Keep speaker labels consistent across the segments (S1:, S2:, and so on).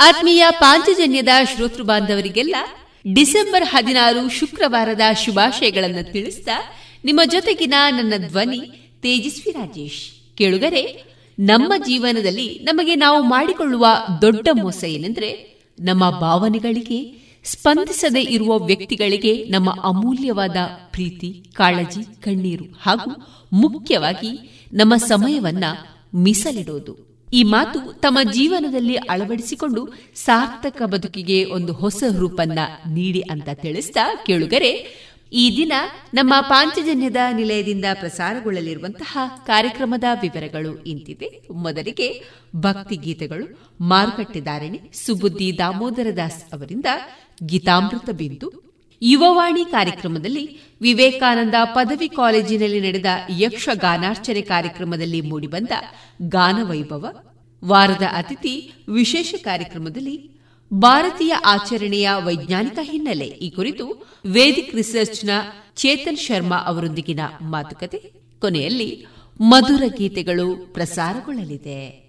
S1: ಆತ್ಮೀಯ ಪಾಂಚಜನ್ಯದ ಶ್ರೋತೃ ಬಾಂಧವರಿಗೆಲ್ಲ ಡಿಸೆಂಬರ್ ಹದಿನಾರು ಶುಕ್ರವಾರದ ಶುಭಾಶಯಗಳನ್ನು ತಿಳಿಸಿದ ನಿಮ್ಮ ಜೊತೆಗಿನ ನನ್ನ ಧ್ವನಿ ತೇಜಸ್ವಿ ರಾಜೇಶ್. ಕೇಳುಗರೆ, ನಮ್ಮ ಜೀವನದಲ್ಲಿ ನಮಗೆ ನಾವು ಮಾಡಿಕೊಳ್ಳುವ ದೊಡ್ಡ ಮೋಸ ಏನೆಂದ್ರೆ ನಮ್ಮ ಭಾವನೆಗಳಿಗೆ, ಸ್ಪಂದಿಸದೇ ಇರುವ ವ್ಯಕ್ತಿಗಳಿಗೆ ನಮ್ಮ ಅಮೂಲ್ಯವಾದ ಪ್ರೀತಿ, ಕಾಳಜಿ, ಕಣ್ಣೀರು ಹಾಗೂ ಮುಖ್ಯವಾಗಿ ನಮ್ಮ ಸಮಯವನ್ನ ಮೀಸಲಿಡುವುದು ಈ ಮಾತು ತಮ್ಮ ಜೀವನದಲ್ಲಿ ಅಳವಡಿಸಿಕೊಂಡು ಸಾರ್ಥಕ ಬದುಕಿಗೆ ಒಂದು ಹೊಸ ರೂಪನ್ನ ನೀಡಿ ಅಂತ ತಿಳಿಸ್ತಾ ಕೇಳುಗರೆ, ಈ ದಿನ ನಮ್ಮ ಪಾಂಚಜನ್ಯದ ನಿಲಯದಿಂದ ಪ್ರಸಾರಗೊಳ್ಳಲಿರುವಂತಹ ಕಾರ್ಯಕ್ರಮದ ವಿವರಗಳು ಇಂತಿದೆ. ಮೊದಲಿಗೆ ಭಕ್ತಿ ಗೀತೆಗಳು ಮಾರುಕಟ್ಟೆದಾರಣೆ ಸುಬುದ್ದಿ ದಾಮೋದರ ದಾಸ್ ಅವರಿಂದ ಗೀತಾಮೃತ ಬಿಂದು ಯುವವಾಣಿ ಕಾರ್ಯಕ್ರಮದಲ್ಲಿ ವಿವೇಕಾನಂದ ಪದವಿ ಕಾಲೇಜಿನಲ್ಲಿ ನಡೆದ ಯಕ್ಷಗಾನಾರ್ಚನೆ ಕಾರ್ಯಕ್ರಮದಲ್ಲಿ ಮೂಡಿಬಂದ ಗಾನವೈಭವ, ವಾರದ ಅತಿಥಿ, ವಿಶೇಷ ಕಾರ್ಯಕ್ರಮದಲ್ಲಿ ಭಾರತೀಯ ಆಚರಣೆಯ ವೈಜ್ಞಾನಿಕ ಹಿನ್ನೆಲೆ. ಈ ಕುರಿತು ವೇದಿಕ್ ರಿಸರ್ಚ್ನ ಚೇತನ್ ಶರ್ಮಾ ಅವರೊಂದಿಗಿನ ಮಾತುಕತೆ. ಕೊನೆಯಲ್ಲಿ ಮಧುರ ಗೀತೆಗಳು ಪ್ರಸಾರಗೊಳ್ಳಲಿದೆ.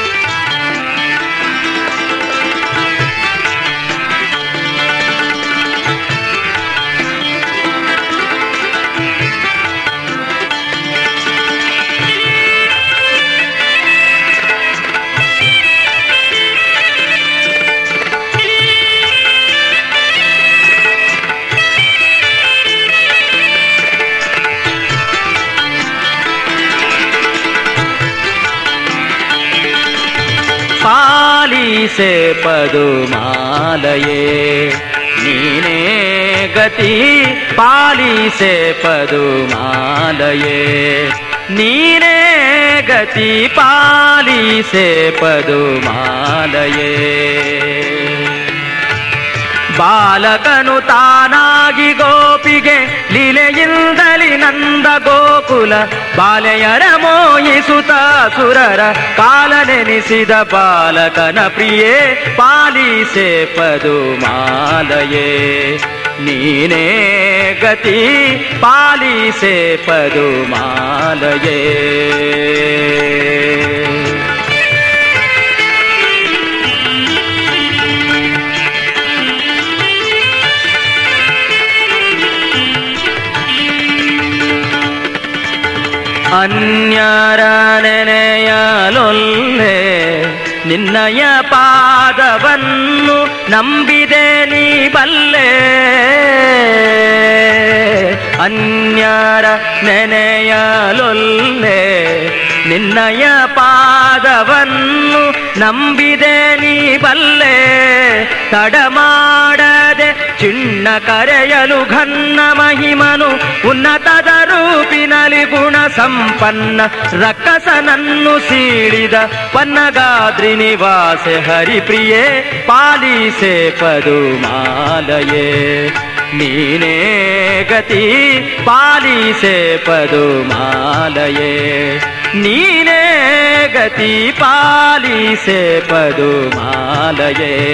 S2: ಗೀಸೆ ಪದುಮಾಲಯೇ. ನೀನೇ ಗತಿ ಪಾಲಿಸೆ ಪದುಮಾಲಯೇ. ನೀನೇ ಗತಿ ಪಾಲಿಸೆ ಪದುಮಾಲಯೇ. ಬಾಲಕನು ತಾನಾಗಿ ಗೋಪಿಗೆ ಲೀಲೆಯಿಂದಲಿ ನಂದ ಗೋಕುಲ. ಬಾಲೆಯರ ಮೋಯಿಸುತ್ತ ಸುರರ ಕಾಲ ನೆನೆಸಿದ ಬಾಲಕನ ಪ್ರಿಯೇ ಪಾಲಿಸೆ ಪದು ಮಾಲಯೇ ನೀನೇ ಗತಿ ಪಾಲಿಸೆ ಪದು ಅನ್ಯರ ನೆನೆಯಲೊಲ್ಲೆ ನಿನ್ನಯ ಪಾದವನ್ನು ನಂಬಿದೆ ನೀ ಬಲ್ಲೆ. ಅನ್ಯರ ನೆನೆಯಲೊಲ್ಲೆ ನಿನ್ನಯ ಪಾದವನ್ನು ನಂಬಿದೆ ನೀ ಬಲ್ಲೆ. ತಡಮಾಡದೆ ಚಿಣ್ಣ ಕರೆಯಲು ಘನ್ನ ಮಹಿಮನು ಉನ್ನತದ ರೂಪಿನಲಿ ಗುಣ ಸಂಪನ್ನ ರಕ್ಕಸನನ್ನು ಸೀಳಿದ ಪನ್ನಗಾದ್ರಿ ನಿವಾಸೆ ಹರಿಪ್ರಿಯೇ ಪಾಲಿಸೆ ಪದು ಮಾಲಯೇ. ನೀನೇ ಗತಿ ಪಾಲಿಸೆ ಪದು ಮಾಲಯೇ. ನೀನೇ ಗತಿ ಪಾಲಿಸೆ ಪದು ಮಾಲಯೇ.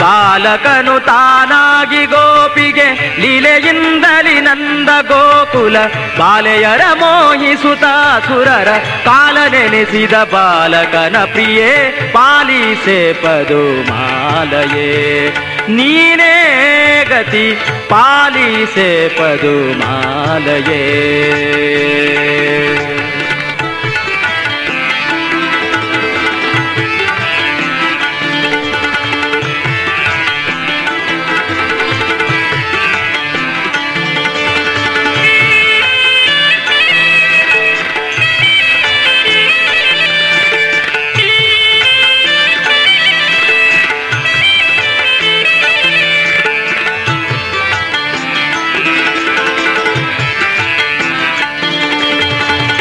S2: ಬಾಲಕನು ತಾನಾಗಿ ಗೋಪಿಗೆ ಲೀಲೆಯಿಂದಲಿ ನಂದ ಗೋಕುಲ. ಬಾಲೆಯರ ಮೋಹಿಸುತ್ತ ಸುರರ ಕಾಲ ನೆನೆಸಿದ ಬಾಲಕನ ಪ್ರಿಯೇ ಪಾಲಿಸೆ ಪದು ಮಾಲಯೇ. ನೀನೇ ಗತಿ ಪಾಲಿಸೆ ಪದು ಮಾಲಯೇ.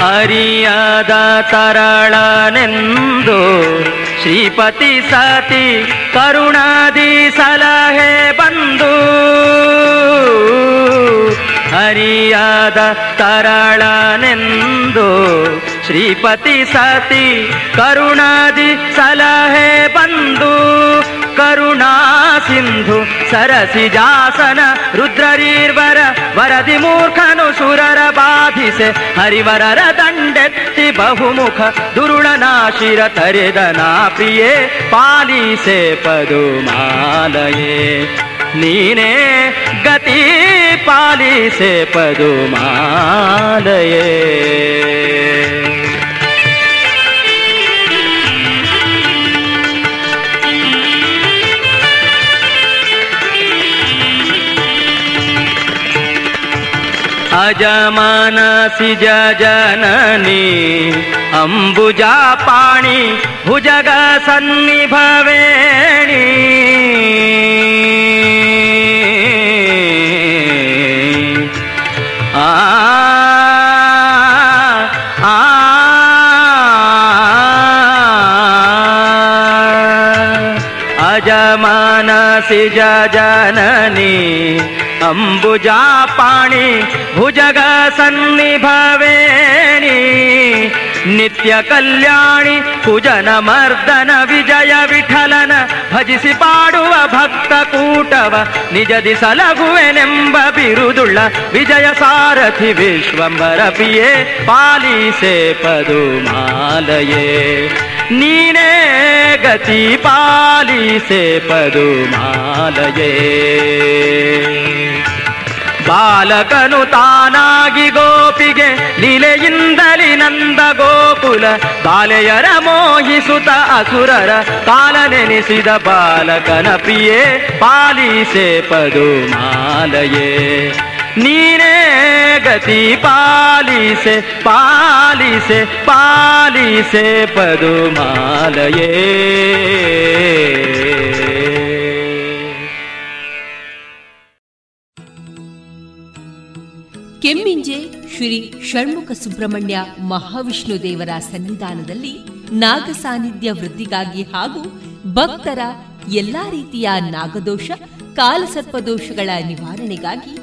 S2: ಅರಿಯದ ತರಳನೆಂದು ಶ್ರೀಪತಿ ಸತಿ ಕರುಣಾದಿ ಸಲಹೆ ಬಂದು ಹರಿಯಾದ ತರಳನೆಂದು ಶ್ರೀಪತಿ ಸತಿ ಕರುಣಾದಿ ಸಲಹೆ ಬಂದು ಕರುಣಾ ಸಿಂಧು ಸರಸಿ ಜಾಸನ ರುದ್ರರೀರ್ವರ ವರದಿ ಮೂರ್ಖನು ಸುರರ ಬಾಧಿಸೆ ಹರಿವರರ ದಂಡೆತ್ತಿ ಬಹುಮುಖ ದುರುಳನಾಶಿರ ತರೆದನಾ ಪ್ರಿಯೇ ಪಾಲಿಸೆ ಪದುಮಾಲಯೇ. ನೀನೇ ಗತಿ ಪಾಲಿಸೆ ಪದುಮಾಲಯೇ. अजमानसि जननी अम्बुजा पाणि भुजग सन्निभवेणी आ आ अजमानसि जननी अम्बुजा पाणि भुजग सन्निभवेणी ನಿತ್ಯ ಕಲ್ಯಾಣಿ ಕುಜನ ಮರ್ದನ ವಿಜಯ ವಿಠಲನ ಭಜಿಸಿ ಪಾಡುವ ಭಕ್ತ ಕೂಟವ ನಿಜದಿ ಸಲಗುವೆನೆಂಬ ಬಿರುದುಳ್ಳ ವಿಜಯ ಸಾರಥಿ ವಿಶ್ವಂಬರ ಪಿಯೇ ಪಾಲಿಸೆ ಪದುಮಾಲಯೇ ನೀನೇ ಗತಿ ಪಾಲಿಸೆ ಪದುಮಾಲಯೇ. ಬಾಲಕನು ತಾನಾಗಿ ಗೋಪಿಗೆ, ಲೀಲೆಯಿಂದಲಿ ನಂದ ಗೋಕುಲ. ಬಾಲೆಯರ ಮೋಹಿಸುತ ಅಸುರರ ಕಾಲ ನೆನೆಸಿದ ಬಾಲಕನ ಪ್ರಿಯೇ ಪಾಲಿಸೆ ಪದುಮಾಲಯೇ. ನೀನೇ ಗತಿ ಪಾಲಿಸೆ ಪಾಲಿಸೆ ಪಾಲಿಸೆ ಪದುಮಾಲಯೇ.
S1: ಕೆಮ್ಮಿಂಜೆ ಶ್ರೀ ಷಣ್ಮುಖ ಸುಬ್ರಹ್ಮಣ್ಯ ಮಹಾವಿಷ್ಣು ದೇವರ ಸನ್ನಿಧಾನದಲ್ಲಿ ನಾಗ ಸಾನ್ನಿಧ್ಯ ವೃದ್ಧಿಗಾಗಿ ಹಾಗೂ ಭಕ್ತರ ಎಲ್ಲಾ ರೀತಿಯ ನಾಗದೋಷ, ಕಾಲಸರ್ಪದೋಷಗಳ ನಿವಾರಣೆಗಾಗಿ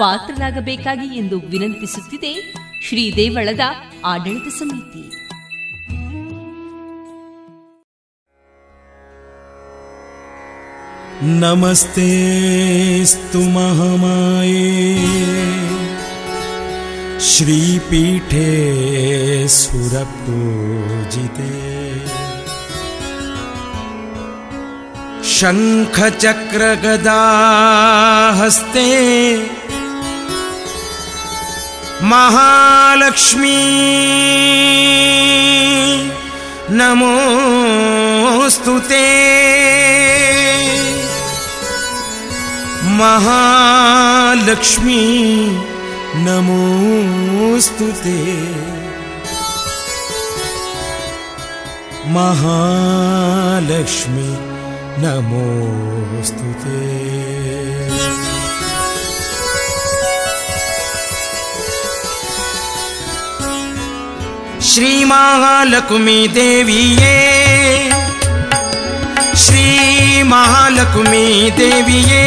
S1: ಪಾತ್ರರಾಗಬೇಕಾಗಿ ಎಂದು ವಿನಂತಿಸುತ್ತಿದೆ ಶ್ರೀ ದೇವಳದ ಆಡಳಿತ ಸಮಿತಿ
S3: नमस्तेऽस्तु महामाये श्रीपीठे सुरपूजिते शङ्खचक्रगदाहस्ते महालक्ष्मी। नमोऽस्तु ते महालक्ष्मी नमोऽस्तु ते महालक्ष्मी नमोऽस्तु ते श्रीमहालक्ष्मी देवीये। श्रीमहालक्ष्मी देवीये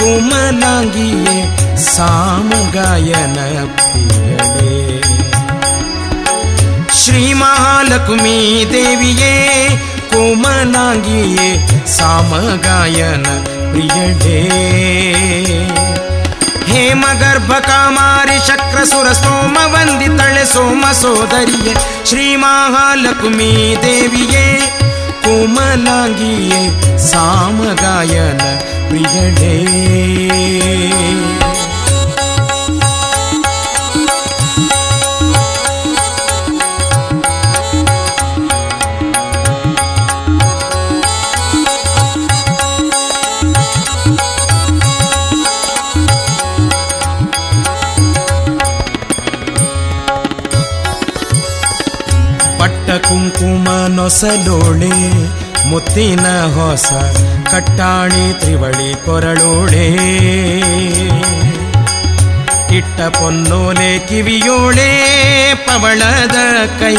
S3: कोमलाङ्गिये सामगायन प्रियले श्रीमहालक्ष्मी देविये कोमलाङ्गिये सामगायन प्रियडे हेमगर्भकामारि गर्भकामारि चक्र सुर सोम वन्दि तळे सोम सोदर श्रीमहालक्ष्मी देवये कुमला सामगायल ನೊಸಲೋಳೆ ಮುತ್ತಿನ ಹೊಸ ಕಟ್ಟಾಣಿ ತ್ರಿವಳಿ ಕೊರಳೋಳೆ ಇಟ್ಟ ಪೊನ್ನೋಲೆ ಕಿವಿಯೋಳೆ ಪವಳದ ಕೈ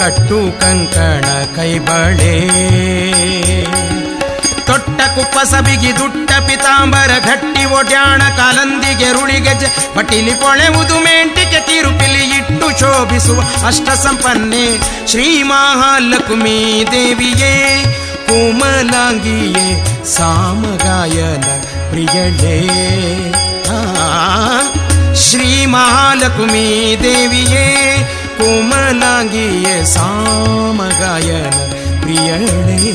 S3: ಕಟ್ಟು ಕಂಕಣ ಕೈಬಳೆ. ತೊಟ್ಟ ಕುಪ್ಪಸ ಬಿಗಿ ದುಟ್ಟ ಪಿತಾಂಬರ ಘಟ್ಟಿ ಒಡ್ಯಾಣ ಕಾಲಂದಿಗೆ ರುಳಿಗಜ ಪಟಿಲಿ ಪೊಳೆವುದು ಮೆಂಟಿಕೆ ತಿರುಪಿಲಿ ಇಟ್ಟು ಶೋಭಿಸುವ ಅಷ್ಟ ಸಂಪನ್ನೆ ಶ್ರೀ ಮಹಾಲಕ್ಷ್ಮೀ ದೇವಿಯೇ, ಕೋಮಲಾಂಗಿಯೇ, ಸಾಮಗಾಯನ ಪ್ರಿಯಳೇ. ಶ್ರೀ ಮಹಾಲಕ್ಷ್ಮೀ ದೇವಿಯೇ, ಕೋಮಲಾಂಗಿಯೇ, ಸಾಮಗಾಯನ ಪ್ರಿಯಳೇ.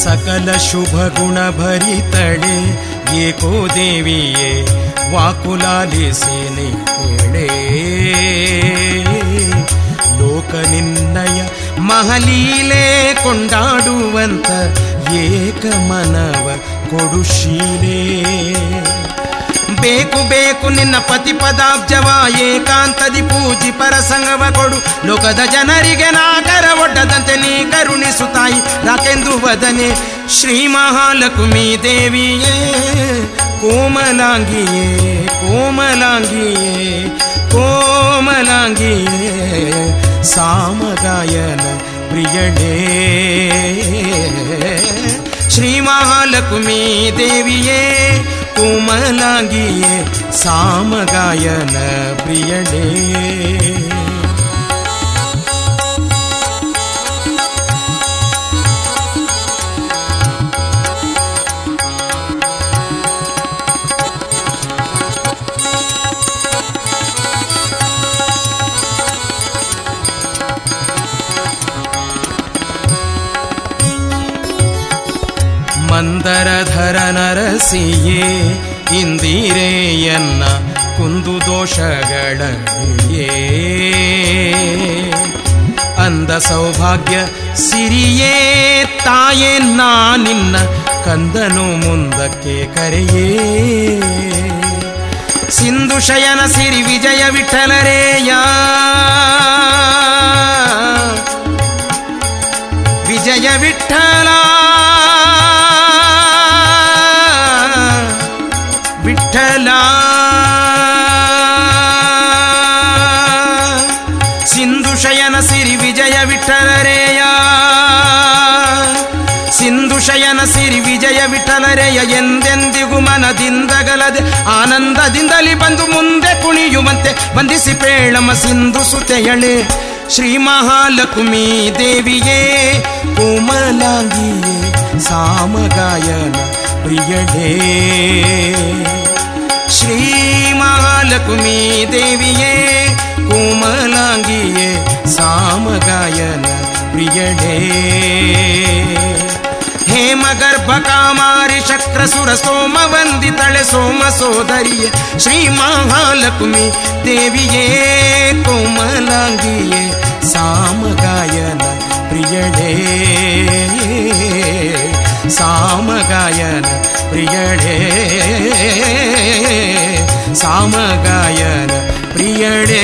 S3: ಸಕಲ ಶುಭ ಗುಣ ಭರಿತಳೆ ಏಕೋ ದೇವಿಯೇ ವಾಕುಲಾಲಿಸೇನೆ ಕೇಳೆ ಲೋಕ ನಿನ್ನಯ ಮಹಲೀಲೆ ಕೊಂಡಾಡುವಂತ ಏಕ ಮನವ ಕೊಡುಶೀಲೆ ಬೇಕು ಬೇಕು, ನಿನ್ನ ಪತಿ ಪದಾಬ್ಜವ ಏಕಾಂತದಿ ಪೂಜಿ ಪರಸಂಗವ ಕೊಡು. ಲೋಕದ ಜನರಿಗೆ ನಾಗರ ಒಡ್ಡದಂತೆ ನೀ ಕರುಣಿಸು ತಾಯಿ, ರಾಕೆಂದು ವದನೆ. ಶ್ರೀ ಮಹಾಲಕ್ಷ್ಮೀ ದೇವಿಯೇ, ಕೋಮಲಾಂಗಿಯೇ ಕೋಮಲಾಂಗಿಯೇ ಕೋಮಲಾಂಗಿಯೇ, ಸಾಮಗಾಯನ ಪ್ರಿಯಳೇ ಶ್ರೀ ಮಹಾಲಕ್ಷ್ಮೀ ದೇವಿಯೇ ಕೋಮಲಾಂಗಿಯೇ ಸಾಮಗಾಯನ ಪ್ರಿಯಳೇ ಮಂದರಧರ ನರಸಿಯೇ, ಇಂದಿರೇಯನ್ನ ಕುಂದು ದೋಷಗಳೇ ಅಂದ ಸೌಭಾಗ್ಯ ಸಿರಿಯೇ, ತಾಯೇ, ನಾ ನಿನ್ನ ಕಂದನು ಮುಂದಕ್ಕೆ ಕರೆಯೇ. ಸಿಂಧು ಶಯನ ಸಿರಿ ವಿಜಯ ವಿಠಲರೇಯ. ವಿಜಯ ವಿಠಲ ಸಿರಿ ವಿಜಯ ವಿಠಲರೆಯ ಎಂದೆಂದಿಗೂ ಮನದಿಂದಗಲದೆ ಆನಂದದಿಂದಲಿ ಬಂದು ಮುಂದೆ ಕುಣಿಯುವಂತೆ ವಂದಿಸಿ ಪೇಳಮ ಸಿಂಧು ಸುತೆಯಳೆ ಶ್ರೀ ಮಹಾಲಕ್ಷ್ಮೀ ದೇವಿಯೇ ಕೋಮಲಾಂಗಿಯೇ ಸಾಮಗಾಯನ ಪ್ರಿಯಳೇ ಶ್ರೀ ಮಹಾಲಕ್ಷ್ಮೀ ದೇವಿಯೇ ಕೋಮಲಾಂಗಿಯೇ ಸಾಮಗಾಯನ ಪ್ರಿಯಳೇ ಹೇಮಗರ್ಭ ಕಾಮಾರಿ ಶಕ್ರ ಸುರ ಸೋಮ ವಂದಿತಳೆ ಸೋಮ ಸೋದರಿಯೇ ಶ್ರೀ ಮಹಾಲಕ್ಷ್ಮಿ ದೇವಿಯೇ ಕೋಮಲಾಂಗಿಯೇ ಸಾಮಗಾಯನ ಪ್ರಿಯಳೇ ಸಾಮಗಾಯನ ಪ್ರಿಯಳೇ ಸಾಮಗಾಯನ ಪ್ರಿಯಳೇ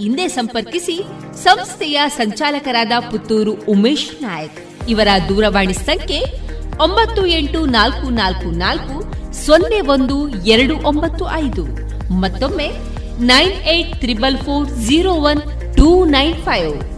S1: ಹಿಂದೆ ಸಂಪರ್ಕಿಸಿ ಸಂಸ್ಥೆಯ ಸಂಚಾಲಕರಾದ ಪುತ್ತೂರು ಉಮೇಶ್ ನಾಯಕ್. ಇವರ ದೂರವಾಣಿ ಸಂಖ್ಯೆ ಒಂಬತ್ತು ಎಂಟು ನಾಲ್ಕು ನಾಲ್ಕು ನಾಲ್ಕು ಸೊನ್ನೆ ಒಂದು ಎರಡು ಒಂಬತ್ತು ಐದು. ಮತ್ತೊಮ್ಮೆ
S4: nine eight triple four zero one two nine five.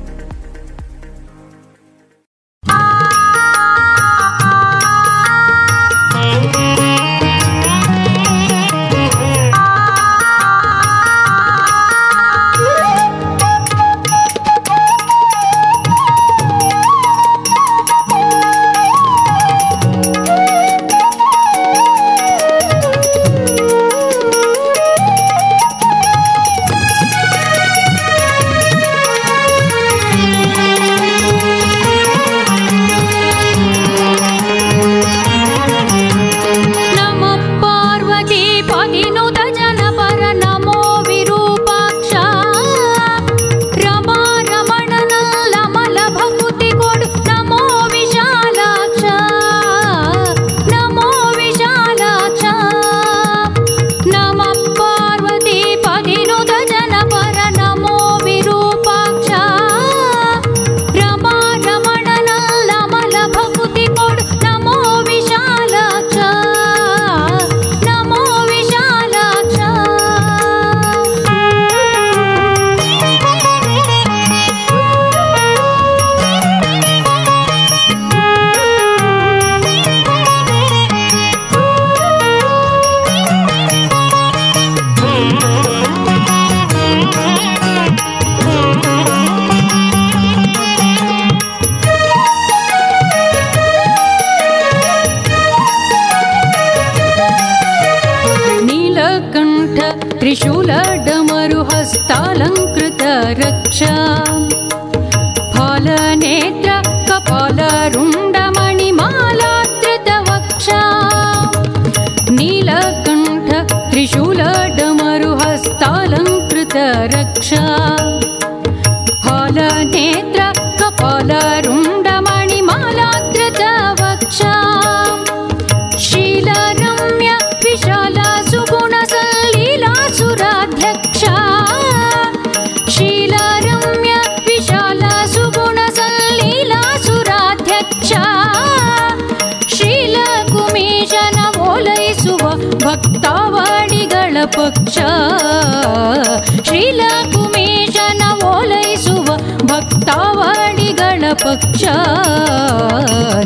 S4: पक्ष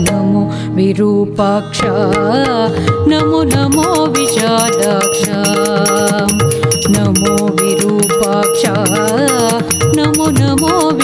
S4: नमो विरूपाक्ष नमो नमो विषा नमो विरूपाक्ष नमो नमो
S1: वि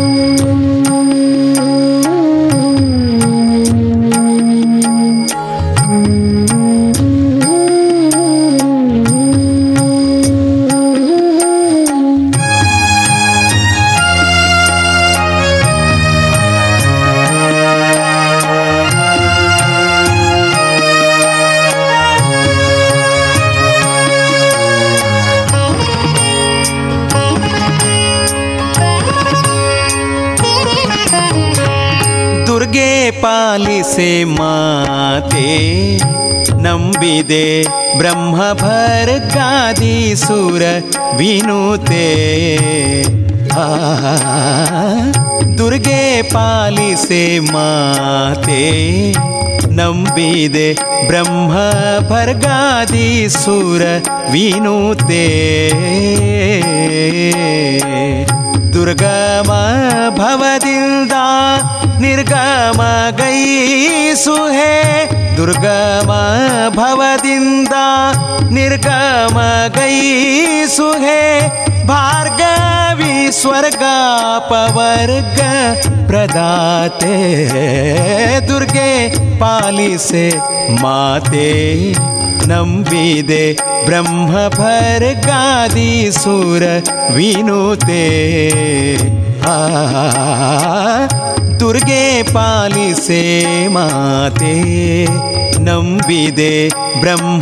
S3: ಪಾಲಿಸೆ ಮಾತೆ ನಂಬಿದೆ ಬ್ರಹ್ಮ ಭರ್ಗಾದಿ ಸುರ ವಿನುತೆ ಆ ದುರ್ಗೆ ಪಾಲಿಸೆ ಮಾತೆ ನಂಬಿದೆ ಬ್ರಹ್ಮ ಭರ್ಗಾದಿ ಸುರ ವಿನುತೆ ದುರ್ಗಮ ಭವದಿಂದ ನಿರ್ಗಮ ಗೈಸುಹೆ ದುರ್ಗಮ ಭವದಿಂದ ನಿರ್ಗಮ ಗೈಸುಹೆ ಭಾರ್ಗವಿ ಸ್ವರ್ಗ ಪವರ್ಗ ಪ್ರದಾತೆ ದುರ್ಗೆ ಪಾಲಿಸೆ ಮಾತೆ ನಂಬಿದೆ ಬ್ರಹ್ಮ ಭರ್ಗಾದಿ ಸುರ ವಿನುತೆ दुर्गे पालिसे माते नम्बिदे ब्रह्म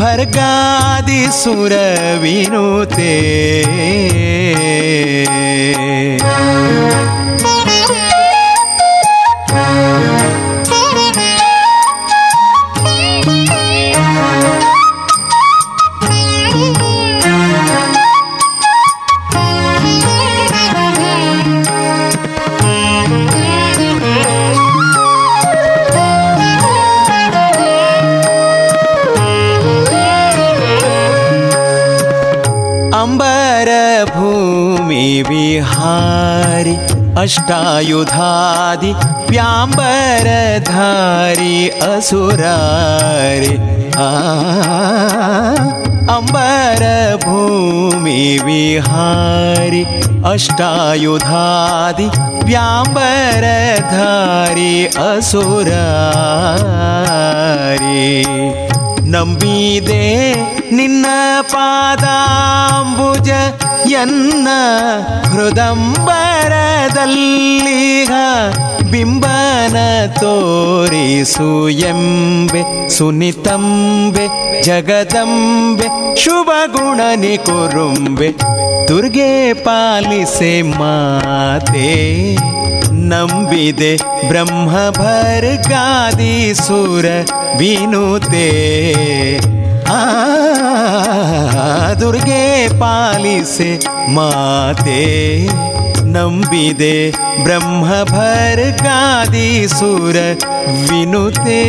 S3: भर्गादि सुरविनुते। ವಿಹಾರಿ ಅಷ್ಟಾಯುಧಾದಿ ವ್ಯಾಂಬರಧಾರಿ ಅಸುರಾರಿ ಆ ಅಂಬರ ಭೂಮಿ ವಿಹಾರಿ ಅಷ್ಟಾಯುಧಾದಿ ವ್ಯಾಂಬರಧಾರಿ ಅಸುರಾರಿ ನಂಬಿದೆ ನಿನ್ನ ಪಾದಾಂಬುಜ ಎನ್ನ ಹೃದಂಬರದಲ್ಲಿಹ ಬಿಂಬನ ತೋರಿಸು ಎಂಬೆ ಸುನಿತಂಬೆ ಜಗದಂಬೆ ಶುಭ ಗುಣನಿ ಕುರುಂಬೆ ದುರ್ಗೆ ಪಾಲಿಸೆ ಮಾತೆ ನಂಬಿದೆ ಬ್ರಹ್ಮ ಭರ್ಗಾದಿ ಸುರ ವಿನುತೆ ದುರ್ಗೆ ಪಾಲಿಸೆ ಮಾತೆ ನಂಬಿದೆ ಬ್ರಹ್ಮ ಭರ್ಗಾದಿ ಸುರ ವಿನುತೆ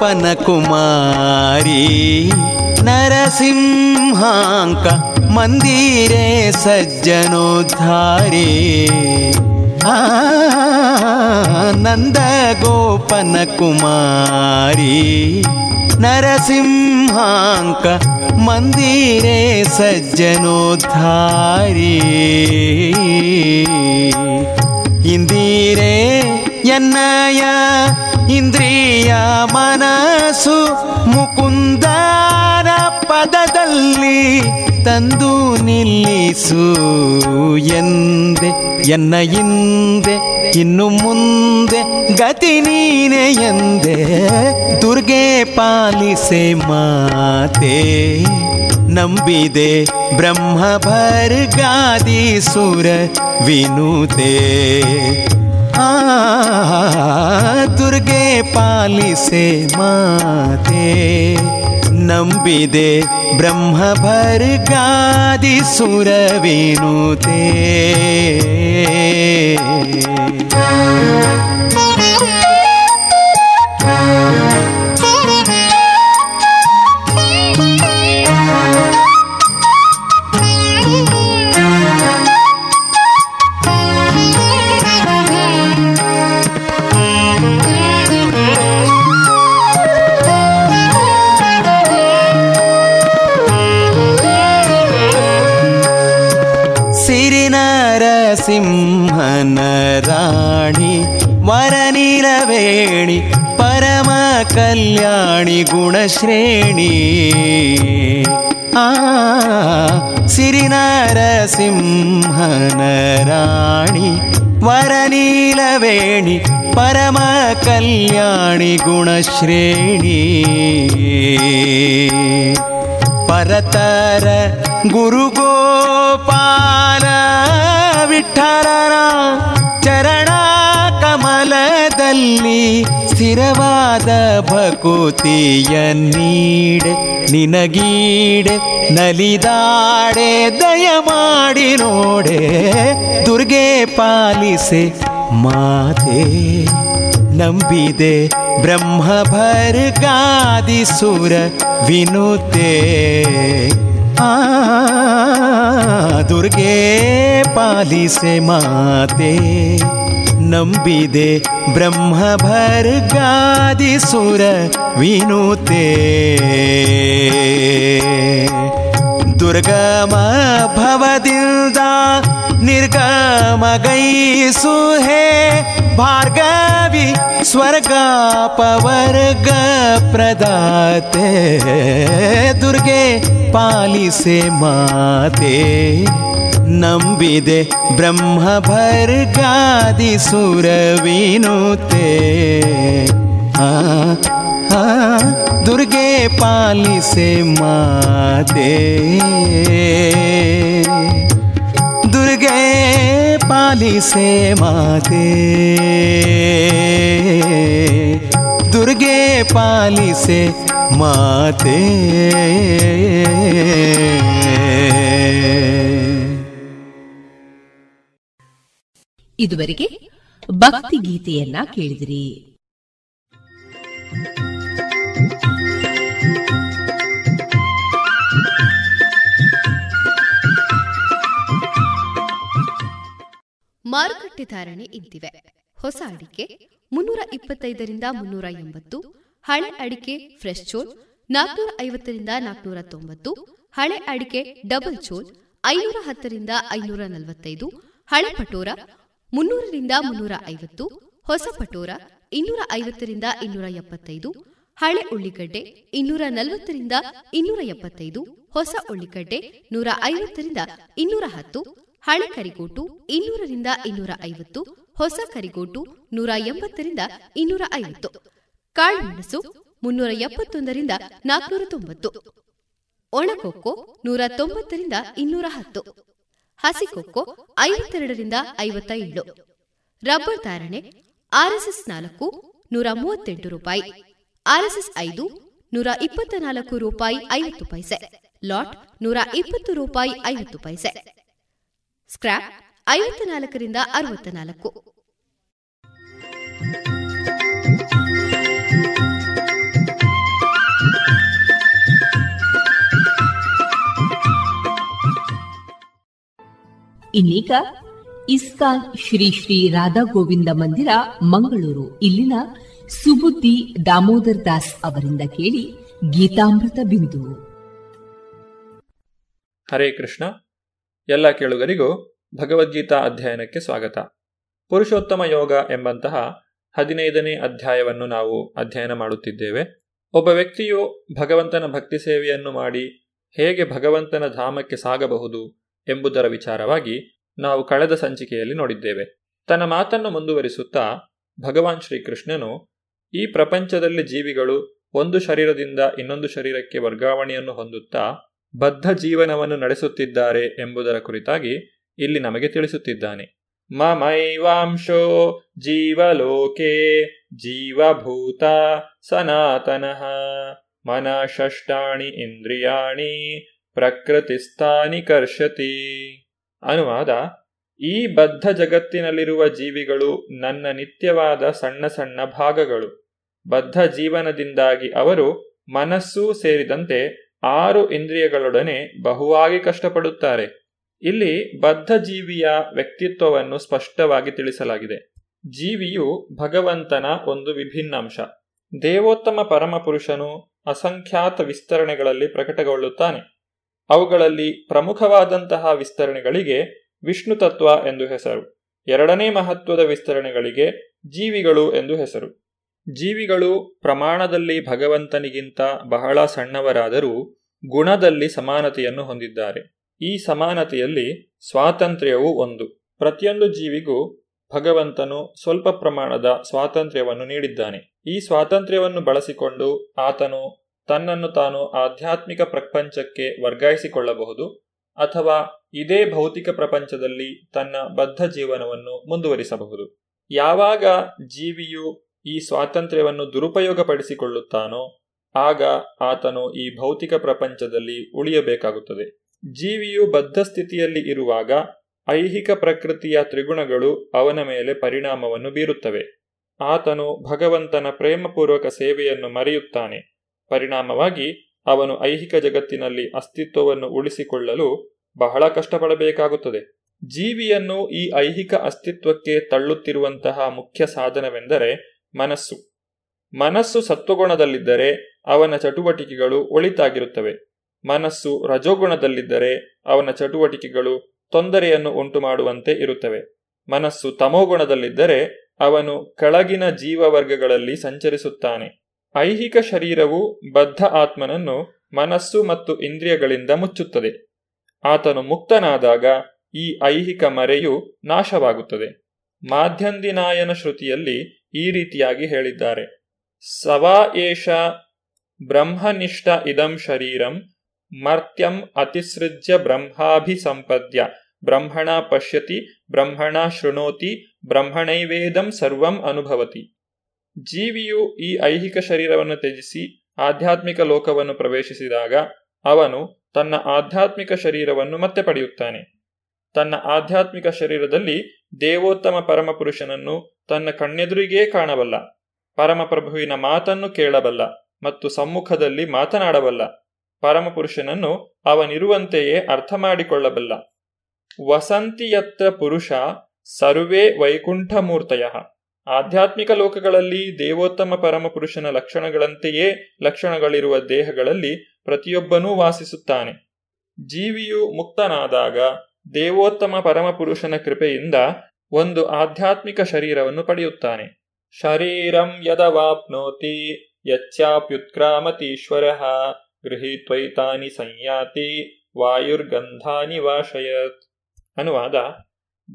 S3: ಗೋಪನ ಕುಮಾರಿ ನರಸಿಂಹಾಂಕ ಮಂದಿರೆ ಸಜ್ಜನೋದ್ಧಾರಿ ಆ ನಂದ ಗೋಪನ ಕುಮಾರಿ ನರಸಿಂಹಾಂಕ ಮಂದಿರೆ ಸಜ್ಜನೋದ್ಧಾರಿ ಮನಸು ಮುಕುಂದರ ಪದದಲ್ಲಿ ತಂದು ನಿಲ್ಲಿಸು ಎಂದೆ, ಎನ್ನ ಹಿಂದೆ, ಇನ್ನು ಮುಂದೆ ಗತಿ ನೀನೆ ಎಂದೆ. ದುರ್ಗೆ ಪಾಲಿಸೆ ಮಾತೆ, ನಂಬಿದೆ ಬ್ರಹ್ಮ ಭರ್ಗಾದಿ ಸುರ ವಿನುತೆ. ಆ ದುರ್ಗೆ ಪಾಲಿಸೆ ಮಾತೆ ನಂಬಿದೆ ಬ್ರಹ್ಮ ಭರ್ಗಾದಿ ಸುರ நரசிம்மனராணி வரநிலவேணி பரம கல்யாணி குணஸ்ரேணி சிறிநரசிம்மனராணி വരനീലവേണി പരമ കല്യാണി ഗുണശ്രേണി. പരതര ഗുരുഗോപാല ವಿಠಲನ ಚರಣ ಕಮಲದಲ್ಲಿ ಸ್ಥಿರವಾದ ಭಕುತಿಯ ನೀಡೆ, ನಿನಗೀಡೆ, ನಲಿದಾಡೆ ದಯ ಮಾಡಿ ನೋಡೆ, ದುರ್ಗೆ ಪಾಲಿಸೆ ಮಾತೆ. ನಂಬಿದೆ ಬ್ರಹ್ಮ ಭರ್ಗಾದಿ ಸುರ ವಿನುತೆ. दुर्गे पादि नम्बिदे ब्रह्मभरकादि सुर विनुते दुर्गमभव दिदा निर्गम गी सुहे ಭವದಿಂದ ನಿರ್ಗಮಗೈಸು ಹೇ ಭಾರ್ಗವಿ ಸ್ವರ್ಗ ಪವರ್ಗ ಪ್ರದಾತೆ ದುರ್ಗೆ ಪಾಲಿಸೆ ಮಾತೆ ನಂಬಿದೆ ಬ್ರಹ್ಮ ಭರ್ಗಾದಿ ಸುರವಿನುತೆ ಆ ಆ दुर्गे पालिसे माते दुर्गे ಪಾಲಿಸೆ ಮಾತೆ. ದುರ್ಗೆ ಪಾಲಿಸೆ ಮಾತೆ.
S1: ಇದುವರೆಗೆ ಭಕ್ತಿ ಗೀತೆಯನ್ನ ಕೇಳಿದಿರಿ.
S5: ಮಾರುಕಟ್ಟೆ ಧಾರಣೆ ಇದ್ದಿವೆ ಹೊಸ ಅಡಿಕೆ ಮುನ್ನೂರ ಇಪ್ಪತ್ತೈದರಿಂದ ಮುನ್ನೂರ ಎಂಬತ್ತು, ಹಳೆ ಅಡಿಕೆ ಫ್ರೆಶ್ ಚೋಲ್ ನಾಲ್ಕನೂರ ಐವತ್ತರಿಂದ ನಾಲ್ಕನೂರ ತೊಂಬತ್ತು, ಹಳೆ ಅಡಿಕೆ ಡಬಲ್ ಚೋಲ್ ಐನೂರ ಹತ್ತರಿಂದ ಐನೂರ ನಲವತ್ತೈದು, ಹಳೆ ಪಟೋರ ಮುನ್ನೂರರಿಂದ ಮುನ್ನೂರ ಐವತ್ತು, ಹೊಸ ಪಟೋರ ಇನ್ನೂರ ಐವತ್ತರಿಂದ ಇನ್ನೂರ ಎಪ್ಪತ್ತೈದು, ಹಳೆ ಉಳ್ಳಿಗಡ್ಡೆ ಇನ್ನೂರ ನಲವತ್ತರಿಂದ ಇನ್ನೂರ ಎಪ್ಪತ್ತೈದು, ಹೊಸ ಉಳ್ಳಿಗಡ್ಡೆ ನೂರ ಐವತ್ತರಿಂದ ಇನ್ನೂರ ಹತ್ತು ಹಳೆ ಕರಿಗೋಟು ಇನ್ನೂರರಿಂದ ಇನ್ನೂರ ಐವತ್ತು, ಹೊಸ ಕರಿಗೋಟು ನೂರ ಎಂಬತ್ತರಿಂದ ಇನ್ನೂರ ಐವತ್ತು. ಕಾಳುಮೆಣಸು ಮುನ್ನೂರ ಎಪ್ಪತ್ತೊಂದರಿಂದ ನಾಲ್ಕನೂರ ತೊಂಬತ್ತು. ಒಣಕೊಕ್ಕೋ ನೂರ ತೊಂಬತ್ತರಿಂದ ಇನ್ನೂರ ಹತ್ತು. ಹಸಿಕೊಕ್ಕೋ ಐವತ್ತೆರಡರಿಂದ ಐವತ್ತ ಏಳು ರಬ್ಬರ್ ಧಾರಣೆ ಆರ್ಎಸ್ಎಸ್ ನಾಲ್ಕು ನೂರ ಮೂವತ್ತೆಂಟು ರೂಪಾಯಿ ಆರ್ಎಸ್ಎಸ್ ಐದು ನೂರ ಇಪ್ಪತ್ತ ನಾಲ್ಕು ರೂಪಾಯಿ ಐವತ್ತು ಪೈಸೆ, ಲಾಟ್ ನೂರ ಇಪ್ಪತ್ತು ರೂಪಾಯಿ ಐವತ್ತು ಪೈಸೆ. ಸ್ಕ್ರಾಪ್ ಐವತ್ತ ನಾಲ್ಕರಿಂದ ಅರವತ್ತ ನಾಲ್ಕು
S1: ಇನ್ನೀಗ ಇಸ್ಕಾನ್ ಶ್ರೀ ಶ್ರೀ ರಾಧಾ ಗೋವಿಂದ ಮಂದಿರ ಮಂಗಳೂರು. ಇಲ್ಲಿನ ಸುಬುದ್ದಿ ದಾಮೋದರ್ ದಾಸ್ ಅವರಿಂದ ಕೇಳಿ ಗೀತಾಮೃತ ಬಿಂದು.
S6: ಹರೇ ಕೃಷ್ಣ. ಎಲ್ಲ ಕೇಳುಗರಿಗೂ ಭಗವದ್ಗೀತಾ ಅಧ್ಯಯನಕ್ಕೆ ಸ್ವಾಗತ. ಪುರುಷೋತ್ತಮ ಯೋಗ ಎಂಬಂತಹ ಹದಿನೈದನೇ ಅಧ್ಯಾಯವನ್ನು ನಾವು ಅಧ್ಯಯನ ಮಾಡುತ್ತಿದ್ದೇವೆ. ಒಬ್ಬ ವ್ಯಕ್ತಿಯು ಭಗವಂತನ ಭಕ್ತಿ ಸೇವೆಯನ್ನು ಮಾಡಿ ಹೇಗೆ ಭಗವಂತನ ಧಾಮಕ್ಕೆ ಸಾಗಬಹುದು ಎಂಬುದರ ವಿಚಾರವಾಗಿ ನಾವು ಕಳೆದ ಸಂಚಿಕೆಯಲ್ಲಿ ನೋಡಿದ್ದೇವೆ. ತನ್ನ ಮಾತನ್ನು ಮುಂದುವರಿಸುತ್ತಾ ಭಗವಾನ್ ಶ್ರೀಕೃಷ್ಣನು ಈ ಪ್ರಪಂಚದಲ್ಲಿ ಜೀವಿಗಳು ಒಂದು ಶರೀರದಿಂದ ಇನ್ನೊಂದು ಶರೀರಕ್ಕೆ ವರ್ಗಾವಣೆಯನ್ನು ಹೊಂದುತ್ತಾ ಬದ್ಧ ಜೀವನವನ್ನು ನಡೆಸುತ್ತಿದ್ದಾರೆ ಎಂಬುದರ ಕುರಿತಾಗಿ ಇಲ್ಲಿ ನಮಗೆ ತಿಳಿಸುತ್ತಿದ್ದಾನೆ. ಮಮೈವಾಂಶೋ ಜೀವಲೋಕೆ ಜೀವಭೂತ ಸನಾತನಃ ಮನ ಷಷ್ಟಾಣಿ ಇಂದ್ರಿಯಾಣಿ ಪ್ರಕೃತಿಸ್ಥಾನಿ ಕರ್ಷತಿ. ಅನುವಾದ, ಈ ಬದ್ಧ ಜಗತ್ತಿನಲ್ಲಿರುವ ಜೀವಿಗಳು ನನ್ನ ನಿತ್ಯವಾದ ಸಣ್ಣ ಸಣ್ಣ ಭಾಗಗಳು. ಬದ್ಧ ಜೀವನದಿಂದಾಗಿ ಅವರು ಮನಸ್ಸೂ ಸೇರಿದಂತೆ ಆರು ಇಂದ್ರಿಯಗಳೊಡನೆ ಬಹುವಾಗಿ ಕಷ್ಟಪಡುತ್ತಾರೆ. ಇಲ್ಲಿ ಬದ್ಧ ಜೀವಿಯ ವ್ಯಕ್ತಿತ್ವವನ್ನು ಸ್ಪಷ್ಟವಾಗಿ ತಿಳಿಸಲಾಗಿದೆ. ಜೀವಿಯು ಭಗವಂತನ ಒಂದು ವಿಭಿನ್ನಾಂಶ. ದೇವೋತ್ತಮ ಪರಮಪುರುಷನು ಅಸಂಖ್ಯಾತ ವಿಸ್ತರಣೆಗಳಲ್ಲಿ ಪ್ರಕಟಗೊಳ್ಳುತ್ತಾನೆ. ಅವುಗಳಲ್ಲಿ ಪ್ರಮುಖವಾದಂತಹ ವಿಸ್ತರಣೆಗಳಿಗೆ ವಿಷ್ಣು ತತ್ವ ಎಂದು ಹೆಸರು. ಎರಡನೇ ಮಹತ್ವದ ವಿಸ್ತರಣೆಗಳಿಗೆ ಜೀವಿಗಳು ಎಂದು ಹೆಸರು. ಜೀವಿಗಳು ಪ್ರಮಾಣದಲ್ಲಿ ಭಗವಂತನಿಗಿಂತ ಬಹಳ ಸಣ್ಣವರಾದರೂ ಗುಣದಲ್ಲಿ ಸಮಾನತೆಯನ್ನು ಹೊಂದಿದ್ದಾರೆ. ಈ ಸಮಾನತೆಯಲ್ಲಿ ಸ್ವಾತಂತ್ರ್ಯವೂ ಒಂದು. ಪ್ರತಿಯೊಂದು ಜೀವಿಗೂ ಭಗವಂತನು ಸ್ವಲ್ಪ ಪ್ರಮಾಣದ ಸ್ವಾತಂತ್ರ್ಯವನ್ನು ನೀಡಿದ್ದಾನೆ. ಈ ಸ್ವಾತಂತ್ರ್ಯವನ್ನು ಬಳಸಿಕೊಂಡು ಆತನು ತನ್ನನ್ನು ತಾನು ಆಧ್ಯಾತ್ಮಿಕ ಪ್ರಪಂಚಕ್ಕೆ ವರ್ಗಾಯಿಸಿಕೊಳ್ಳಬಹುದು ಅಥವಾ ಇದೇ ಭೌತಿಕ ಪ್ರಪಂಚದಲ್ಲಿ ತನ್ನ ಬದ್ಧ ಜೀವನವನ್ನು ಮುಂದುವರಿಸಬಹುದು. ಯಾವಾಗ ಜೀವಿಯು ಈ ಸ್ವಾತಂತ್ರ್ಯವನ್ನು ದುರುಪಯೋಗಪಡಿಸಿಕೊಳ್ಳುತ್ತಾನೋ, ಆಗ ಆತನು ಈ ಭೌತಿಕ ಪ್ರಪಂಚದಲ್ಲಿ ಉಳಿಯಬೇಕಾಗುತ್ತದೆ. ಜೀವಿಯು ಬದ್ಧ ಸ್ಥಿತಿಯಲ್ಲಿ ಇರುವಾಗ ಐಹಿಕ ಪ್ರಕೃತಿಯ ತ್ರಿಗುಣಗಳು ಅವನ ಮೇಲೆ ಪರಿಣಾಮವನ್ನು ಬೀರುತ್ತವೆ. ಆತನು ಭಗವಂತನ ಪ್ರೇಮಪೂರ್ವಕ ಸೇವೆಯನ್ನು ಮರೆಯುತ್ತಾನೆ. ಪರಿಣಾಮವಾಗಿ ಅವನು ಐಹಿಕ ಜಗತ್ತಿನಲ್ಲಿ ಅಸ್ತಿತ್ವವನ್ನು ಉಳಿಸಿಕೊಳ್ಳಲು ಬಹಳ ಕಷ್ಟಪಡಬೇಕಾಗುತ್ತದೆ. ಜೀವಿಯನ್ನು ಈ ಐಹಿಕ ಅಸ್ತಿತ್ವಕ್ಕೆ ತಳ್ಳುತ್ತಿರುವಂತಹ ಮುಖ್ಯ ಸಾಧನವೆಂದರೆ ಮನಸ್ಸು. ಮನಸ್ಸು ಸತ್ವಗುಣದಲ್ಲಿದ್ದರೆ ಅವನ ಚಟುವಟಿಕೆಗಳು ಒಳಿತಾಗಿರುತ್ತವೆ. ಮನಸ್ಸು ರಜೋಗುಣದಲ್ಲಿದ್ದರೆ ಅವನ ಚಟುವಟಿಕೆಗಳು ತೊಂದರೆಯನ್ನು ಉಂಟು ಮಾಡುವಂತೆ ಇರುತ್ತವೆ. ಮನಸ್ಸು ತಮೋಗುಣದಲ್ಲಿದ್ದರೆ ಅವನು ಕೆಳಗಿನ ಜೀವವರ್ಗಗಳಲ್ಲಿ ಸಂಚರಿಸುತ್ತಾನೆ. ಐಹಿಕ ಶರೀರವು ಬದ್ಧ ಆತ್ಮನನ್ನು ಮನಸ್ಸು ಮತ್ತು ಇಂದ್ರಿಯಗಳಿಂದ ಮುಚ್ಚುತ್ತದೆ. ಆತನು ಮುಕ್ತನಾದಾಗ ಈ ಐಹಿಕ ಮರೆಯು ನಾಶವಾಗುತ್ತದೆ. ಮಾಧ್ಯಂದಿನಾಯನ ಶ್ರುತಿಯಲ್ಲಿ ಈ ರೀತಿಯಾಗಿ ಹೇಳಿದ್ದಾರೆ. ಸವಾ ಏಷ ಬ್ರಹ್ಮನಿಷ್ಠ ಇದಂ ಶರೀರಂ ಮರ್ತ್ಯಂ ಅತಿಸೃಜ್ಯ ಬ್ರಹ್ಮಾಭಿಸಂಪದ್ಯ. ಬ್ರಹ್ಮಣ ಪಶ್ಯತಿ, ಬ್ರಹ್ಮಣ ಶೃಣೋತಿ, ಬ್ರಹ್ಮಣೈವೇದಂ ಸರ್ವಂ ಅನುಭವತಿ. ಜೀವಿಯು ಈ ಐಹಿಕ ಶರೀರವನ್ನು ತ್ಯಜಿಸಿ ಆಧ್ಯಾತ್ಮಿಕ ಲೋಕವನ್ನು ಪ್ರವೇಶಿಸಿದಾಗ ಅವನು ತನ್ನ ಆಧ್ಯಾತ್ಮಿಕ ಶರೀರವನ್ನು ಮತ್ತೆ ಪಡೆಯುತ್ತಾನೆ. ತನ್ನ ಆಧ್ಯಾತ್ಮಿಕ ಶರೀರದಲ್ಲಿ ದೇವೋತ್ತಮ ಪರಮಪುರುಷನನ್ನು ತನ್ನ ಕಣ್ಣೆದುರಿಗೇ ಕಾಣಬಲ್ಲ. ಪರಮಪ್ರಭುವಿನ ಮಾತನ್ನು ಕೇಳಬಲ್ಲ ಮತ್ತು ಸಮ್ಮುಖದಲ್ಲಿ ಮಾತನಾಡಬಲ್ಲ. ಪರಮಪುರುಷನನ್ನು ಅವನಿರುವಂತೆಯೇ ಅರ್ಥ ಮಾಡಿಕೊಳ್ಳಬಲ್ಲ ವಸಂತಿಯತ್ತ ಪುರುಷ ಸರ್ವೇ ವೈಕುಂಠಮೂರ್ತಯ. ಆಧ್ಯಾತ್ಮಿಕ ಲೋಕಗಳಲ್ಲಿ ದೇವೋತ್ತಮ ಪರಮಪುರುಷನ ಲಕ್ಷಣಗಳಂತೆಯೇ ಲಕ್ಷಣಗಳಿರುವ ದೇಹಗಳಲ್ಲಿ ಪ್ರತಿಯೊಬ್ಬನೂ ವಾಸಿಸುತ್ತಾನೆ. ಜೀವಿಯು ಮುಕ್ತನಾದಾಗ ದೇವೋತ್ತಮ ಪರಮಪುರುಷನ ಕೃಪೆಯಿಂದ ಒಂದು ಆಧ್ಯಾತ್ಮಿಕ ಶರೀರವನ್ನು ಪಡೆಯುತ್ತಾನೆ. ಶರೀರಂ ಯದವಾಪ್ನೋತಿ, ಯಚ್ಚಾಪ್ಯುತ್ಕ್ರಾಮತೀಶ್ವರ, ಗೃಹೀತ್ವೈತಾನಿ ಸಂಯಾತಿ, ವಾಯುರ್ಗಂಧಾನಿ ವಾಶಯತ್. ಅನುವಾದ,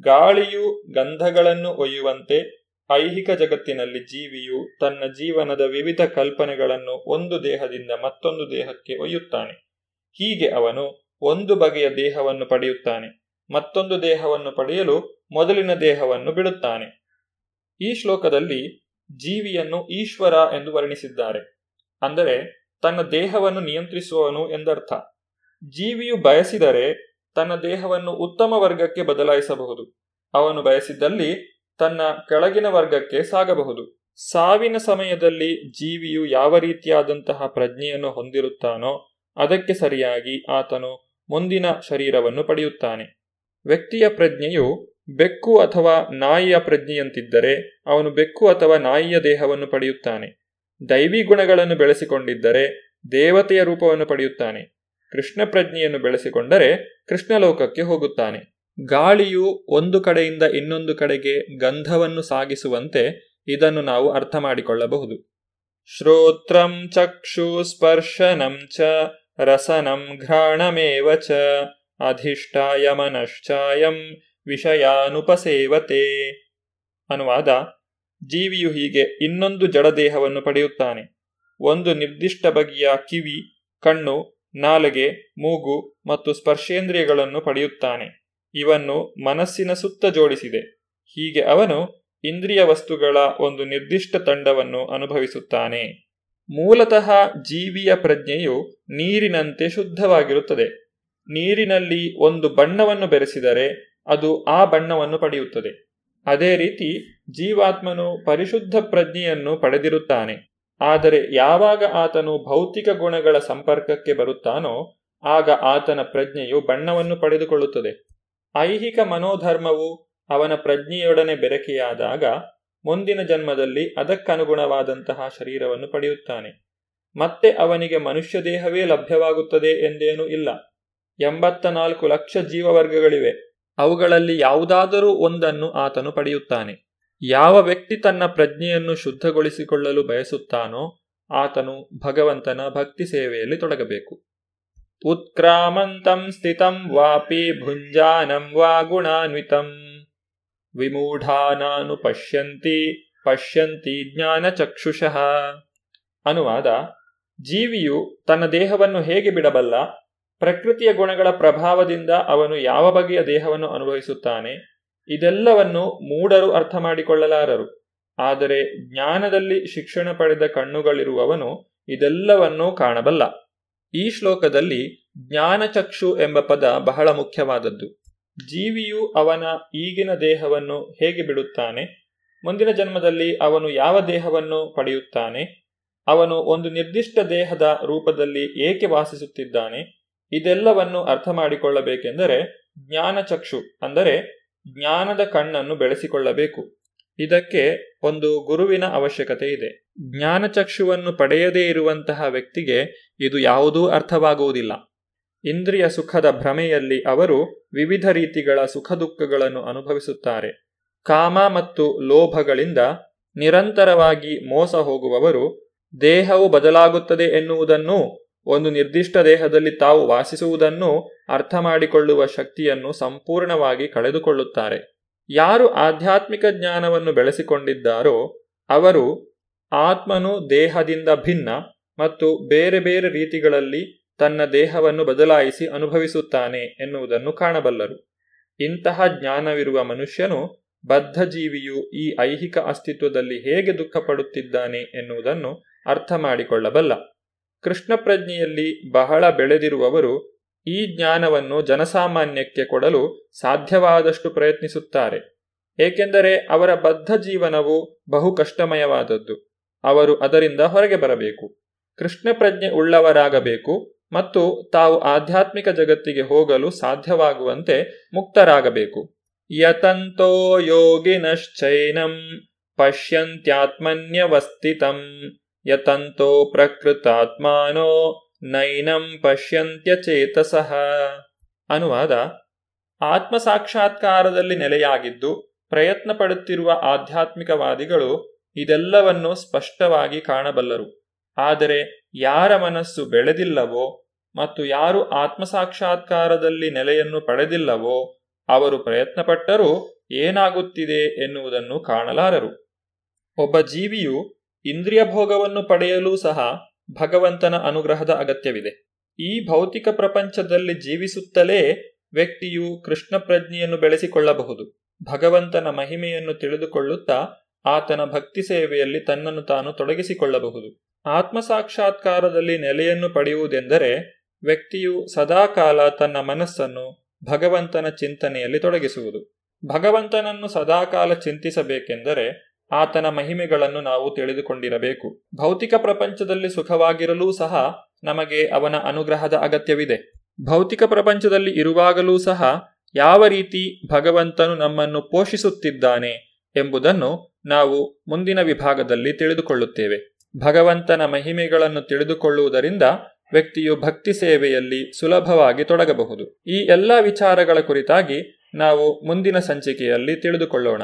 S6: ಗಾಳಿಯು ಗಂಧಗಳನ್ನು ಒಯ್ಯುವಂತೆ ಐಹಿಕ ಜಗತ್ತಿನಲ್ಲಿ ಜೀವಿಯು ತನ್ನ ಜೀವನದ ವಿವಿಧ ಕಲ್ಪನೆಗಳನ್ನು ಒಂದು ದೇಹದಿಂದ ಮತ್ತೊಂದು ದೇಹಕ್ಕೆ ಒಯ್ಯುತ್ತಾನೆ. ಹೀಗೆ ಅವನು ಒಂದು ಬಗೆಯ ದೇಹವನ್ನು ಪಡೆಯುತ್ತಾನೆ. ಮತ್ತೊಂದು ದೇಹವನ್ನು ಪಡೆಯಲು ಮೊದಲಿನ ದೇಹವನ್ನು ಬಿಡುತ್ತಾನೆ. ಈ ಶ್ಲೋಕದಲ್ಲಿ ಜೀವಿಯನ್ನು ಈಶ್ವರ ಎಂದು ವರ್ಣಿಸಿದ್ದಾರೆ. ಅಂದರೆ ತನ್ನ ದೇಹವನ್ನು ನಿಯಂತ್ರಿಸುವವನು ಎಂದರ್ಥ. ಜೀವಿಯು ಬಯಸಿದರೆ ತನ್ನ ದೇಹವನ್ನು ಉತ್ತಮ ವರ್ಗಕ್ಕೆ ಬದಲಾಯಿಸಬಹುದು. ಅವನು ಬಯಸಿದ್ದಲ್ಲಿ ತನ್ನ ಕೆಳಗಿನ ವರ್ಗಕ್ಕೆ ಸಾಗಬಹುದು. ಸಾವಿನ ಸಮಯದಲ್ಲಿ ಜೀವಿಯು ಯಾವ ರೀತಿಯಾದಂತಹ ಪ್ರಜ್ಞೆಯನ್ನು ಹೊಂದಿರುತ್ತಾನೋ ಅದಕ್ಕೆ ಸರಿಯಾಗಿ ಆತನು ಮುಂದಿನ ಶರೀರವನ್ನು ಪಡೆಯುತ್ತಾನೆ. ವ್ಯಕ್ತಿಯ ಪ್ರಜ್ಞೆಯು ಬೆಕ್ಕು ಅಥವಾ ನಾಯಿಯ ಪ್ರಜ್ಞೆಯಂತಿದ್ದರೆ ಅವನು ಬೆಕ್ಕು ಅಥವಾ ನಾಯಿಯ ದೇಹವನ್ನು ಪಡೆಯುತ್ತಾನೆ. ದೈವಿ ಗುಣಗಳನ್ನು ಬೆಳೆಸಿಕೊಂಡಿದ್ದರೆ ದೇವತೆಯ ರೂಪವನ್ನು ಪಡೆಯುತ್ತಾನೆ. ಕೃಷ್ಣ ಪ್ರಜ್ಞೆಯನ್ನು ಬೆಳೆಸಿಕೊಂಡರೆ ಕೃಷ್ಣಲೋಕಕ್ಕೆ ಹೋಗುತ್ತಾನೆ. ಗಾಳಿಯು ಒಂದು ಕಡೆಯಿಂದ ಇನ್ನೊಂದು ಕಡೆಗೆ ಗಂಧವನ್ನು ಸಾಗಿಸುವಂತೆ ಇದನ್ನು ನಾವು ಅರ್ಥ ಮಾಡಿಕೊಳ್ಳಬಹುದು. ಶ್ರೋತ್ರಂ ಚಕ್ಷು ಸ್ಪರ್ಶನಂ ಚ ರಸನಂ ಘ್ರಾಣಮೇವ ಚ ಅಧಿಷ್ಠಾಯ ಮನಶ್ಚಾಯಂ ವಿಷಯಾನುಪಸೇವತೆ. ಅನುವಾದ, ಜೀವಿಯು ಹೀಗೆ ಇನ್ನೊಂದು ಜಡದೇಹವನ್ನು ಪಡೆಯುತ್ತಾನೆ. ಒಂದು ನಿರ್ದಿಷ್ಟ ಬಗೆಯ ಕಿವಿ, ಕಣ್ಣು, ನಾಲಗೆ, ಮೂಗು ಮತ್ತು ಸ್ಪರ್ಶೇಂದ್ರಿಯಗಳನ್ನು ಪಡೆಯುತ್ತಾನೆ. ಇವನ್ನು ಮನಸ್ಸಿನ ಸುತ್ತ ಜೋಡಿಸಿದೆ. ಹೀಗೆ ಅವನು ಇಂದ್ರಿಯ ವಸ್ತುಗಳ ಒಂದು ನಿರ್ದಿಷ್ಟ ತಂಡವನ್ನು ಅನುಭವಿಸುತ್ತಾನೆ. ಮೂಲತಃ ಜೀವಿಯ ಪ್ರಜ್ಞೆಯು ನೀರಿನಂತೆ ಶುದ್ಧವಾಗಿರುತ್ತದೆ. ನೀರಿನಲ್ಲಿ ಒಂದು ಬಣ್ಣವನ್ನು ಬೆರೆಸಿದರೆ ಅದು ಆ ಬಣ್ಣವನ್ನು ಪಡೆಯುತ್ತದೆ. ಅದೇ ರೀತಿ ಜೀವಾತ್ಮನು ಪರಿಶುದ್ಧ ಪ್ರಜ್ಞೆಯನ್ನು ಪಡೆದಿರುತ್ತಾನೆ. ಆದರೆ ಯಾವಾಗ ಆತನು ಭೌತಿಕ ಗುಣಗಳ ಸಂಪರ್ಕಕ್ಕೆ ಬರುತ್ತಾನೋ, ಆಗ ಆತನ ಪ್ರಜ್ಞೆಯು ಬಣ್ಣವನ್ನು ಪಡೆದುಕೊಳ್ಳುತ್ತದೆ. ಐಹಿಕ ಮನೋಧರ್ಮವು ಅವನ ಪ್ರಜ್ಞೆಯೊಡನೆ ಬೆರಕೆಯಾದಾಗ ಮುಂದಿನ ಜನ್ಮದಲ್ಲಿ ಅದಕ್ಕನುಗುಣವಾದಂತಹ ಶರೀರವನ್ನು ಪಡೆಯುತ್ತಾನೆ. ಮತ್ತೆ ಅವನಿಗೆ ಮನುಷ್ಯ ದೇಹವೇ ಲಭ್ಯವಾಗುತ್ತದೆ ಎಂದೇನೂ ಇಲ್ಲ. ಎಂಬತ್ತ ನಾಲ್ಕು ಲಕ್ಷ ಜೀವವರ್ಗಗಳಿವೆ. ಅವುಗಳಲ್ಲಿ ಯಾವುದಾದರೂ ಒಂದನ್ನು ಆತನು ಪಡೆಯುತ್ತಾನೆ. ಯಾವ ವ್ಯಕ್ತಿ ತನ್ನ ಪ್ರಜ್ಞೆಯನ್ನು ಶುದ್ಧಗೊಳಿಸಿಕೊಳ್ಳಲು ಬಯಸುತ್ತಾನೋ ಆತನು ಭಗವಂತನ ಭಕ್ತಿ ಸೇವೆಯಲ್ಲಿ ತೊಡಗಬೇಕು. ಉತ್ಕ್ರಾಮಂತಂ ಸ್ಥಿತಂ ವಾಪಿ ಭುಂಜಾನಂ ವಾ ಗುಣಾನ್ವಿತಂ. ವಿಮೂಢಾನಾನು ಪಶ್ಯಂತಿ ಪಶ್ಯಂತಿ ಜ್ಞಾನ ಚಕ್ಷುಷಃ. ಅನುವಾದ, ಜೀವಿಯು ತನ್ನ ದೇಹವನ್ನು ಹೇಗೆ ಬಿಡಬಲ್ಲ? ಪ್ರಕೃತಿಯ ಗುಣಗಳ ಪ್ರಭಾವದಿಂದ ಅವನು ಯಾವ ಬಗೆಯ ದೇಹವನ್ನು ಅನುಭವಿಸುತ್ತಾನೆ, ಇದೆಲ್ಲವನ್ನು ಮೂಢರು ಅರ್ಥ ಮಾಡಿಕೊಳ್ಳಲಾರರು. ಆದರೆ ಜ್ಞಾನದಲ್ಲಿ ಶಿಕ್ಷಣ ಪಡೆದ ಕಣ್ಣುಗಳಿರುವವನು ಇದೆಲ್ಲವನ್ನೂ ಕಾಣಬಲ್ಲ. ಈ ಶ್ಲೋಕದಲ್ಲಿ ಜ್ಞಾನಚಕ್ಷು ಎಂಬ ಪದ ಬಹಳ ಮುಖ್ಯವಾದದ್ದು. ಜೀವಿಯು ಅವನ ಈಗಿನ ದೇಹವನ್ನು ಹೇಗೆ ಬಿಡುತ್ತಾನೆ, ಮುಂದಿನ ಜನ್ಮದಲ್ಲಿ ಅವನು ಯಾವ ದೇಹವನ್ನು ಪಡೆಯುತ್ತಾನೆ, ಅವನು ಒಂದು ನಿರ್ದಿಷ್ಟ ದೇಹದ ರೂಪದಲ್ಲಿ ಏಕೆ ವಾಸಿಸುತ್ತಿದ್ದಾನೆ ಇದೆಲ್ಲವನ್ನು ಅರ್ಥ ಮಾಡಿಕೊಳ್ಳಬೇಕೆಂದರೆ ಜ್ಞಾನಚಕ್ಷು, ಅಂದರೆ ಜ್ಞಾನದ ಕಣ್ಣನ್ನು ಬೆಳೆಸಿಕೊಳ್ಳಬೇಕು. ಇದಕ್ಕೆ ಒಂದು ಗುರುವಿನ ಅವಶ್ಯಕತೆ ಇದೆ. ಜ್ಞಾನಚಕ್ಷುವನ್ನು ಪಡೆಯದೇ ಇರುವಂತಹ ವ್ಯಕ್ತಿಗೆ ಇದು ಯಾವುದೂ ಅರ್ಥವಾಗುವುದಿಲ್ಲ. ಇಂದ್ರಿಯ ಸುಖದ ಭ್ರಮೆಯಲ್ಲಿ ಅವರು ವಿವಿಧ ರೀತಿಗಳ ಸುಖ ದುಃಖಗಳನ್ನು ಅನುಭವಿಸುತ್ತಾರೆ. ಕಾಮ ಮತ್ತು ಲೋಭಗಳಿಂದ ನಿರಂತರವಾಗಿ ಮೋಸ ಹೋಗುವವರು ದೇಹವು ಬದಲಾಗುತ್ತದೆ ಎನ್ನುವುದನ್ನು ಒಂದು ನಿರ್ದಿಷ್ಟ ದೇಹದಲ್ಲಿ ತಾವು ವಾಸಿಸುವುದನ್ನು ಅರ್ಥ ಮಾಡಿಕೊಳ್ಳುವ ಶಕ್ತಿಯನ್ನು ಸಂಪೂರ್ಣವಾಗಿ ಕಳೆದುಕೊಳ್ಳುತ್ತಾರೆ. ಯಾರು ಆಧ್ಯಾತ್ಮಿಕ ಜ್ಞಾನವನ್ನು ಬೆಳೆಸಿಕೊಂಡಿದ್ದಾರೋ, ಅವರು ಆತ್ಮನು ದೇಹದಿಂದ ಭಿನ್ನ ಮತ್ತು ಬೇರೆ ಬೇರೆ ರೀತಿಗಳಲ್ಲಿ ತನ್ನ ದೇಹವನ್ನು ಬದಲಾಯಿಸಿ ಅನುಭವಿಸುತ್ತಾನೆ ಎನ್ನುವುದನ್ನು ಕಾಣಬಲ್ಲರು. ಇಂತಹ ಜ್ಞಾನವಿರುವ ಮನುಷ್ಯನು ಬದ್ಧ ಜೀವಿಯು ಈ ಐಹಿಕ ಅಸ್ತಿತ್ವದಲ್ಲಿ ಹೇಗೆ ದುಃಖ ಪಡುತ್ತಿದ್ದಾನೆ ಎನ್ನುವುದನ್ನು ಅರ್ಥ ಮಾಡಿಕೊಳ್ಳಬಲ್ಲ ಕೃಷ್ಣ ಪ್ರಜ್ಞೆಯಲ್ಲಿ ಬಹಳ ಬೆಳೆದಿರುವವರು ಈ ಜ್ಞಾನವನ್ನು ಜನಸಾಮಾನ್ಯಕ್ಕೆ ಕೊಡಲು ಸಾಧ್ಯವಾದಷ್ಟು ಪ್ರಯತ್ನಿಸುತ್ತಾರೆ. ಏಕೆಂದರೆ ಅವರ ಬದ್ಧ ಜೀವನವು ಬಹು ಕಷ್ಟಮಯವಾದದ್ದು. ಅವರು ಅದರಿಂದ ಹೊರಗೆ ಬರಬೇಕು. ಕೃಷ್ಣ ಪ್ರಜ್ಞೆ ಉಳ್ಳವರಾಗಬೇಕು ಮತ್ತು ತಾವು ಆಧ್ಯಾತ್ಮಿಕ ಜಗತ್ತಿಗೆ ಹೋಗಲು ಸಾಧ್ಯವಾಗುವಂತೆ ಮುಕ್ತರಾಗಬೇಕು. ಯತಂತೋ ಯೋಗಿನಶ್ಚೈನಂ ಪಶ್ಯಂತ್ಯಾತ್ಮನ್ಯವಸ್ಥಿತಂ. ಯತಂತೋ ಪ್ರಕೃತಾತ್ಮಾನೋ ನೈನಂ ಪಶ್ಯಂತ್ಯಚೇತಸಃ ಅನುವಾದ ಆತ್ಮ ಸಾಕ್ಷಾತ್ಕಾರದಲ್ಲಿ ನೆಲೆಯಾಗಿದ್ದು ಪ್ರಯತ್ನ ಪಡುತ್ತಿರುವ ಆಧ್ಯಾತ್ಮಿಕವಾದಿಗಳು ಇದೆಲ್ಲವನ್ನು ಸ್ಪಷ್ಟವಾಗಿ ಕಾಣಬಲ್ಲರು. ಆದರೆ ಯಾರ ಮನಸ್ಸು ಬೆಳೆದಿಲ್ಲವೋ ಮತ್ತು ಯಾರು ಆತ್ಮ ಸಾಕ್ಷಾತ್ಕಾರದಲ್ಲಿ ನೆಲೆಯನ್ನು ಪಡೆದಿಲ್ಲವೋ ಅವರು ಪ್ರಯತ್ನಪಟ್ಟರೂ ಏನಾಗುತ್ತಿದೆ ಎನ್ನುವುದನ್ನು ಕಾಣಲಾರರು. ಒಬ್ಬ ಜೀವಿಯು ಇಂದ್ರಿಯ ಭೋಗವನ್ನು ಪಡೆಯಲೂ ಸಹ ಭಗವಂತನ ಅನುಗ್ರಹದ ಅಗತ್ಯವಿದೆ. ಈ ಭೌತಿಕ ಪ್ರಪಂಚದಲ್ಲಿ ಜೀವಿಸುತ್ತಲೇ ವ್ಯಕ್ತಿಯು ಕೃಷ್ಣ ಪ್ರಜ್ಞೆಯನ್ನು ಬೆಳೆಸಿಕೊಳ್ಳಬಹುದು. ಭಗವಂತನ ಮಹಿಮೆಯನ್ನು ತಿಳಿದುಕೊಳ್ಳುತ್ತಾ ಆತನ ಭಕ್ತಿ ಸೇವೆಯಲ್ಲಿ ತನ್ನನ್ನು ತಾನು ತೊಡಗಿಸಿಕೊಳ್ಳಬಹುದು. ಆತ್ಮ ಸಾಕ್ಷಾತ್ಕಾರದಲ್ಲಿ ನೆಲೆಯನ್ನು ಪಡೆಯುವುದೆಂದರೆ ವ್ಯಕ್ತಿಯು ಸದಾಕಾಲ ತನ್ನ ಮನಸ್ಸನ್ನು ಭಗವಂತನ ಚಿಂತನೆಯಲ್ಲಿ ತೊಡಗಿಸುವುದು. ಭಗವಂತನನ್ನು ಸದಾಕಾಲ ಚಿಂತಿಸಬೇಕೆಂದರೆ ಆತನ ಮಹಿಮೆಗಳನ್ನು ನಾವು ತಿಳಿದುಕೊಂಡಿರಬೇಕು. ಭೌತಿಕ ಪ್ರಪಂಚದಲ್ಲಿ ಸುಖವಾಗಿರಲೂ ಸಹ ನಮಗೆ ಅವನ ಅನುಗ್ರಹದ ಅಗತ್ಯವಿದೆ. ಭೌತಿಕ ಪ್ರಪಂಚದಲ್ಲಿ ಇರುವಾಗಲೂ ಸಹ ಯಾವ ರೀತಿ ಭಗವಂತನು ನಮ್ಮನ್ನು ಪೋಷಿಸುತ್ತಿದ್ದಾನೆ ಎಂಬುದನ್ನು ನಾವು ಮುಂದಿನ ವಿಭಾಗದಲ್ಲಿ ತಿಳಿದುಕೊಳ್ಳುತ್ತೇವೆ. ಭಗವಂತನ ಮಹಿಮೆಗಳನ್ನು ತಿಳಿದುಕೊಳ್ಳುವುದರಿಂದ ವ್ಯಕ್ತಿಯು ಭಕ್ತಿ ಸೇವೆಯಲ್ಲಿ ಸುಲಭವಾಗಿ ತೊಡಗಬಹುದು. ಈ ಎಲ್ಲ ವಿಚಾರಗಳ ಕುರಿತಾಗಿ ನಾವು ಮುಂದಿನ ಸಂಚಿಕೆಯಲ್ಲಿ ತಿಳಿದುಕೊಳ್ಳೋಣ.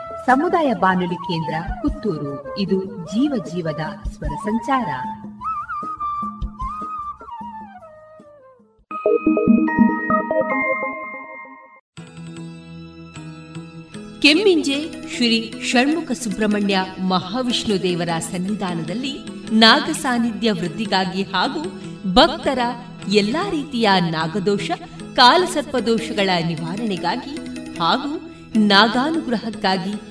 S7: ಸಮುದಾಯ ಬಾನುಲಿ ಕೇಂದ್ರ ಪುತ್ತೂರು. ಇದು ಜೀವ ಜೀವದ ಸ್ವರ ಸಂಚಾರ.
S1: ಕೆಮ್ಮಿಂಜೆ ಶ್ರೀ ಷಣ್ಮುಖ ಸುಬ್ರಹ್ಮಣ್ಯ ಮಹಾವಿಷ್ಣು ದೇವರ ಸನ್ನಿಧಾನದಲ್ಲಿ ನಾಗ ಸಾನ್ನಿಧ್ಯ ವೃದ್ಧಿಗಾಗಿ ಹಾಗೂ ಭಕ್ತರ ಎಲ್ಲಾ ರೀತಿಯ ನಾಗದೋಷ, ಕಾಲಸರ್ಪದೋಷಗಳ ನಿವಾರಣೆಗಾಗಿ ಹಾಗೂ ನಾಗಾನುಗ್ರಹಕ್ಕಾಗಿ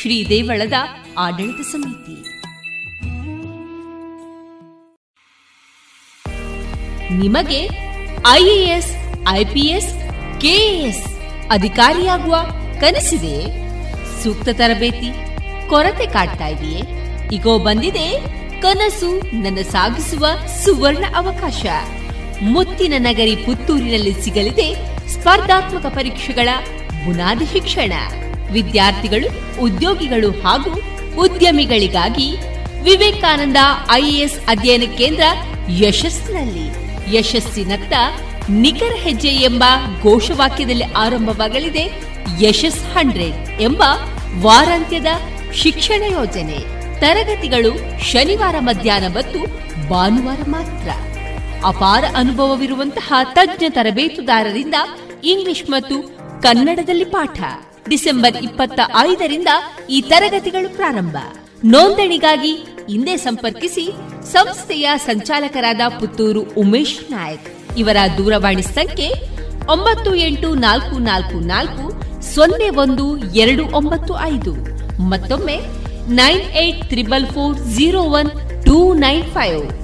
S1: ಶ್ರೀ ದೇವಳದ ಆಡಳಿತ ಸಮಿತಿ. ನಿಮಗೆ ಐಎಎಸ್, ಐಪಿಎಸ್, ಕೆಎಎಸ್ ಅಧಿಕಾರಿಯಾಗುವ ಕನಸಿದೆ? ಸೂಕ್ತ ತರಬೇತಿ, ಕೊರತೆ ಕಾಡ್ತಾ ಇದೆಯೇ? ಈಗೋ ಬಂದಿದೆ ಕನಸು ನನ್ನ ಸಾಗಿಸುವ ಸುವರ್ಣ ಅವಕಾಶ. ಮುತ್ತಿನ ನಗರಿ ಪುತ್ತೂರಿನಲ್ಲಿ ಸಿಗಲಿದೆ ಸ್ಪರ್ಧಾತ್ಮಕ ಪರೀಕ್ಷೆಗಳ ಬುನಾದಿ ಶಿಕ್ಷಣ. ವಿದ್ಯಾರ್ಥಿಗಳು, ಉದ್ಯೋಗಿಗಳು ಹಾಗೂ ಉದ್ಯಮಿಗಳಿಗಾಗಿ ವಿವೇಕಾನಂದ ಐಎಎಸ್ ಅಧ್ಯಯನ ಕೇಂದ್ರ ಯಶಸ್ಸಿನಲ್ಲಿ, ಯಶಸ್ಸಿನತ್ತ ನಿಖರ ಹೆಜ್ಜೆ ಎಂಬ ಘೋಷವಾಕ್ಯದಲ್ಲಿ ಆರಂಭವಾಗಲಿದೆ ಯಶಸ್ ಹಂಡ್ರೆಡ್ ಎಂಬ ವಾರಾಂತ್ಯದ ಶಿಕ್ಷಣ ಯೋಜನೆ. ತರಗತಿಗಳು ಶನಿವಾರ ಮಧ್ಯಾಹ್ನ ಮತ್ತು ಭಾನುವಾರ ಮಾತ್ರ. ಅಪಾರ ಅನುಭವವಿರುವಂತಹ ತಜ್ಞ ತರಬೇತುದಾರರಿಂದ ಇಂಗ್ಲಿಷ್ ಮತ್ತು ಕನ್ನಡದಲ್ಲಿ ಪಾಠ. ಡಿಸೆಂಬರ್ ಇಪ್ಪತ್ತ ಐದರಿಂದ ಈ ತರಗತಿಗಳು ಪ್ರಾರಂಭ. ನೋಂದಣಿಗಾಗಿ ಹಿಂದೆ ಸಂಪರ್ಕಿಸಿ ಸಂಸ್ಥೆಯ ಸಂಚಾಲಕರಾದ ಪುತ್ತೂರು ಉಮೇಶ್ ನಾಯಕ್. ಇವರ ದೂರವಾಣಿ ಸಂಖ್ಯೆ ಒಂಬತ್ತು ಎಂಟು ನಾಲ್ಕು ನಾಲ್ಕು ನಾಲ್ಕು ಸೊನ್ನೆ ಒಂದು ಎರಡು ಒಂಬತ್ತು ಐದು. ಮತ್ತೊಮ್ಮೆ nine eight triple four zero one two nine five.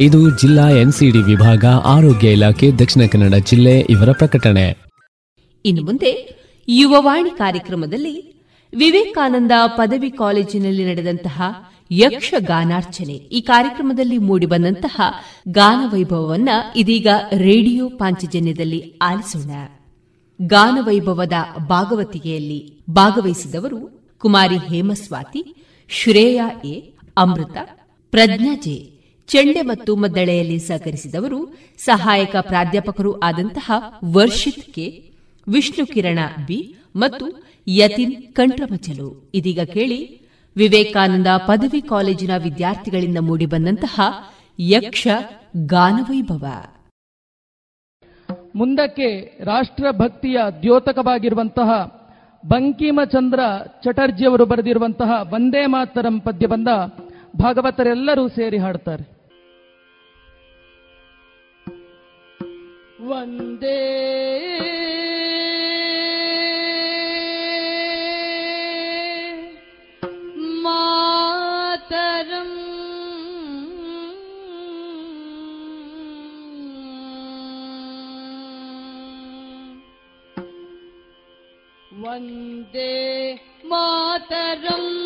S8: ಇದು ಜಿಲ್ಲಾ ಎನ್ಸಿಡಿ ವಿಭಾಗ ಆರೋಗ್ಯ ಇಲಾಖೆ ದಕ್ಷಿಣ ಕನ್ನಡ ಜಿಲ್ಲೆ ಇವರ ಪ್ರಕಟಣೆ.
S1: ಇನ್ನು ಮುಂದೆ ಯುವವಾಣಿ ಕಾರ್ಯಕ್ರಮದಲ್ಲಿ ವಿವೇಕಾನಂದ ಪದವಿ ಕಾಲೇಜಿನಲ್ಲಿ ನಡೆದಂತಹ ಯಕ್ಷಗಾನಾರ್ಚನೆ ಈ ಕಾರ್ಯಕ್ರಮದಲ್ಲಿ ಮೂಡಿಬಂದಂತಹ ಗಾನ ವೈಭವವನ್ನ ಇದೀಗ ರೇಡಿಯೋ ಪಾಂಚಜನ್ಯದಲ್ಲಿ ಆಲಿಸೋಣ. ಗಾನವೈಭವದ ಭಾಗವತಿಗೆಯಲ್ಲಿ ಭಾಗವಹಿಸಿದವರು ಕುಮಾರಿ Hemaswathi, Shreya A, Amrutha, Prajna J ಚೆಂಡೆ ಮತ್ತು ಮದ್ದಳೆಯಲ್ಲಿ ಸಹಕರಿಸಿದವರು ಸಹಾಯಕ ಪ್ರಾಧ್ಯಾಪಕರು ಆದಂತಹ ವರ್ಷಿತ್ ಕೆ, ವಿಷ್ಣು ಕಿರಣ ಬಿ ಮತ್ತು ಯತಿನ್ ಕಂಠಮಚಲು ಇದೀಗ ಕೇಳಿ, ವಿವೇಕಾನಂದ ಪದವಿ ಕಾಲೇಜಿನ ವಿದ್ಯಾರ್ಥಿಗಳಿಂದ ಮೂಡಿಬಂದಂತಹ ಯಕ್ಷ ಗಾನವೈಭವ.
S9: ಮುಂದಕ್ಕೆ ರಾಷ್ಟ್ರಭಕ್ತಿಯ ದ್ಯೋತಕವಾಗಿರುವಂತಹ ಬಂಕಿಮಚಂದ್ರ ಚಟರ್ಜಿಯವರು ಬರೆದಿರುವಂತಹ ವಂದೇ ಮಾತರಂ ಪದ್ಯ ಬಂದ ಭಾಗವತರೆಲ್ಲರೂ ಸೇರಿ ಹಾಡ್ತಾರೆ.
S10: वन्दे। मातरम्।
S9: वन्दे मातरम्।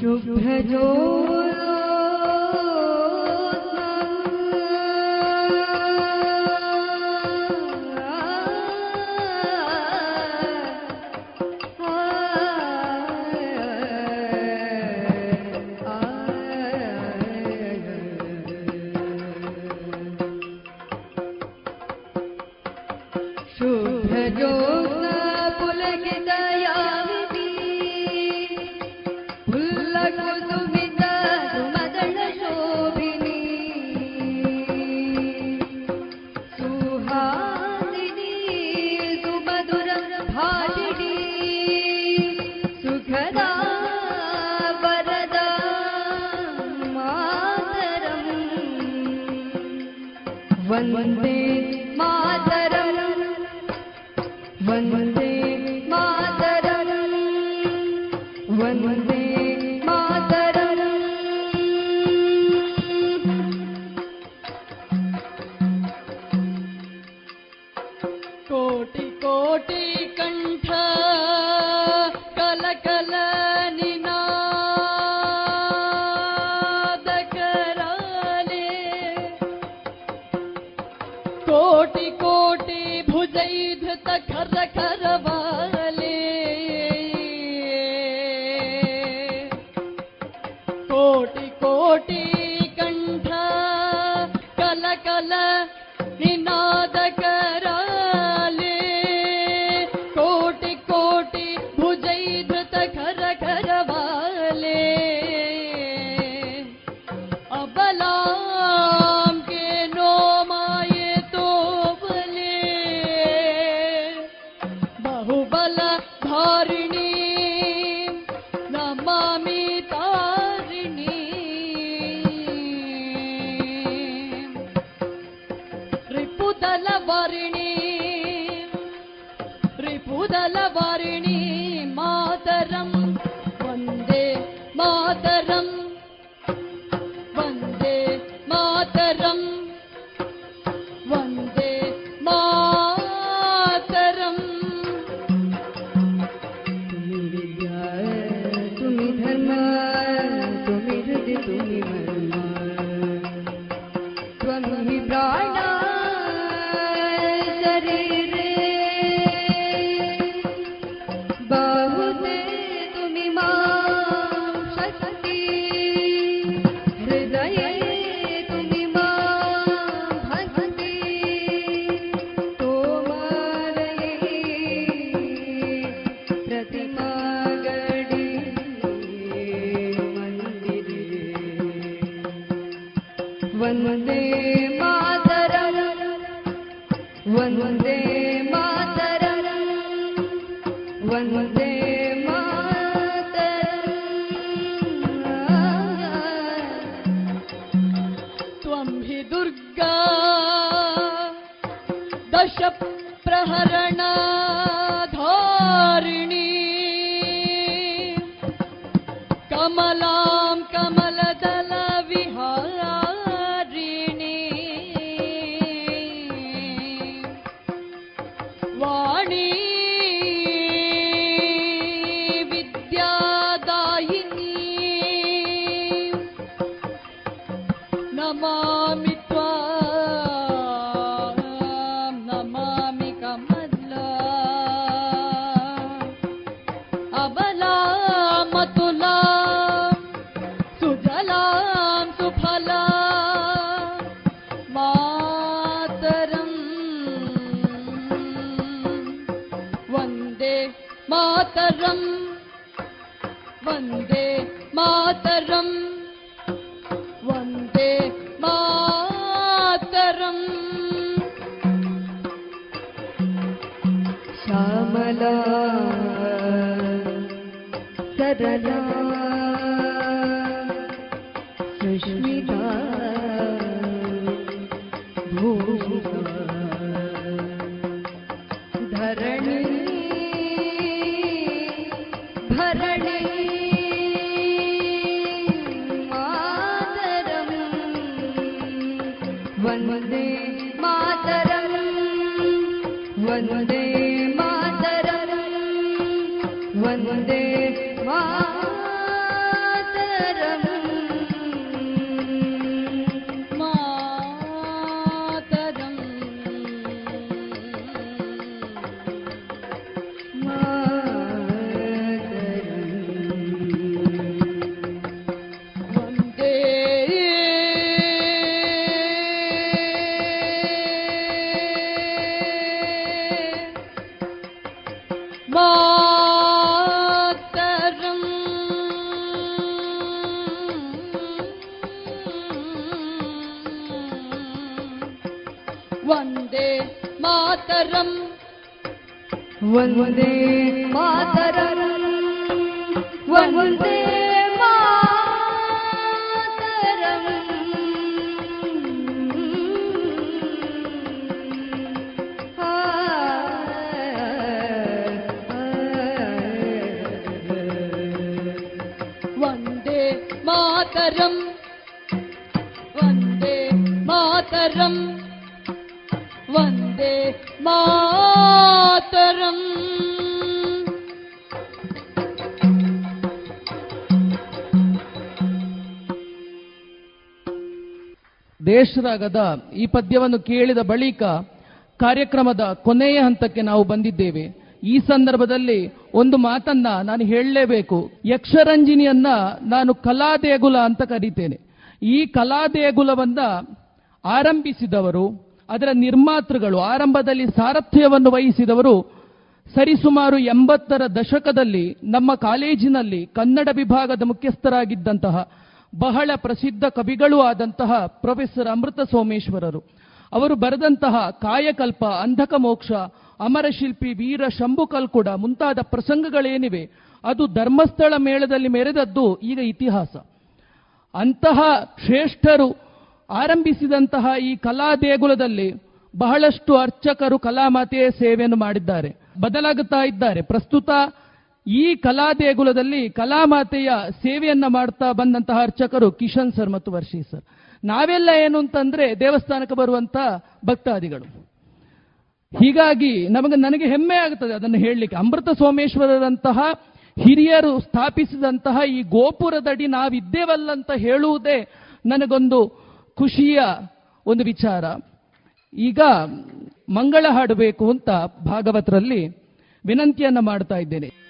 S9: शु लुहो
S11: ದೇಶರಾಗದ ಈ ಪದ್ಯವನ್ನು ಕೇಳಿದ ಬಳಿಕ ಕಾರ್ಯಕ್ರಮದ ಕೊನೆಯ ಹಂತಕ್ಕೆ ನಾವು ಬಂದಿದ್ದೇವೆ. ಈ ಸಂದರ್ಭದಲ್ಲಿ ಒಂದು ಮಾತನ್ನ ನಾನು ಹೇಳಲೇಬೇಕು. ಯಕ್ಷರಂಜಿನಿಯನ್ನ ನಾನು ಕಲಾ ದೇಗುಲ ಅಂತ ಕರೀತೇನೆ. ಈ ಕಲಾ ದೇಗುಲವನ್ನ ಆರಂಭಿಸಿದವರು, ಅದರ ನಿರ್ಮಾತೃಗಳು, ಆರಂಭದಲ್ಲಿ ಸಾರಥ್ಯವನ್ನು ವಹಿಸಿದವರು ಸರಿಸುಮಾರು ಎಂಬತ್ತರ ದಶಕದಲ್ಲಿ ನಮ್ಮ ಕಾಲೇಜಿನಲ್ಲಿ ಕನ್ನಡ ವಿಭಾಗದ ಮುಖ್ಯಸ್ಥರಾಗಿದ್ದಂತಹ ಬಹಳ ಪ್ರಸಿದ್ಧ ಕವಿಗಳೂ ಆದಂತಹ ಪ್ರೊಫೆಸರ್ ಅಮೃತ ಸೋಮೇಶ್ವರರು. ಅವರು ಬರೆದಂತಹ ಕಾಯಕಲ್ಪ, ಅಂಧಕ ಮೋಕ್ಷ, ಅಮರಶಿಲ್ಪಿ ವೀರ ಶಂಭು ಕಲ್ಕುಡ ಮುಂತಾದ ಪ್ರಸಂಗಗಳೇನಿವೆ, ಅದು ಧರ್ಮಸ್ಥಳ ಮೇಳದಲ್ಲಿ ಮೆರೆದದ್ದು ಈಗ ಇತಿಹಾಸ. ಅಂತಹ ಶ್ರೇಷ್ಠರು ಆರಂಭಿಸಿದಂತಹ ಈ ಕಲಾ ದೇಗುಲದಲ್ಲಿ ಬಹಳಷ್ಟು ಅರ್ಚಕರು ಕಲಾಮಾತೆಯ ಸೇವೆಯನ್ನು ಮಾಡಿದ್ದಾರೆ. ಬದಲಾಗುತ್ತಾ ಇದ್ದಾರೆ. ಪ್ರಸ್ತುತ ಈ ಕಲಾ ದೇಗುಲದಲ್ಲಿ ಕಲಾಮಾತೆಯ ಸೇವೆಯನ್ನ ಮಾಡ್ತಾ ಬಂದಂತಹ ಅರ್ಚಕರು ಕಿಶನ್ ಸರ್ ಮತ್ತು ವರ್ಷಿ ಸರ್. ನಾವೆಲ್ಲ ಏನು ಅಂತಂದ್ರೆ ದೇವಸ್ಥಾನಕ್ಕೆ ಬರುವಂತ ಭಕ್ತಾದಿಗಳು. ಹೀಗಾಗಿ ನಮಗೆ, ನನಗೆ ಹೆಮ್ಮೆ ಆಗುತ್ತದೆ ಅದನ್ನು ಹೇಳಲಿಕ್ಕೆ. ಅಮೃತ ಸೋಮೇಶ್ವರರಂತಹ ಹಿರಿಯರು ಸ್ಥಾಪಿಸಿದಂತಹ ಈ ಗೋಪುರದಡಿ ನಾವಿದ್ದೇವಲ್ಲಂತ ಹೇಳುವುದೇ ನನಗೊಂದು ಖುಷಿಯ ಒಂದು ವಿಚಾರ. ಈಗ ಮಂಗಳ ಹಾಡಬೇಕು ಅಂತ ಭಾಗವತರಲ್ಲಿ ವಿನಂತಿಯನ್ನು ಮಾಡ್ತಾ ಇದ್ದೇನೆ.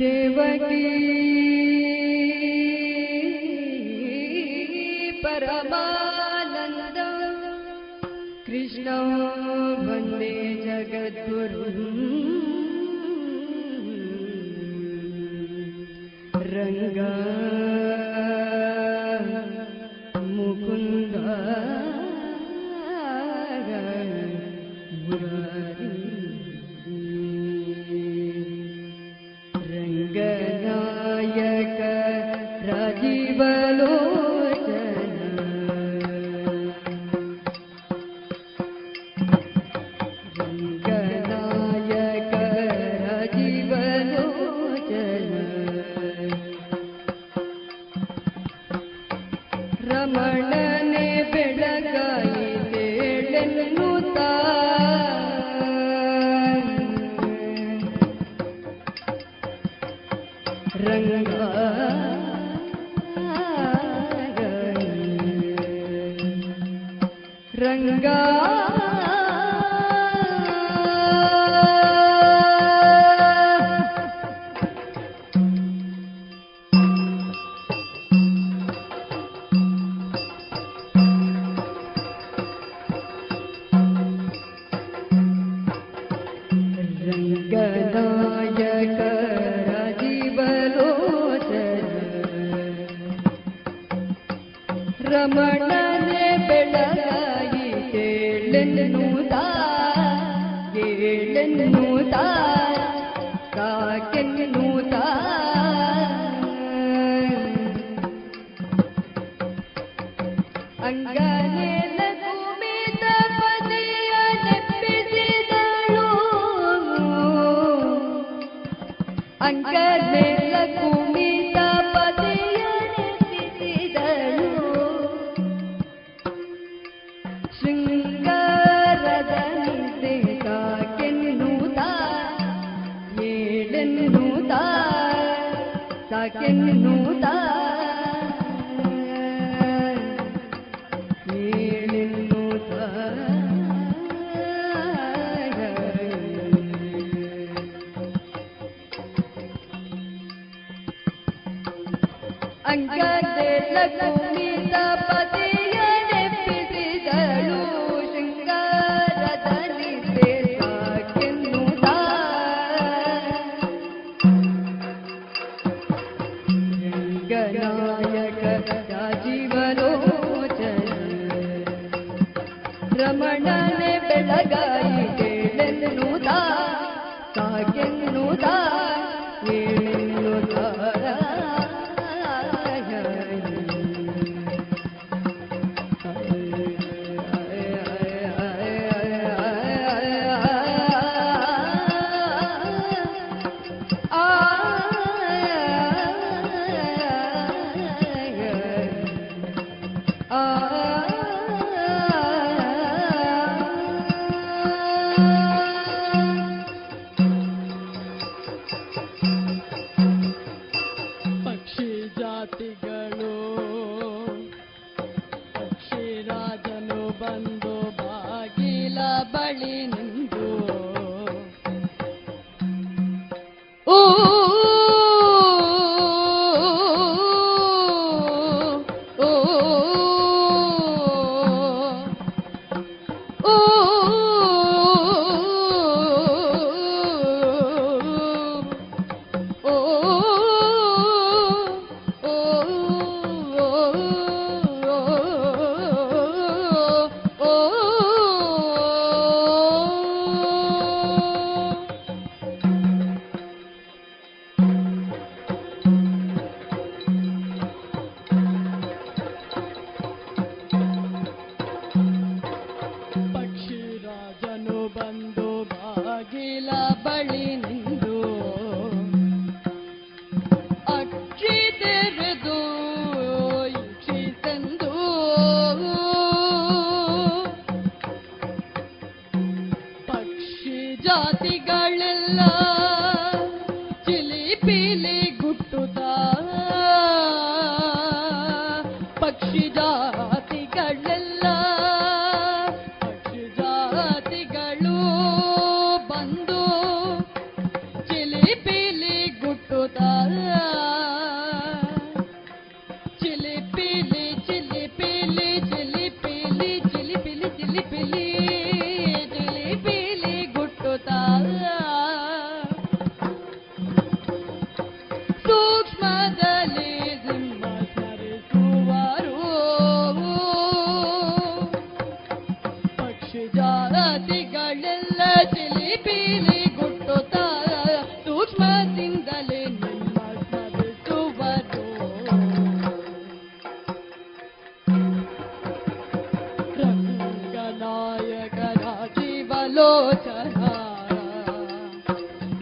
S10: देवकी। परमानन्द। कृष्ण वन्दे जगत्पुरु रङ्ग।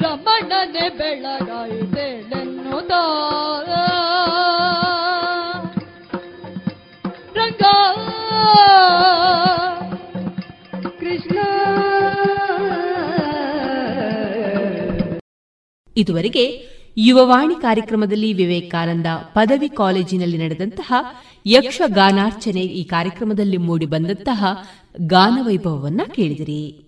S10: ರಮಣನೆ
S9: ಬೆಳಗಾಯಿತೆಳೆನ್ನುತ್ತ ರಂಗ. ಕೃಷ್ಣ.
S1: ಇದುವರೆಗೆ ಯುವವಾಣಿ ಕಾರ್ಯಕ್ರಮದಲ್ಲಿ ವಿವೇಕಾನಂದ ಪದವಿ ಕಾಲೇಜಿನಲ್ಲಿ ನಡೆದಂತಹ ಯಕ್ಷಗಾನಾರ್ಚನೆ ಈ ಕಾರ್ಯಕ್ರಮದಲ್ಲಿ ಮೂಡಿಬಂದಂತಹ ಗಾನವೈಭವವನ್ನ ಕೇಳಿದಿರಿ.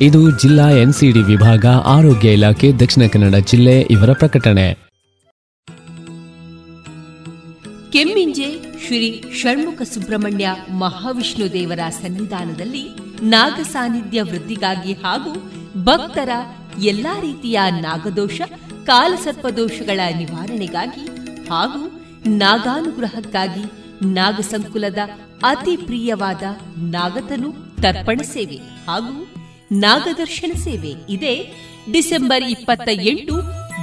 S8: ಇದು ಜಿಲ್ಲಾ ಎನ್ಸಿಡಿ ವಿಭಾಗ, ಆರೋಗ್ಯ ಇಲಾಖೆ, ದಕ್ಷಿಣ ಕನ್ನಡ ಜಿಲ್ಲೆ ಇವರ ಪ್ರಕಟಣೆ.
S1: ಕೆಮ್ಮಿಂಜೆ ಶ್ರೀ ಷಣ್ಮುಖ ಸುಬ್ರಹ್ಮಣ್ಯ ಮಹಾವಿಷ್ಣು ದೇವರ ಸನ್ನಿಧಾನದಲ್ಲಿ ನಾಗ ಸಾನ್ನಿಧ್ಯ ವೃದ್ಧಿಗಾಗಿ ಹಾಗೂ ಭಕ್ತರ ಎಲ್ಲಾ ರೀತಿಯ ನಾಗದೋಷ ಕಾಲಸರ್ಪದೋಷಗಳ ನಿವಾರಣೆಗಾಗಿ ಹಾಗೂ ನಾಗಾನುಗ್ರಹಕ್ಕಾಗಿ ನಾಗಸಂಕುಲದ ಅತಿ ಪ್ರಿಯವಾದ ನಾಗತನು ತರ್ಪಣ ಸೇವೆ ಹಾಗೂ ನಾಗದರ್ಶನ ಸೇವೆ. ಇದೆ ಡಿಸೆಂಬರ್ ಇಪ್ಪತ್ತ ಎಂಟು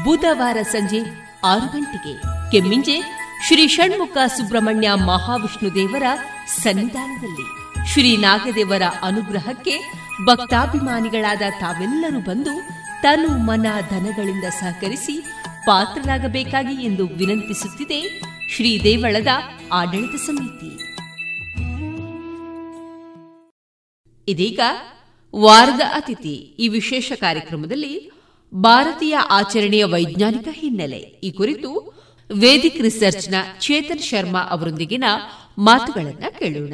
S1: ಬುಧವಾರ ಸಂಜೆ ಆರು ಗಂಟೆಗೆ. ಕೆಮ್ಮಿಂಜೆ ಶ್ರೀ ಷಣ್ಮುಖ ಸುಬ್ರಹ್ಮಣ್ಯ ಮಹಾವಿಷ್ಣು ದೇವರ ಸನ್ನಿಧಾನದಲ್ಲಿ. ಶ್ರೀ ನಾಗದೇವರ ಅನುಗ್ರಹಕ್ಕೆ ಭಕ್ತಾಭಿಮಾನಿಗಳಾದ ತಾವೆಲ್ಲರೂ ಬಂದು ತನು ಮನ ಧನಗಳಿಂದ ಸಹಕರಿಸಿ ಪಾತ್ರರಾಗಬೇಕಾಗಿ ಎಂದು ವಿನಂತಿಸುತ್ತಿದೆ ಶ್ರೀ ದೇವಳದ ಆಡಳಿತ ಸಮಿತಿ. ಇದೀಗ ವಾರದ ಅತಿಥಿ ಈ ವಿಶೇಷ ಕಾರ್ಯಕ್ರಮದಲ್ಲಿ ಭಾರತೀಯ ಆಚರಣೆಯ ವೈಜ್ಞಾನಿಕ ಹಿನ್ನೆಲೆ. ಈ ಕುರಿತು ವೇದಿಕ್ ರಿಸರ್ಚ್ನ ಚೇತನ್ ಶರ್ಮಾ ಅವರೊಂದಿಗಿನ ಮಾತುಗಳನ್ನು ಕೇಳೋಣ.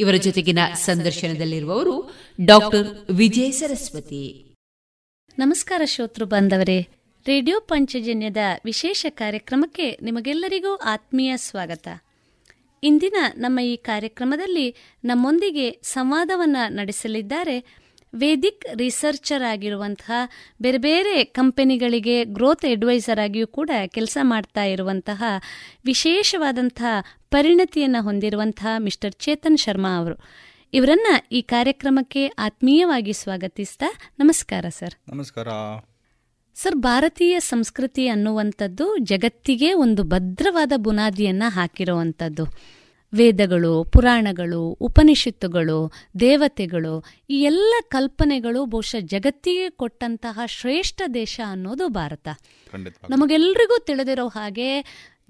S1: ಇವರ ಜೊತೆಗಿನ ಸಂದರ್ಶನದಲ್ಲಿರುವವರು ಡಾಕ್ಟರ್ ವಿಜಯ ಸರಸ್ವತಿ.
S12: ನಮಸ್ಕಾರ ಶ್ರೋತೃ ಬಾಂಧವರೇ. ರೇಡಿಯೋ ಪಂಚಜನ್ಯದ ವಿಶೇಷ ಕಾರ್ಯಕ್ರಮಕ್ಕೆ ನಿಮಗೆಲ್ಲರಿಗೂ ಆತ್ಮೀಯ ಸ್ವಾಗತ. ಇಂದಿನ ನಮ್ಮ ಈ ಕಾರ್ಯಕ್ರಮದಲ್ಲಿ ನಮ್ಮೊಂದಿಗೆ ಸಂವಾದವನ್ನು ನಡೆಸಲಿದ್ದಾರೆ ವೇದಿಕ್ ರಿಸರ್ಚರ್ ಆಗಿರುವಂತಹ ಬೇರೆ ಬೇರೆ ಕಂಪನಿಗಳಿಗೆ ಗ್ರೋತ್ ಅಡ್ವೈಸರ್ ಆಗಿಯೂ ಕೂಡ ಕೆಲಸ ಮಾಡ್ತಾ ಇರುವಂತಹ ವಿಶೇಷವಾದಂತಹ ಪರಿಣತಿಯನ್ನು ಹೊಂದಿರುವಂತಹ ಮಿಸ್ಟರ್ ಚೇತನ್ ಶರ್ಮಾ ಅವರು. ಇವರನ್ನ ಈ ಕಾರ್ಯಕ್ರಮಕ್ಕೆ ಆತ್ಮೀಯವಾಗಿ ಸ್ವಾಗತಿಸ್ತಾ ನಮಸ್ಕಾರ ಸರ್.
S13: ನಮಸ್ಕಾರ.
S12: ಸರ್ ಭಾರತೀಯ ಸಂಸ್ಕೃತಿ ಅನ್ನುವಂಥದ್ದು ಜಗತ್ತಿಗೆ ಒಂದು ಭದ್ರವಾದ ಬುನಾದಿಯನ್ನ ಹಾಕಿರುವಂಥದ್ದು. ವೇದಗಳು ಪುರಾಣಗಳು ಉಪನಿಷತ್ತುಗಳು ದೇವತೆಗಳು ಈ ಎಲ್ಲ ಕಲ್ಪನೆಗಳು ಬಹುಶಃ ಜಗತ್ತಿಗೆ ಕೊಟ್ಟಂತಹ ಶ್ರೇಷ್ಠ ದೇಶ ಅನ್ನೋದು ಭಾರತ. ನಮಗೆಲ್ರಿಗೂ ತಿಳಿದಿರೋ ಹಾಗೆ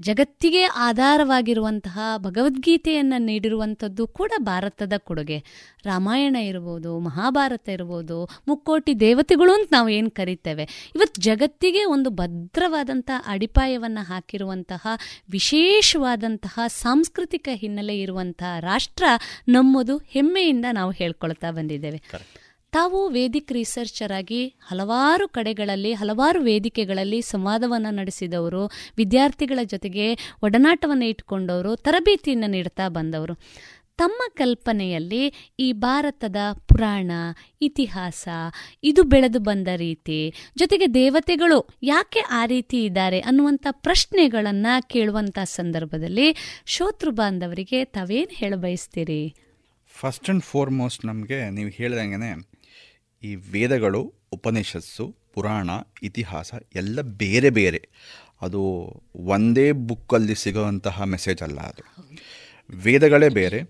S12: ಜಗತ್ತಿಗೆ ಆಧಾರವಾಗಿರುವಂತಹ ಭಗವದ್ಗೀತೆಯನ್ನು ನೀಡಿರುವಂಥದ್ದು ಕೂಡ ಭಾರತದ ಕೊಡುಗೆ. ರಾಮಾಯಣ ಇರ್ಬೋದು, ಮಹಾಭಾರತ ಇರ್ಬೋದು, ಮುಕ್ಕೋಟಿ ದೇವತೆಗಳು ಅಂತ ನಾವು ಏನು ಕರಿತೇವೆ? ಇವತ್ತು ಜಗತ್ತಿಗೆ ಒಂದು ಭದ್ರವಾದಂಥ ಅಡಿಪಾಯವನ್ನು ಹಾಕಿರುವಂತಹ, ವಿಶೇಷವಾದಂತಹ ಸಾಂಸ್ಕೃತಿಕ ಹಿನ್ನೆಲೆ ಇರುವಂತಹ ರಾಷ್ಟ್ರ ನಮ್ಮದು ಹೆಮ್ಮೆಯಿಂದ ನಾವು ಹೇಳ್ಕೊಳ್ತಾ ಬಂದಿದ್ದೇವೆ. ತಾವು ವೇದಿಕ್ ರಿಸರ್ಚರ್ ಆಗಿ ಹಲವಾರು ಕಡೆಗಳಲ್ಲಿ, ಹಲವಾರು ವೇದಿಕೆಗಳಲ್ಲಿ ಸಂವಾದವನ್ನು ನಡೆಸಿದವರು, ವಿದ್ಯಾರ್ಥಿಗಳ ಜೊತೆಗೆ ಒಡನಾಟವನ್ನು ಇಟ್ಕೊಂಡವರು, ತರಬೇತಿಯನ್ನು ನೀಡ್ತಾ ಬಂದವರು. ತಮ್ಮ ಕಲ್ಪನೆಯಲ್ಲಿ ಈ ಭಾರತದ ಪುರಾಣ, ಇತಿಹಾಸ, ಇದು ಬೆಳೆದು ಬಂದ ರೀತಿ, ಜೊತೆಗೆ ದೇವತೆಗಳು ಯಾಕೆ ಆ ರೀತಿ ಇದ್ದಾರೆ ಅನ್ನುವಂಥ ಪ್ರಶ್ನೆಗಳನ್ನು ಕೇಳುವಂಥ ಸಂದರ್ಭದಲ್ಲಿ ಶೋತೃ ಬಾಂಧವರಿಗೆ ತಾವೇನು ಹೇಳಬಯಸ್ತೀರಿ?
S13: ಫಸ್ಟ್ ಆ್ಯಂಡ್ ಫೋರ್ಮೋಸ್ಟ್ ನಮಗೆ ನೀವು ಈ ವೇದಗಳು ಉಪನಿಷತ್ಸು ಪುರಾಣ ಇತಿಹಾಸ ಎಲ್ಲ ಬೇರೆ ಬೇರೆ. ಅದು ಒಂದೇ ಬುಕ್ಕಲ್ಲಿ ಸಿಗುವಂತಹ ಮೆಸೇಜ್ ಅಲ್ಲ ಅದು. ವೇದಗಳೇ ಬೇರೆ.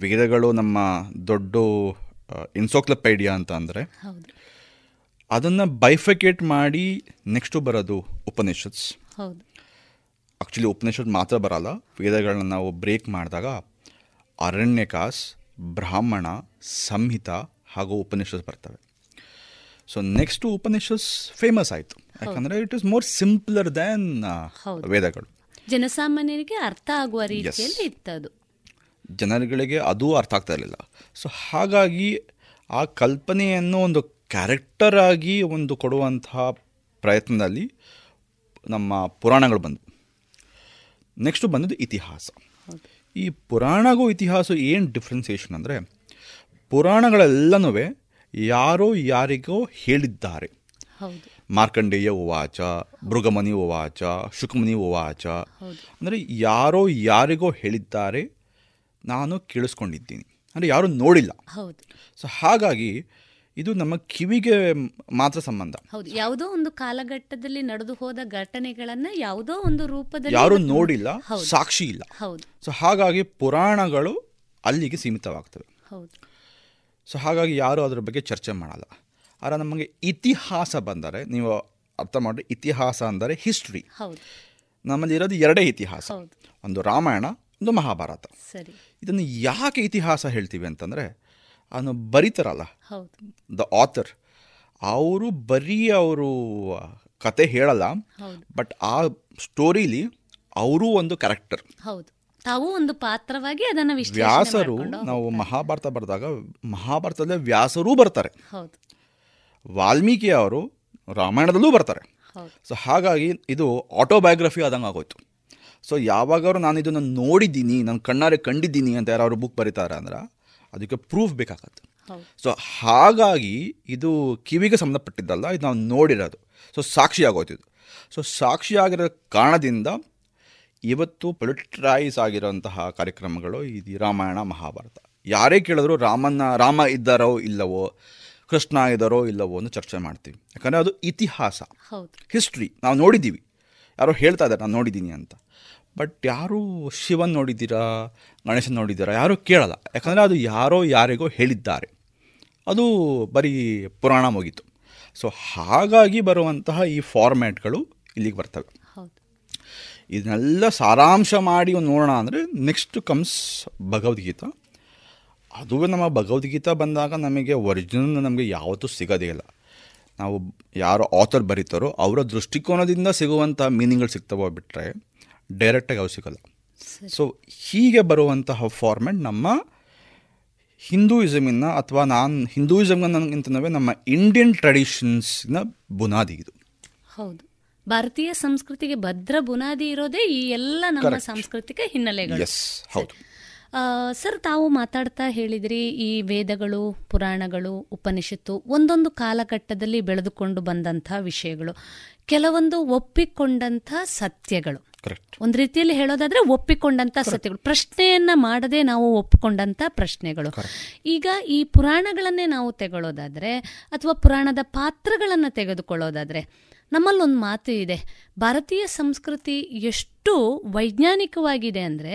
S13: ವೇದಗಳು ನಮ್ಮ ದೊಡ್ಡ ಇನ್ಸೋಕ್ಲಪೈಡಿಯಾ ಅಂತ ಅಂದರೆ ಅದನ್ನು ಬೈಫಿಕೇಟ್ ಮಾಡಿ ನೆಕ್ಸ್ಟು ಬರೋದು ಉಪನಿಷತ್ಸ್.
S12: ಹೌದು.
S13: ಆ್ಯಕ್ಚುಲಿ ಉಪನಿಷತ್ ಮಾತ್ರ ಬರಲ್ಲ. ವೇದಗಳನ್ನ ನಾವು ಬ್ರೇಕ್ ಮಾಡಿದಾಗ ಅರಣ್ಯಕಾಸ್ ಬ್ರಾಹ್ಮಣ ಸಂಹಿತ ಹಾಗೂ ಉಪನಿಷಸ್ ಬರ್ತವೆ. ಸೊ ನೆಕ್ಸ್ಟ್ ಉಪನಿಷಸ್ ಫೇಮಸ್ ಆಯಿತು. ಯಾಕಂದರೆ it is more simpler
S12: than.
S13: ವೇದಗಳು.
S12: ಜನಸಾಮಾನ್ಯರಿಗೆ ಅರ್ಥ ಆಗುವ ರೀತಿಯಲ್ಲಿ ಇತ್ತದು.
S13: ಜನರುಗಳಿಗೆ ಅದು ಅರ್ಥ ಆಗ್ತಾ ಇರಲಿಲ್ಲ. ಸೊ ಹಾಗಾಗಿ ಆ ಕಲ್ಪನೆಯನ್ನು ಒಂದು ಕ್ಯಾರೆಕ್ಟರ್ ಆಗಿ ಒಂದು ಕೊಡುವಂತಹ ಪ್ರಯತ್ನದಲ್ಲಿ ನಮ್ಮ ಪುರಾಣಗಳು ಬಂದವು. ನೆಕ್ಸ್ಟು ಬಂದದ್ದು ಇತಿಹಾಸ. ಈ ಪುರಾಣಗೂ ಇತಿಹಾಸ ಏನು ಡಿಫ್ರೆನ್ಸಿಯೇಷನ್ ಅಂದರೆ ಪುರಾಣಗಳೆಲ್ಲನೂ ಯಾರೋ ಯಾರಿಗೋ ಹೇಳಿದ್ದಾರೆ. ಮಾರ್ಕಂಡೇಯ ಉವಾಚ ಭೃಗಮನಿ ಉವಾಚ ಶುಕ್ಮನಿ ಉವಾಚ. ಅಂದರೆ ಯಾರೋ ಯಾರಿಗೋ ಹೇಳಿದ್ದಾರೆ ನಾನು ಕೇಳಿಸ್ಕೊಂಡಿದ್ದೀನಿ. ಅಂದರೆ ಯಾರೂ ನೋಡಿಲ್ಲ. ಸೊ ಹಾಗಾಗಿ ಇದು ನಮ್ಮ ಕಿವಿಗೆ ಮಾತ್ರ ಸಂಬಂಧ.
S12: ಹೌದು. ಯಾವುದೋ ಒಂದು ಕಾಲಘಟ್ಟದಲ್ಲಿ ನಡೆದು ಹೋದ ಘಟನೆಗಳನ್ನ ಯಾವುದೋ ಒಂದು ರೂಪದಲ್ಲಿ
S13: ಯಾರು ನೋಡಿಲ್ಲ ಸಾಕ್ಷಿ ಇಲ್ಲ.
S12: ಹೌದು.
S13: ಸೊ ಹಾಗಾಗಿ ಪುರಾಣಗಳು ಅಲ್ಲಿಗೆ ಸೀಮಿತವಾಗ್ತವೆ.
S12: ಹೌದು.
S13: ಸೊ ಹಾಗಾಗಿ ಯಾರೂ ಅದರ ಬಗ್ಗೆ ಚರ್ಚೆ ಮಾಡಲ್ಲ. ಆದರೆ ನಮಗೆ ಇತಿಹಾಸ ಬಂದರೆ ನೀವು ಅರ್ಥ ಮಾಡಿ ಇತಿಹಾಸ ಅಂದರೆ ಹಿಸ್ಟ್ರಿ ನಮ್ಮಲ್ಲಿ ಇರೋದು ಎರಡೇ ಇತಿಹಾಸ. ಒಂದು ರಾಮಾಯಣ ಒಂದು ಮಹಾಭಾರತ.
S12: ಸರಿ.
S13: ಇದನ್ನು ಯಾಕೆ ಇತಿಹಾಸ ಹೇಳ್ತೀವಿ ಅಂತಂದರೆ ಅದನ್ನು ಬರೀತಾರಲ್ಲ. ದ ಆಥರ್ ಅವರು ಬರೀ ಅವರು ಕತೆ ಹೇಳಲ್ಲ ಬಟ್ ಆ ಸ್ಟೋರಿಲಿ ಅವರೂ ಒಂದು ಕ್ಯಾರೆಕ್ಟರ್
S12: ಹೌದು. ತಾವು ಒಂದು ಪಾತ್ರವಾಗಿ ಅದನ್ನ
S13: ವ್ಯಾಸರು ನಾವು ಮಹಾಭಾರತ ಬರೆದಾಗ ಮಹಾಭಾರತದಲ್ಲೇ ವ್ಯಾಸರೂ ಬರ್ತಾರೆ.
S12: ಹೌದು.
S13: ವಾಲ್ಮೀಕಿ ಅವರು ರಾಮಾಯಣದಲ್ಲೂ ಬರ್ತಾರೆ. ಸೊ ಹಾಗಾಗಿ ಇದು ಆಟೋಬಯೋಗ್ರಫಿ ಆದಂಗೆ ಆಗೋಯ್ತು. ಸೊ ಯಾವಾಗಾದ್ರೂ ನಾನು ಇದನ್ನು ನೋಡಿದ್ದೀನಿ ನಾನು ಕಣ್ಣಾರೆ ಕಂಡಿದ್ದೀನಿ ಅಂತ ಯಾರು ಬುಕ್ ಬರೀತಾರೆ ಅಂದ್ರೆ ಅದಕ್ಕೆ ಪ್ರೂಫ್ ಬೇಕಾಗತ್ತೆ. ಸೊ ಹಾಗಾಗಿ ಇದು ಕಿವಿಗೆ ಸಂಬಂಧಪಟ್ಟಿದ್ದಲ್ಲ ಇದು ನಾವು ನೋಡಿರೋದು. ಸೊ ಸಾಕ್ಷಿ ಆಗೋಯ್ತು ಇದು. ಸೊ ಸಾಕ್ಷಿ ಆಗಿರೋ ಕಾರಣದಿಂದ ಇವತ್ತು ಪೊಲಿಟ್ರೈಸ್ ಆಗಿರೋಂತಹ ಕಾರ್ಯಕ್ರಮಗಳು ಇದು ರಾಮಾಯಣ ಮಹಾಭಾರತ. ಯಾರೇ ಕೇಳಿದ್ರು ರಾಮನ ರಾಮ ಇದ್ದಾರೋ ಇಲ್ಲವೋ ಕೃಷ್ಣ ಇದ್ದಾರೋ ಇಲ್ಲವೋ ಅಂತ ಚರ್ಚೆ ಮಾಡ್ತೀವಿ. ಯಾಕಂದರೆ ಅದು ಇತಿಹಾಸ. ಹಿಸ್ಟ್ರಿ. ನಾವು ನೋಡಿದ್ದೀವಿ. ಯಾರೋ ಹೇಳ್ತಾ ಇದ್ದಾರೆ ನಾನು ನೋಡಿದ್ದೀನಿ ಅಂತ. ಬಟ್ ಯಾರು ಶಿವನ್ ನೋಡಿದ್ದೀರಾ ಗಣೇಶನ್ ನೋಡಿದ್ದೀರಾ ಯಾರೂ ಕೇಳಲ್ಲ. ಯಾಕಂದರೆ ಅದು ಯಾರೋ ಯಾರಿಗೋ ಹೇಳಿದ್ದಾರೆ. ಅದು ಬರೀ ಪುರಾಣ ಮುಗೀತು. ಸೊ ಹಾಗಾಗಿ ಬರುವಂತಹ ಈ ಫಾರ್ಮ್ಯಾಟ್ಗಳು ಇಲ್ಲಿಗೆ ಬರ್ತವೆ. ಇದನ್ನೆಲ್ಲ ಸಾರಾಂಶ ಮಾಡಿ ಒಂದು ನೋಡೋಣ ಅಂದರೆ ನೆಕ್ಸ್ಟ್ ಕಮ್ಸ್ ಭಗವದ್ಗೀತಾ. ಅದು ನಮ್ಮ ಭಗವದ್ಗೀತಾ ಬಂದಾಗ ನಮಗೆ ಒರಿಜಿನಲ್ ನಮಗೆ ಯಾವತ್ತೂ ಸಿಗೋದೇ ಇಲ್ಲ. ನಾವು ಯಾರು ಆಥರ್ ಬರೀತಾರೋ ಅವರ ದೃಷ್ಟಿಕೋನದಿಂದ ಸಿಗುವಂಥ ಮೀನಿಂಗ್ಗಳು ಸಿಗ್ತವೋ ಬಿಟ್ಟರೆ ಡೈರೆಕ್ಟಾಗಿ ಅವು ಸಿಗೋಲ್ಲ. ಸೊ ಹೀಗೆ ಬರುವಂತಹ ಫಾರ್ಮ್ಯಾಟ್ ನಮ್ಮ ಹಿಂದೂಯಿಸಮಿನ ಅಥವಾ ನಾನು ಹಿಂದೂಯಿಸಮ್ಗಿಂತನವೇ ನಮ್ಮ ಇಂಡಿಯನ್ ಟ್ರೆಡಿಷನ್ಸ್ನ ಬುನಾದಿ ಇದು.
S12: ಹೌದು. ಭಾರತೀಯ ಸಂಸ್ಕೃತಿಗೆ ಭದ್ರ ಬುನಾದಿ ಇರೋದೇ ಈ ಎಲ್ಲ ನಮ್ಮ ಸಾಂಸ್ಕೃತಿಕ ಹಿನ್ನೆಲೆಗಳು. ಸರ್ ತಾವು ಮಾತಾಡ್ತಾ ಹೇಳಿದ್ರಿ ಈ ವೇದಗಳು ಪುರಾಣಗಳು ಉಪನಿಷತ್ತು ಒಂದೊಂದು ಕಾಲಘಟ್ಟದಲ್ಲಿ ಬೆಳೆದುಕೊಂಡು ಬಂದಂತಹ ವಿಷಯಗಳು. ಕೆಲವೊಂದು ಒಪ್ಪಿಕೊಂಡಂತ ಸತ್ಯಗಳು. ಒಂದು ರೀತಿಯಲ್ಲಿ ಹೇಳೋದಾದ್ರೆ ಒಪ್ಪಿಕೊಂಡಂತ ಸತ್ಯಗಳು. ಪ್ರಶ್ನೆಯನ್ನ ಮಾಡದೆ ನಾವು ಒಪ್ಪಿಕೊಂಡಂತ ಪ್ರಶ್ನೆಗಳು. ಈಗ ಈ ಪುರಾಣಗಳನ್ನೇ ನಾವು ತೆಗೊಳ್ಳೋದಾದ್ರೆ ಅಥವಾ ಪುರಾಣದ ಪಾತ್ರಗಳನ್ನ ತೆಗೆದುಕೊಳ್ಳೋದಾದ್ರೆ ನಮ್ಮಲ್ಲೊಂದು ಮಾತು ಇದೆ. ಭಾರತೀಯ ಸಂಸ್ಕೃತಿ ಎಷ್ಟು ವೈಜ್ಞಾನಿಕವಾಗಿದೆ ಅಂದರೆ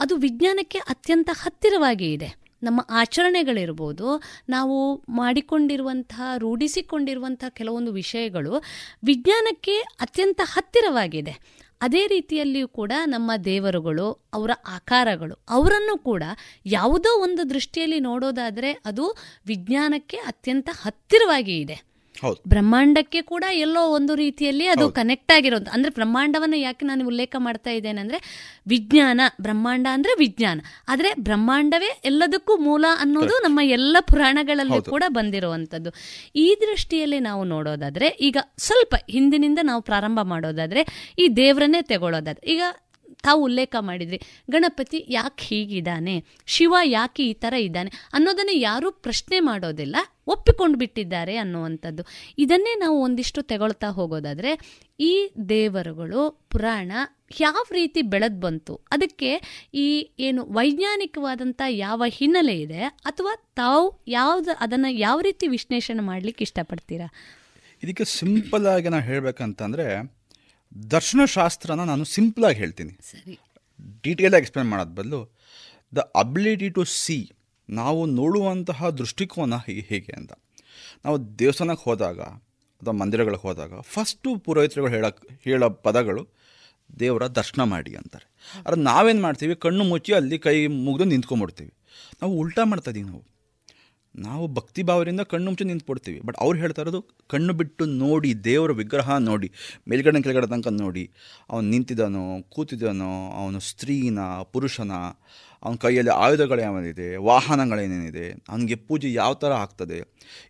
S12: ಅದು ವಿಜ್ಞಾನಕ್ಕೆ ಅತ್ಯಂತ ಹತ್ತಿರವಾಗಿ ಇದೆ. ನಮ್ಮ ಆಚರಣೆಗಳಿರ್ಬೋದು, ನಾವು ಮಾಡಿಕೊಂಡಿರುವಂತಹ, ರೂಢಿಸಿಕೊಂಡಿರುವಂತಹ ಕೆಲವೊಂದು ವಿಷಯಗಳು ವಿಜ್ಞಾನಕ್ಕೆ ಅತ್ಯಂತ ಹತ್ತಿರವಾಗಿದೆ. ಅದೇ ರೀತಿಯಲ್ಲಿಯೂ ಕೂಡ ನಮ್ಮ ದೇವರುಗಳು, ಅವರ ಆಕಾರಗಳು, ಅವರನ್ನು ಕೂಡ ಯಾವುದೋ ಒಂದು ದೃಷ್ಟಿಯಲ್ಲಿ ನೋಡೋದಾದರೆ ಅದು ವಿಜ್ಞಾನಕ್ಕೆ ಅತ್ಯಂತ ಹತ್ತಿರವಾಗಿ ಇದೆ.
S13: ಹೌದು
S12: ಬ್ರಹ್ಮಾಂಡಕ್ಕೆ ಕೂಡ ಎಲ್ಲೋ ಒಂದು ರೀತಿಯಲ್ಲಿ ಅದು ಕನೆಕ್ಟ್ ಆಗಿರೋದು. ಅಂದ್ರೆ ಬ್ರಹ್ಮಾಂಡವನ್ನ ಯಾಕೆ ನಾನು ಉಲ್ಲೇಖ ಮಾಡ್ತಾ ಇದ್ದೇನೆ ಅಂದ್ರೆ ವಿಜ್ಞಾನ ಬ್ರಹ್ಮಾಂಡ ಅಂದ್ರೆ ವಿಜ್ಞಾನ. ಆದ್ರೆ ಬ್ರಹ್ಮಾಂಡವೇ ಎಲ್ಲದಕ್ಕೂ ಮೂಲ ಅನ್ನೋದು ನಮ್ಮ ಎಲ್ಲ ಪುರಾಣಗಳಲ್ಲಿ ಕೂಡ ಬಂದಿರುವಂತದ್ದು ಈ ದೃಷ್ಟಿಯಲ್ಲಿ ನಾವು ನೋಡೋದಾದ್ರೆ ಈಗ ಸ್ವಲ್ಪ ಹಿಂದಿನಿಂದ ನಾವು ಪ್ರಾರಂಭ ಮಾಡೋದಾದ್ರೆ ಈ ದೇವರನ್ನೇ ತಗೊಳ್ಳೋದಾದ್ರೆ ಈಗ ತಾವು ಉಲ್ಲೇಖ ಮಾಡಿದ್ರಿ. ಗಣಪತಿ ಯಾಕೆ ಹೀಗಿದ್ದಾನೆ? ಶಿವ ಯಾಕೆ ಈ ಥರ ಇದ್ದಾನೆ? ಅನ್ನೋದನ್ನು ಯಾರೂ ಪ್ರಶ್ನೆ ಮಾಡೋದಿಲ್ಲ. ಒಪ್ಪಿಕೊಂಡು ಬಿಟ್ಟಿದ್ದಾರೆ ಅನ್ನುವಂಥದ್ದು. ಇದನ್ನೇ ನಾವು ಒಂದಿಷ್ಟು ತಗೊಳ್ತಾ ಹೋಗೋದಾದರೆ, ಈ ದೇವರುಗಳು ಪುರಾಣ ಯಾವ ರೀತಿ ಬೆಳೆದು ಬಂತು? ಅದಕ್ಕೆ ಈ ಏನು ವೈಜ್ಞಾನಿಕವಾದಂಥ ಯಾವ ಹಿನ್ನೆಲೆ ಇದೆ? ಅಥವಾ ತಾವು ಯಾವ್ದು ಅದನ್ನು ಯಾವ ರೀತಿ ವಿಶ್ಲೇಷಣೆ ಮಾಡ್ಲಿಕ್ಕೆ ಇಷ್ಟಪಡ್ತೀರಾ?
S13: ಇದಕ್ಕೆ ಸಿಂಪಲ್ ಆಗಿ ದರ್ಶನಶಾಸ್ತ್ರನ ನಾನು ಸಿಂಪಲ್ ಆಗಿ ಹೇಳ್ತೀನಿ. ಡೀಟೇಲ್ ಆಗಿ ಎಕ್ಸ್ಪ್ಲೇನ್ ಮಾಡೋದ್ ಬದಲು ದ ಅಬಿಲಿಟಿ ಟು ಸಿ ನಾವು ನೋಡುವಂತಹ ದೃಷ್ಟಿಕೋನ ಹೇ- ಹೇಗೆ ಅಂತ. ನಾವು ದೇವಸ್ಥಾನಕ್ಕೆ ಹೋದಾಗ ಅಥವಾ ಮಂದಿರಗಳಿಗೆ ಹೋದಾಗ ಫಸ್ಟು ಪುರೋಹಿತರುಗಳು ಹೇಳ ಹೇಳೋ ಪದಗಳು ದೇವರ ದರ್ಶನ ಮಾಡಿ ಅಂತಾರೆ. ಆದರೆ ನಾವೇನು ಮಾಡ್ತೀವಿ? ಕಣ್ಣು ಮುಚ್ಚಿ ಅಲ್ಲಿ ಕೈ ಮುಗಿದು ನಿಂತ್ಕೊಂಡ್ಬಿಡ್ತೀವಿ ನಾವು ಉಲ್ಟಾ ಮಾಡ್ತಾ ಇದೀವಿ ನಾವು. ನಾವು ಭಕ್ತಿ ಭಾವದಿಂದ ಕಣ್ಣು ಮುಚ್ಚಿ ನಿಂತ್ಬಿಡ್ತೀವಿ. ಬಟ್ ಅವ್ರು ಹೇಳ್ತಾ ಇರೋದು ಕಣ್ಣು ಬಿಟ್ಟು ನೋಡಿ ದೇವರ ವಿಗ್ರಹ ನೋಡಿ ಮೇಲ್ಗಡೆ ಕೆಳಗಡೆ ತನಕ ನೋಡಿ. ಅವನು ನಿಂತಿದ್ದಾನೋ ಕೂತಿದ್ದಾನೋ ಅವನು ಸ್ತ್ರೀನ ಪುರುಷನ ಅವನ ಕೈಯಲ್ಲಿ ಆಯುಧಗಳು ಯಾವನಿದೆ ವಾಹನಗಳೇನೇನಿದೆ ಅವನಿಗೆ ಪೂಜೆ ಯಾವ ಥರ ಆಗ್ತದೆ?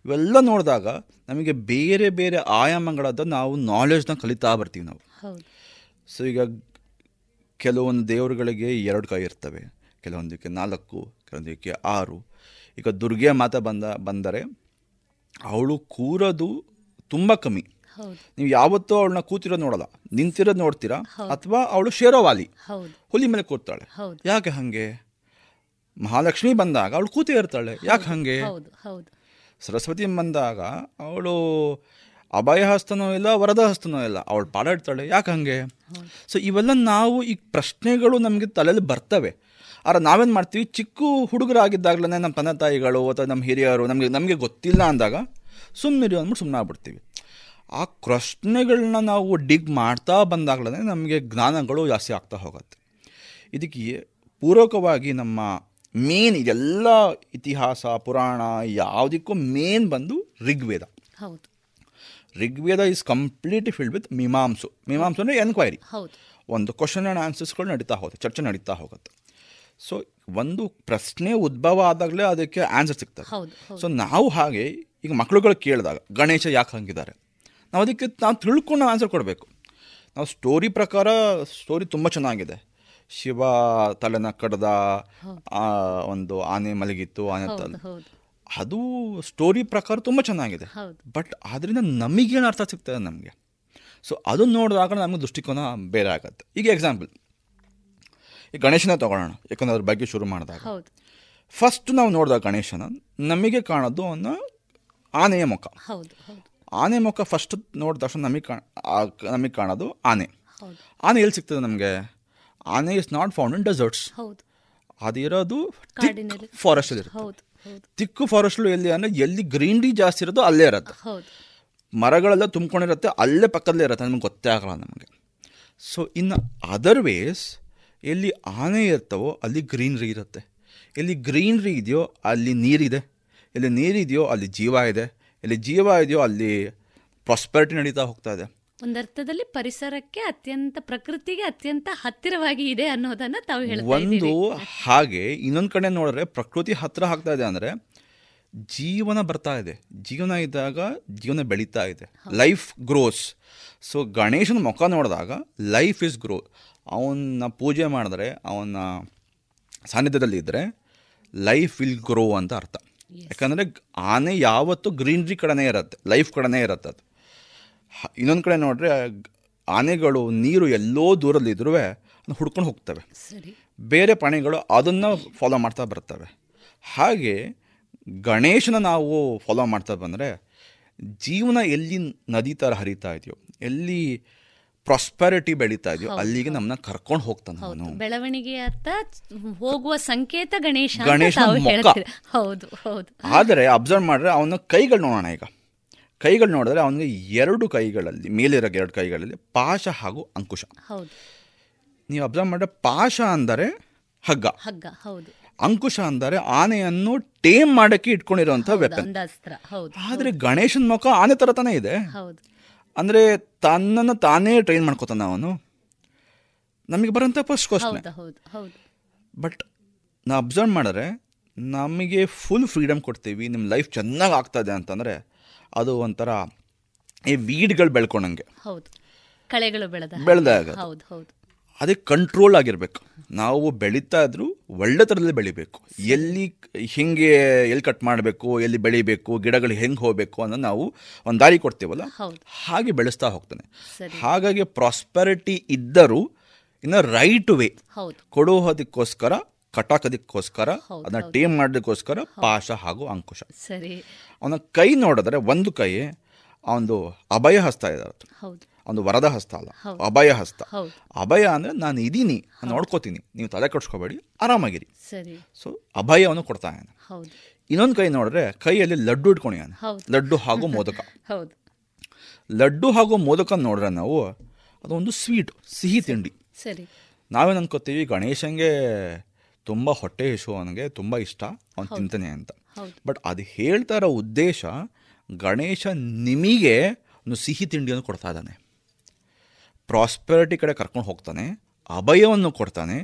S13: ಇವೆಲ್ಲ ನೋಡಿದಾಗ ನಮಗೆ ಬೇರೆ ಬೇರೆ ಆಯಾಮಗಳಾದ ನಾವು ನಾಲೆಜ್ನ ಕಲಿತಾ ಬರ್ತೀವಿ ನಾವು. ಸೊ ಈಗ ಕೆಲವೊಂದು ದೇವರುಗಳಿಗೆ ಎರಡು ಕೈ ಇರ್ತವೆ. ಕೆಲವೊಂದಕ್ಕೆ ನಾಲ್ಕು ಕೆಲವೊಂದಕ್ಕೆ ಆರು. ಈಗ ದುರ್ಗೆ ಮಾತ ಬಂದ ಬಂದರೆ ಅವಳು ಕೂರೋದು ತುಂಬ ಕಮ್ಮಿ. ನೀವು ಯಾವತ್ತೂ ಅವಳನ್ನ ಕೂತಿರೋದು ನೋಡಲ್ಲ. ನಿಂತಿರೋದು ನೋಡ್ತೀರಾ? ಅಥವಾ ಅವಳು ಶೇರೋವಾಲಿ. ಹುಲಿ ಮೇಲೆ ಕೂರ್ತಾಳೆ. ಯಾಕೆ ಹಾಗೆ? ಮಹಾಲಕ್ಷ್ಮಿ ಬಂದಾಗ ಅವಳು ಕೂತೇ ಇರ್ತಾಳೆ. ಯಾಕೆ ಹಾಗೆ? ಸರಸ್ವತಿ ಬಂದಾಗ ಅವಳು ಅಭಯ ಹಸ್ತನೋ ಇಲ್ಲ ವರದ ಹಸ್ತನೋ ಇಲ್ಲ ಅವಳು ಪಾಡಾಡ್ತಾಳೆ ಯಾಕೆ ಹಂಗೆ? ಸೊ ಇವೆಲ್ಲ ನಾವು ಈ ಪ್ರಶ್ನೆಗಳು ನಮಗೆ ತಲೆಯಲ್ಲಿ ಬರ್ತವೆ. ಆದ್ರೆ ನಾವೇನು ಮಾಡ್ತೀವಿ? ಚಿಕ್ಕ ಹುಡುಗರಾಗಿದ್ದಾಗಲೇ ನಮ್ಮ ತಂದೆ ತಾಯಿಗಳು ಅಥವಾ ನಮ್ಮ ಹಿರಿಯರು ನಮಗೆ ನಮಗೆ ಗೊತ್ತಿಲ್ಲ ಅಂದಾಗ ಸುಮ್ಮನಿರಿ ಅಂದ್ಬಿಟ್ಟು ಸುಮ್ಮನೆ ಆಗ್ಬಿಡ್ತೀವಿ ಆ ಪ್ರಶ್ನೆಗಳನ್ನ ನಾವು ಡಿಗ್ ಮಾಡ್ತಾ ಬಂದಾಗಲೇ ನಮಗೆ ಜ್ಞಾನಗಳು ಜಾಸ್ತಿ ಆಗ್ತಾ ಹೋಗುತ್ತೆ. ಇದಕ್ಕೆ ಪೂರಕವಾಗಿ ನಮ್ಮ ಮೇನ್ ಇದೆಲ್ಲ ಇತಿಹಾಸ ಪುರಾಣ ಯಾವುದಕ್ಕೂ ಮೇನ್ ಬಂದು ಋಗ್ವೇದ.
S12: ಹೌದು.
S13: Rigveda is complete filled with Mimamsa. Mimamsa ಅಂದರೆ ಎನ್ಕ್ವೈರಿ
S12: ಹೌದು.
S13: ಒಂದು ಕ್ವಶನ್ ಆ್ಯಂಡ್ ಆನ್ಸರ್ಸ್ಗಳು ನಡೀತಾ ಹೋಗುತ್ತೆ ಚರ್ಚೆ ನಡೀತಾ ಹೋಗುತ್ತೆ. ಸೊ ಒಂದು ಪ್ರಶ್ನೆ ಉದ್ಭವ ಆದಾಗಲೇ ಅದಕ್ಕೆ ಆನ್ಸರ್ ಸಿಗ್ತದೆ. ಸೊ ನಾವು ಹಾಗೆ ಈಗ ಮಕ್ಕಳುಗಳು ಕೇಳಿದಾಗ ಗಣೇಶ ಯಾಕೆ ಹಂಗಿದ್ದಾರೆ? ನಾವು ಅದಕ್ಕೆ ನಾವು ತಿಳ್ಕೊಂಡು ಆನ್ಸರ್ ಕೊಡಬೇಕು. ನಾವು ಸ್ಟೋರಿ ಪ್ರಕಾರ ಸ್ಟೋರಿ ತುಂಬ ಚೆನ್ನಾಗಿದೆ. ಶಿವ ತಲೆನ ಕಡ್ದ ಒಂದು ಆನೆ ಮಲಗಿತ್ತು ಆನೆ ತಲೆ. ಅದು ಸ್ಟೋರಿ ಪ್ರಕಾರ ತುಂಬ ಚೆನ್ನಾಗಿದೆ. ಬಟ್ ಅದರಿಂದ ನಮಗೇನು ಅರ್ಥ ಸಿಗ್ತದೆ ನಮಗೆ? ಸೊ ಅದನ್ನು ನೋಡಿದಾಗ ನಮಗೆ ದೃಷ್ಟಿಕೋನ ಬೇರೆ ಆಗುತ್ತೆ. ಈಗ ಎಕ್ಸಾಂಪಲ್ ಈ ಗಣೇಶನ ತಗೊಳ್ಳೋಣ ಯಾಕಂದ್ರೆ ಅದ್ರ ಬಗ್ಗೆ ಶುರು ಮಾಡಿದಾಗ.
S12: ಹೌದು.
S13: ಫಸ್ಟ್ ನಾವು ನೋಡಿದಾಗ ಗಣೇಶನ ನಮಗೆ ಕಾಣೋದು ಅವನ ಆನೆಯ ಮುಖ.
S12: ಹೌದು
S13: ಆನೆ ಮುಖ ಫಸ್ಟ್ ನೋಡಿದ ತಕ್ಷಣ ನಮಗೆ ಕಾಣ ನಮಗೆ ಕಾಣೋದು ಆನೆ. ಆನೆ ಎಲ್ಲಿ ಸಿಗ್ತದೆ ನಮಗೆ? ಆನೆ is not found in
S12: deserts
S13: ಅದಿರೋದು forest ಇರುತ್ತೆ. ತಿಕ್ಕು ಫಾರೆಸ್ಟ್ ಎಲ್ಲಿ ಅಂದರೆ ಎಲ್ಲಿ ಗ್ರೀನ್ರಿ ಜಾಸ್ತಿ ಇರೋದು ಅಲ್ಲೇ ಇರುತ್ತೆ. ಮರಗಳೆಲ್ಲ ತುಂಬಿಕೊಂಡಿರುತ್ತೆ ಅಲ್ಲೇ ಪಕ್ಕದಲ್ಲೇ ಇರುತ್ತೆ. ನಮ್ಗೆ ಗೊತ್ತೇ ಆಗಲ್ಲ ನಮಗೆ. ಸೊ ಇನ್ ಅದರ್ ವೇಸ್ ಎಲ್ಲಿ ಆನೆ ಇರ್ತವೋ ಅಲ್ಲಿ ಗ್ರೀನ್ರಿ ಇರುತ್ತೆ. ಎಲ್ಲಿ ಗ್ರೀನ್ರಿ ಇದೆಯೋ ಅಲ್ಲಿ ನೀರಿದೆ. ಎಲ್ಲಿ ನೀರಿದೆಯೋ ಅಲ್ಲಿ ಜೀವ ಇದೆ. ಎಲ್ಲಿ ಜೀವ ಇದೆಯೋ ಅಲ್ಲಿ ಪ್ರಾಸ್ಪರಿಟಿ ನಡೀತಾ ಹೋಗ್ತಾ ಇದೆ.
S12: ಒಂದರ್ಥದಲ್ಲಿ ಪರಿಸರಕ್ಕೆ ಅತ್ಯಂತ ಪ್ರಕೃತಿಗೆ ಅತ್ಯಂತ ಹತ್ತಿರವಾಗಿ ಇದೆ ಅನ್ನೋದನ್ನ ತಾವು ಹೇಳಿ
S13: ಒಂದು ಹಾಗೆ ಇನ್ನೊಂದು ಕಡೆ ನೋಡಿದ್ರೆ ಪ್ರಕೃತಿ ಹತ್ತಿರ ಆಗ್ತಾ ಇದೆ ಅಂದರೆ ಜೀವನ ಬರ್ತಾ ಇದೆ. ಜೀವನ ಇದ್ದಾಗ ಜೀವನ ಬೆಳೀತಾ ಇದೆ. ಲೈಫ್ ಗ್ರೋಸ್ ಸೊ ಗಣೇಶನ ಮುಖ ನೋಡಿದಾಗ ಲೈಫ್ ಇಸ್ ಗ್ರೋ ಅವನ್ನ ಪೂಜೆ ಮಾಡಿದ್ರೆ ಅವನ ಸಾನ್ನಿಧ್ಯದಲ್ಲಿ ಇದ್ದರೆ ಲೈಫ್ ವಿಲ್ ಗ್ರೋ ಅಂತ ಅರ್ಥ. ಯಾಕಂದರೆ ಆನೆ ಯಾವತ್ತೂ ಗ್ರೀನ್ರಿ ಕಡೆನೇ ಇರುತ್ತೆ ಲೈಫ್ ಕಡೆನೇ ಇರುತ್ತೆ ಅದು. ಇನ್ನೊಂದು ಕಡೆ ನೋಡ್ರೆ ಆನೆಗಳು ನೀರು ಎಲ್ಲೋ ದೂರಲ್ಲಿ ಇದ್ರೂ ಅದನ್ನ ಹುಡ್ಕೊಂಡು ಹೋಗ್ತವೆ. ಬೇರೆ ಪ್ರಾಣಿಗಳು ಅದನ್ನು ಫಾಲೋ ಮಾಡ್ತಾ ಬರ್ತವೆ. ಹಾಗೆ ಗಣೇಶನ ನಾವು ಫಾಲೋ ಮಾಡ್ತಾ ಬಂದರೆ ಜೀವನ ಎಲ್ಲಿ ನದಿ ಥರ ಹರಿತಾ ಇದೆಯೋ ಎಲ್ಲಿ ಪ್ರಾಸ್ಪರಿಟಿ ಬೆಳೀತಾ ಇದೆಯೋ ಅಲ್ಲಿಗೆ ನಮ್ಮನ್ನ ಕರ್ಕೊಂಡು ಹೋಗ್ತಾನೆ ಅವನು.
S12: ಅರ್ಥ ಹೋಗುವ ಸಂಕೇತ ಗಣೇಶ ಗಣೇಶ ಹೌದು ಹೌದು.
S13: ಆದರೆ ಅಬ್ಸರ್ವ್ ಮಾಡಿದ್ರೆ ಅವನ ಕೈಗಳು ನೋಡೋಣ ಈಗ. ಕೈಗಳು ನೋಡಿದ್ರೆ ಅವನಿಗೆ ಎರಡು ಕೈಗಳಲ್ಲಿ ಮೇಲಿರೋ ಎರಡು ಕೈಗಳಲ್ಲಿ ಪಾಶ ಹಾಗೂ ಅಂಕುಶ.
S12: ಹೌದು.
S13: ನೀವು ಅಬ್ಸರ್ವ್ ಮಾಡಿದ್ರೆ ಪಾಶ ಅಂದರೆ ಹಗ್ಗ.
S12: ಹಗ್ಗ ಹೌದು.
S13: ಅಂಕುಶ ಅಂದರೆ ಆನೆಯನ್ನು ಟೇಮ್ ಮಾಡಕ್ಕೆ ಇಟ್ಕೊಂಡಿರುವಂತಹ ವೆಪನ್ ಆದ್ರೆ ಗಣೇಶನ ಮುಖ ಆನೆ ತರ ತಾನೇ ಇದೆ. ಅಂದರೆ ತನ್ನನ್ನು ತಾನೇ ಟ್ರೈನ್ ಮಾಡ್ಕೋತಾನೆ ಅವನು? ನಮಗೆ ಬರೋಂಥ ಫಸ್ಟ್ ಕ್ವಶನ್ ಬಟ್ ನಾ ಅಬ್ಸರ್ವ್ ಮಾಡಿದ್ರೆ ನಮಗೆ ಫುಲ್ ಫ್ರೀಡಮ್ ಕೊಡ್ತೀವಿ ನಿಮ್ಮ ಲೈಫ್ ಚೆನ್ನಾಗಿ ಆಗ್ತದೆ ಅಂತಂದರೆ ಅದು ಒಂಥರ ಈ ವೀಡ್ಗಳು ಬೆಳ್ಕೊಂಡಂಗೆ
S12: ಹೌದು. ಕಳೆಗಳು ಬೆಳೆದ
S13: ಬೆಳೆದಾಗ
S12: ಹೌದು ಹೌದು.
S13: ಅದಕ್ಕೆ ಕಂಟ್ರೋಲ್ ಆಗಿರಬೇಕು ನಾವು ಬೆಳೀತಾ ಇದ್ರೂ ಒಳ್ಳೆ ಥರದಲ್ಲಿ ಬೆಳಿಬೇಕು ಎಲ್ಲಿ ಹಿಂಗೆ ಎಲ್ಲಿ ಕಟ್ ಮಾಡಬೇಕು ಎಲ್ಲಿ ಬೆಳಿಬೇಕು ಗಿಡಗಳು ಹೆಂಗೆ ಹೋಗಬೇಕು ಅನ್ನೋ ನಾವು ಒಂದು ದಾರಿ ಕೊಡ್ತೀವಲ್ಲ. ಹಾಗೆ ಬೆಳೆಸ್ತಾ ಹೋಗ್ತಾನೆ. ಹಾಗಾಗಿ ಪ್ರಾಸ್ಪೆರಿಟಿ ಇದ್ದರೂ ಇನ್ನು ರೈಟ್ ವೇ
S12: ಹೌದು
S13: ಕೊಡುವುದಕ್ಕೋಸ್ಕರ ಕಟಾಕೋದಕ್ಕೋಸ್ಕರ ಅದನ್ನ. ಟೇಮ್ ಮಾಡೋದಕ್ಕೋಸ್ಕರ ಪಾಶ ಹಾಗೂ ಅಂಕುಶ
S12: ಸರಿ
S13: ಅವನ ಕೈ ನೋಡಿದ್ರೆ ಒಂದು ಕೈ ಒಂದು ಅಭಯ ಹಸ್ತ ಇದೆ ಅವತ್ತು.
S12: ಹೌದು
S13: ಒಂದು ವರದ ಹಸ್ತ ಅಲ್ಲ ಅಭಯ ಹಸ್ತ. ಅಭಯ ಅಂದ್ರೆ ನಾನು ಇದೀನಿ ನಾನ್ ನೋಡ್ಕೋತೀನಿ ನೀವು ತಲೆ ಕಟ್ಸ್ಕೋಬೇಡಿ ಆರಾಮಾಗಿರಿ.
S12: ಸರಿ.
S13: ಸೊ ಅಭಯವನ್ನು ಕೊಡ್ತಾ ಇದ್ದಾನೆ.
S12: ಹೌದು.
S13: ಇನ್ನೊಂದು ಕೈ ನೋಡಿದ್ರೆ ಕೈಯಲ್ಲಿ ಲಡ್ಡು ಇಟ್ಕೊಂಡಿದ್ದಾನೆ. ಲಡ್ಡು ಹಾಗೂ ಮೋದಕ. ಲಡ್ಡು ಹಾಗೂ ಮೋದಕ ನೋಡ್ರೆ ನಾವು ಅದೊಂದು ಸ್ವೀಟ್ ಸಿಹಿ ತಿಂಡಿ.
S12: ಸರಿ.
S13: ನಾವೇನು ಅನ್ಕೋತೀವಿ ಗಣೇಶನ್ಗೆ ತುಂಬ ಹೊಟ್ಟೆ ಹೆಸು ಅವನಿಗೆ ತುಂಬ ಇಷ್ಟ ಅವ್ನು. ತಿಂತಾನೆ ಅಂತ. ಬಟ್ ಅದು ಹೇಳ್ತಾ ಇರೋ ಉದ್ದೇಶ ಗಣೇಶ ನಿಮಗೆ ಒಂದು ಸಿಹಿ ತಿಂಡಿಯನ್ನು ಕೊಡ್ತಾ ಇದ್ದಾನೆ. ಪ್ರಾಸ್ಪೆರಿಟಿ ಕಡೆ ಕರ್ಕೊಂಡು ಹೋಗ್ತಾನೆ ಅಭಯವನ್ನು ಕೊಡ್ತಾನೆ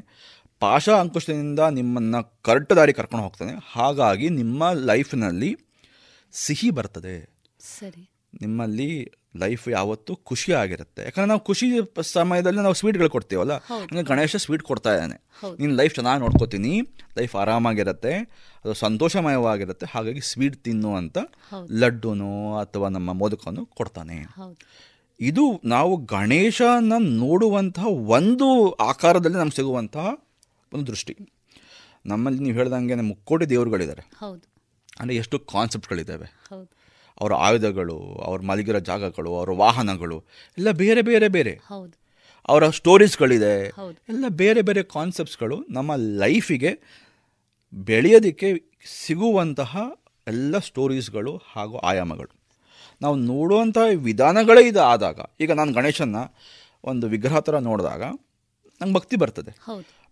S13: ಪಾಶ ಅಂಕುಶದಿಂದ ನಿಮ್ಮನ್ನು ಕರೆಕ್ಟ್ ದಾರಿ ಕರ್ಕೊಂಡು ಹೋಗ್ತಾನೆ. ಹಾಗಾಗಿ ನಿಮ್ಮ ಲೈಫ್ನಲ್ಲಿ ಸಿಹಿ ಬರ್ತದೆ.
S12: ಸರಿ.
S13: ನಿಮ್ಮಲ್ಲಿ ಲೈಫ್ ಯಾವತ್ತೂ ಖುಷಿ ಆಗಿರುತ್ತೆ. ಯಾಕಂದ್ರೆ ನಾವು ಖುಷಿ ಸಮಯದಲ್ಲಿ ನಾವು ಸ್ವೀಟ್ಗಳು ಕೊಡ್ತೀವಲ್ಲ? ನನಗೆ ಗಣೇಶ ಸ್ವೀಟ್ ಕೊಡ್ತಾ ಇದ್ದಾನೆ. ನಿನ್ನ ಲೈಫ್ ಚೆನ್ನಾಗಿ ನೋಡ್ಕೋತೀನಿ ಲೈಫ್ ಆರಾಮಾಗಿರುತ್ತೆ ಅದು ಸಂತೋಷಮಯವಾಗಿರುತ್ತೆ ಹಾಗಾಗಿ ಸ್ವೀಟ್ ತಿನ್ನು ಅಂತ. ಲಡ್ಡುನೋ ಅಥವಾ ನಮ್ಮ ಮೋದಕನೂ ಕೊಡ್ತಾನೆ. ಇದು ನಾವು ಗಣೇಶನ ನೋಡುವಂತಹ ಒಂದು ಆಕಾರದಲ್ಲಿ ನಮ್ಗೆ ಸಿಗುವಂತಹ ಒಂದು ದೃಷ್ಟಿ. ನಮ್ಮಲ್ಲಿ ನೀವು ಹೇಳ್ದಂಗೆ ಮುಕ್ಕೋಟಿ ದೇವರುಗಳಿದ್ದಾರೆ.
S12: ಹೌದು.
S13: ಅಂದರೆ ಎಷ್ಟು ಕಾನ್ಸೆಪ್ಟ್ಗಳಿದ್ದಾವೆ ಅವರ ಆಯುಧಗಳು ಅವ್ರ ಮಲಗಿರೋ ಜಾಗಗಳು ಅವರ ವಾಹನಗಳು ಎಲ್ಲ ಬೇರೆ ಬೇರೆ ಬೇರೆ.
S12: ಹೌದು.
S13: ಅವರ ಸ್ಟೋರೀಸ್ಗಳಿದೆ. ಎಲ್ಲ ಬೇರೆ ಬೇರೆ ಕಾನ್ಸೆಪ್ಟ್ಸ್ಗಳು ನಮ್ಮ ಲೈಫಿಗೆ ಬೆಳೆಯೋದಕ್ಕೆ ಸಿಗುವಂತಹ ಎಲ್ಲ ಸ್ಟೋರೀಸ್ಗಳು ಹಾಗೂ ಆಯಾಮಗಳು. ನಾವು ನೋಡುವಂಥ ವಿಧಾನಗಳೇ ಇದು ಆದಾಗ ಈಗ ನಾನು ಗಣೇಶನ ಒಂದು ವಿಗ್ರಹ ಥರ ನೋಡಿದಾಗ ನಂಗೆ ಭಕ್ತಿ ಬರ್ತದೆ.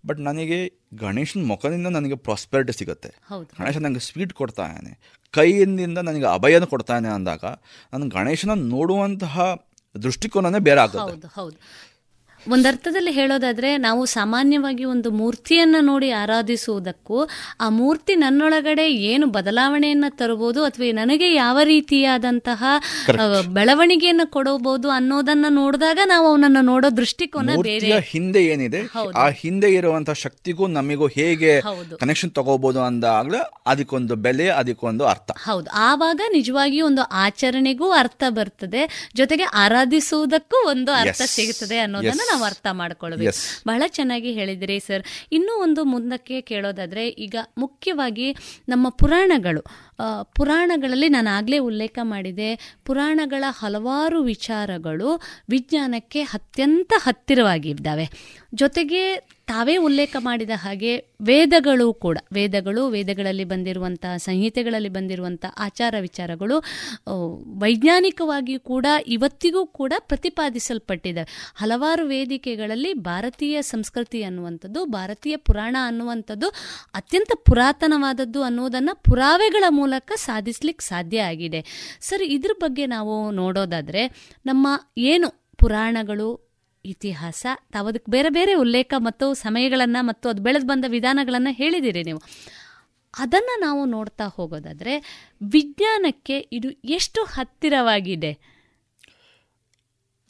S13: ಬಟ್ ನನಗೆ ಗಣೇಶನ ಮುಖದಿಂದ ನನಗೆ ಪ್ರಾಸ್ಪೆರಿಟಿ ಸಿಗುತ್ತೆ. ಗಣೇಶ ನನಗೆ ಸ್ವೀಟ್ ಕೊಡ್ತಾ ಇದ್ದಾನೆ ಕೈಯಿಂದ ನನಗೆ ಅಭಯನ ಕೊಡ್ತಾನೆ ಅಂದಾಗ ನಾನು ಗಣೇಶನ ನೋಡುವಂತಹ ದೃಷ್ಟಿಕೋನನೇ ಬೇರೆ ಆಗುತ್ತೆ
S12: ಹೌದು. ಒಂದರ್ಥದಲ್ಲಿ ಹೇಳೋದಾದ್ರೆ ನಾವು ಸಾಮಾನ್ಯವಾಗಿ ಒಂದು ಮೂರ್ತಿಯನ್ನ ನೋಡಿ ಆರಾಧಿಸುವುದಕ್ಕೂ ಆ ಮೂರ್ತಿ ನನ್ನೊಳಗಡೆ ಏನು ಬದಲಾವಣೆಯನ್ನ ತರಬಹುದು ಅಥವಾ ನನಗೆ ಯಾವ ರೀತಿಯಾದಂತಹ ಬೆಳವಣಿಗೆಯನ್ನು ಕೊಡಬಹುದು ಅನ್ನೋದನ್ನ ನೋಡಿದಾಗ ನಾವು ಅವನನ್ನು ನೋಡೋ ದೃಷ್ಟಿಕೋನ ಬೇರೆ
S13: ಹಿಂದೆ ಏನಿದೆ. ಆ ಹಿಂದೆ ಇರುವಂತಹ ಶಕ್ತಿಗೂ ನಮಗೂ ಹೇಗೆ. ಕನೆಕ್ಷನ್ ತಗೋಬಹುದು ಅಂದಾಗ ಅದಕ್ಕೊಂದು ಬೆಲೆ ಅದಕ್ಕೊಂದು ಅರ್ಥ
S12: ಹೌದು ಆವಾಗ ನಿಜವಾಗಿ ಒಂದು ಆಚರಣೆಗೂ ಅರ್ಥ ಬರ್ತದೆ ಜೊತೆಗೆ ಆರಾಧಿಸುವುದಕ್ಕೂ ಒಂದು ಅರ್ಥ. ಸಿಗುತ್ತದೆ ಅನ್ನೋದನ್ನ. ನಾವು ಅರ್ಥ ಮಾಡ್ಕೊಳ್ಬೇಕು. ಬಹಳ ಚೆನ್ನಾಗಿ ಹೇಳಿದಿರಿ ಸರ್. ಇನ್ನೂ ಒಂದು ಮುಂದಕ್ಕೆ ಕೇಳೋದಾದ್ರೆ ಈಗ ಮುಖ್ಯವಾಗಿ ನಮ್ಮ ಪುರಾಣಗಳು. ಪುರಾಣಗಳಲ್ಲಿ ನಾನು ಆಗಲೇ ಉಲ್ಲೇಖ ಮಾಡಿದೆ ಪುರಾಣಗಳ ಹಲವಾರು ವಿಚಾರಗಳು ವಿಜ್ಞಾನಕ್ಕೆ ಅತ್ಯಂತ ಹತ್ತಿರವಾಗಿದ್ದಾವೆ. ಜೊತೆಗೆ ತಾವೇ ಉಲ್ಲೇಖ ಮಾಡಿದ ಹಾಗೆ ವೇದಗಳು ಕೂಡ, ವೇದಗಳು, ವೇದಗಳಲ್ಲಿ ಬಂದಿರುವಂತಹ, ಸಂಹಿತೆಗಳಲ್ಲಿ ಬಂದಿರುವಂತಹ ಆಚಾರ ವಿಚಾರಗಳು ವೈಜ್ಞಾನಿಕವಾಗಿ ಕೂಡ ಇವತ್ತಿಗೂ ಕೂಡ ಪ್ರತಿಪಾದಿಸಲ್ಪಟ್ಟಿದ್ದಾವೆ ಹಲವಾರು ವೇದಿಕೆಗಳಲ್ಲಿ ಭಾರತೀಯ ಸಂಸ್ಕೃತಿ ಅನ್ನುವಂಥದ್ದು, ಭಾರತೀಯ ಪುರಾಣ ಅನ್ನುವಂಥದ್ದು ಅತ್ಯಂತ ಪುರಾತನವಾದದ್ದು ಅನ್ನೋದನ್ನು ಪುರಾವೆಗಳ ಮೂಲಕ ಸಾಧಿಸ್ಲಿಕ್ಕೆ ಸಾಧ್ಯ ಆಗಿದೆ. ಸರ್, ಇದ್ರ ಬಗ್ಗೆ ನಾವು ನೋಡೋದಾದರೆ, ನಮ್ಮ ಏನು ಪುರಾಣಗಳು ಇತಿಹಾಸ ತಾವು ಅದಕ್ಕೆ ಬೇರೆ ಬೇರೆ ಉಲ್ಲೇಖ ಮತ್ತು ಸಮಯಗಳನ್ನು ಮತ್ತು ಅದು ಬೆಳೆದು ಬಂದ ವಿಧಾನಗಳನ್ನು ಹೇಳಿದ್ದೀರಿ ನೀವು. ಅದನ್ನು ನಾವು ನೋಡ್ತಾ ಹೋಗೋದಾದರೆ, ವಿಜ್ಞಾನಕ್ಕೆ ಇದು ಎಷ್ಟು ಹತ್ತಿರವಾಗಿದೆ?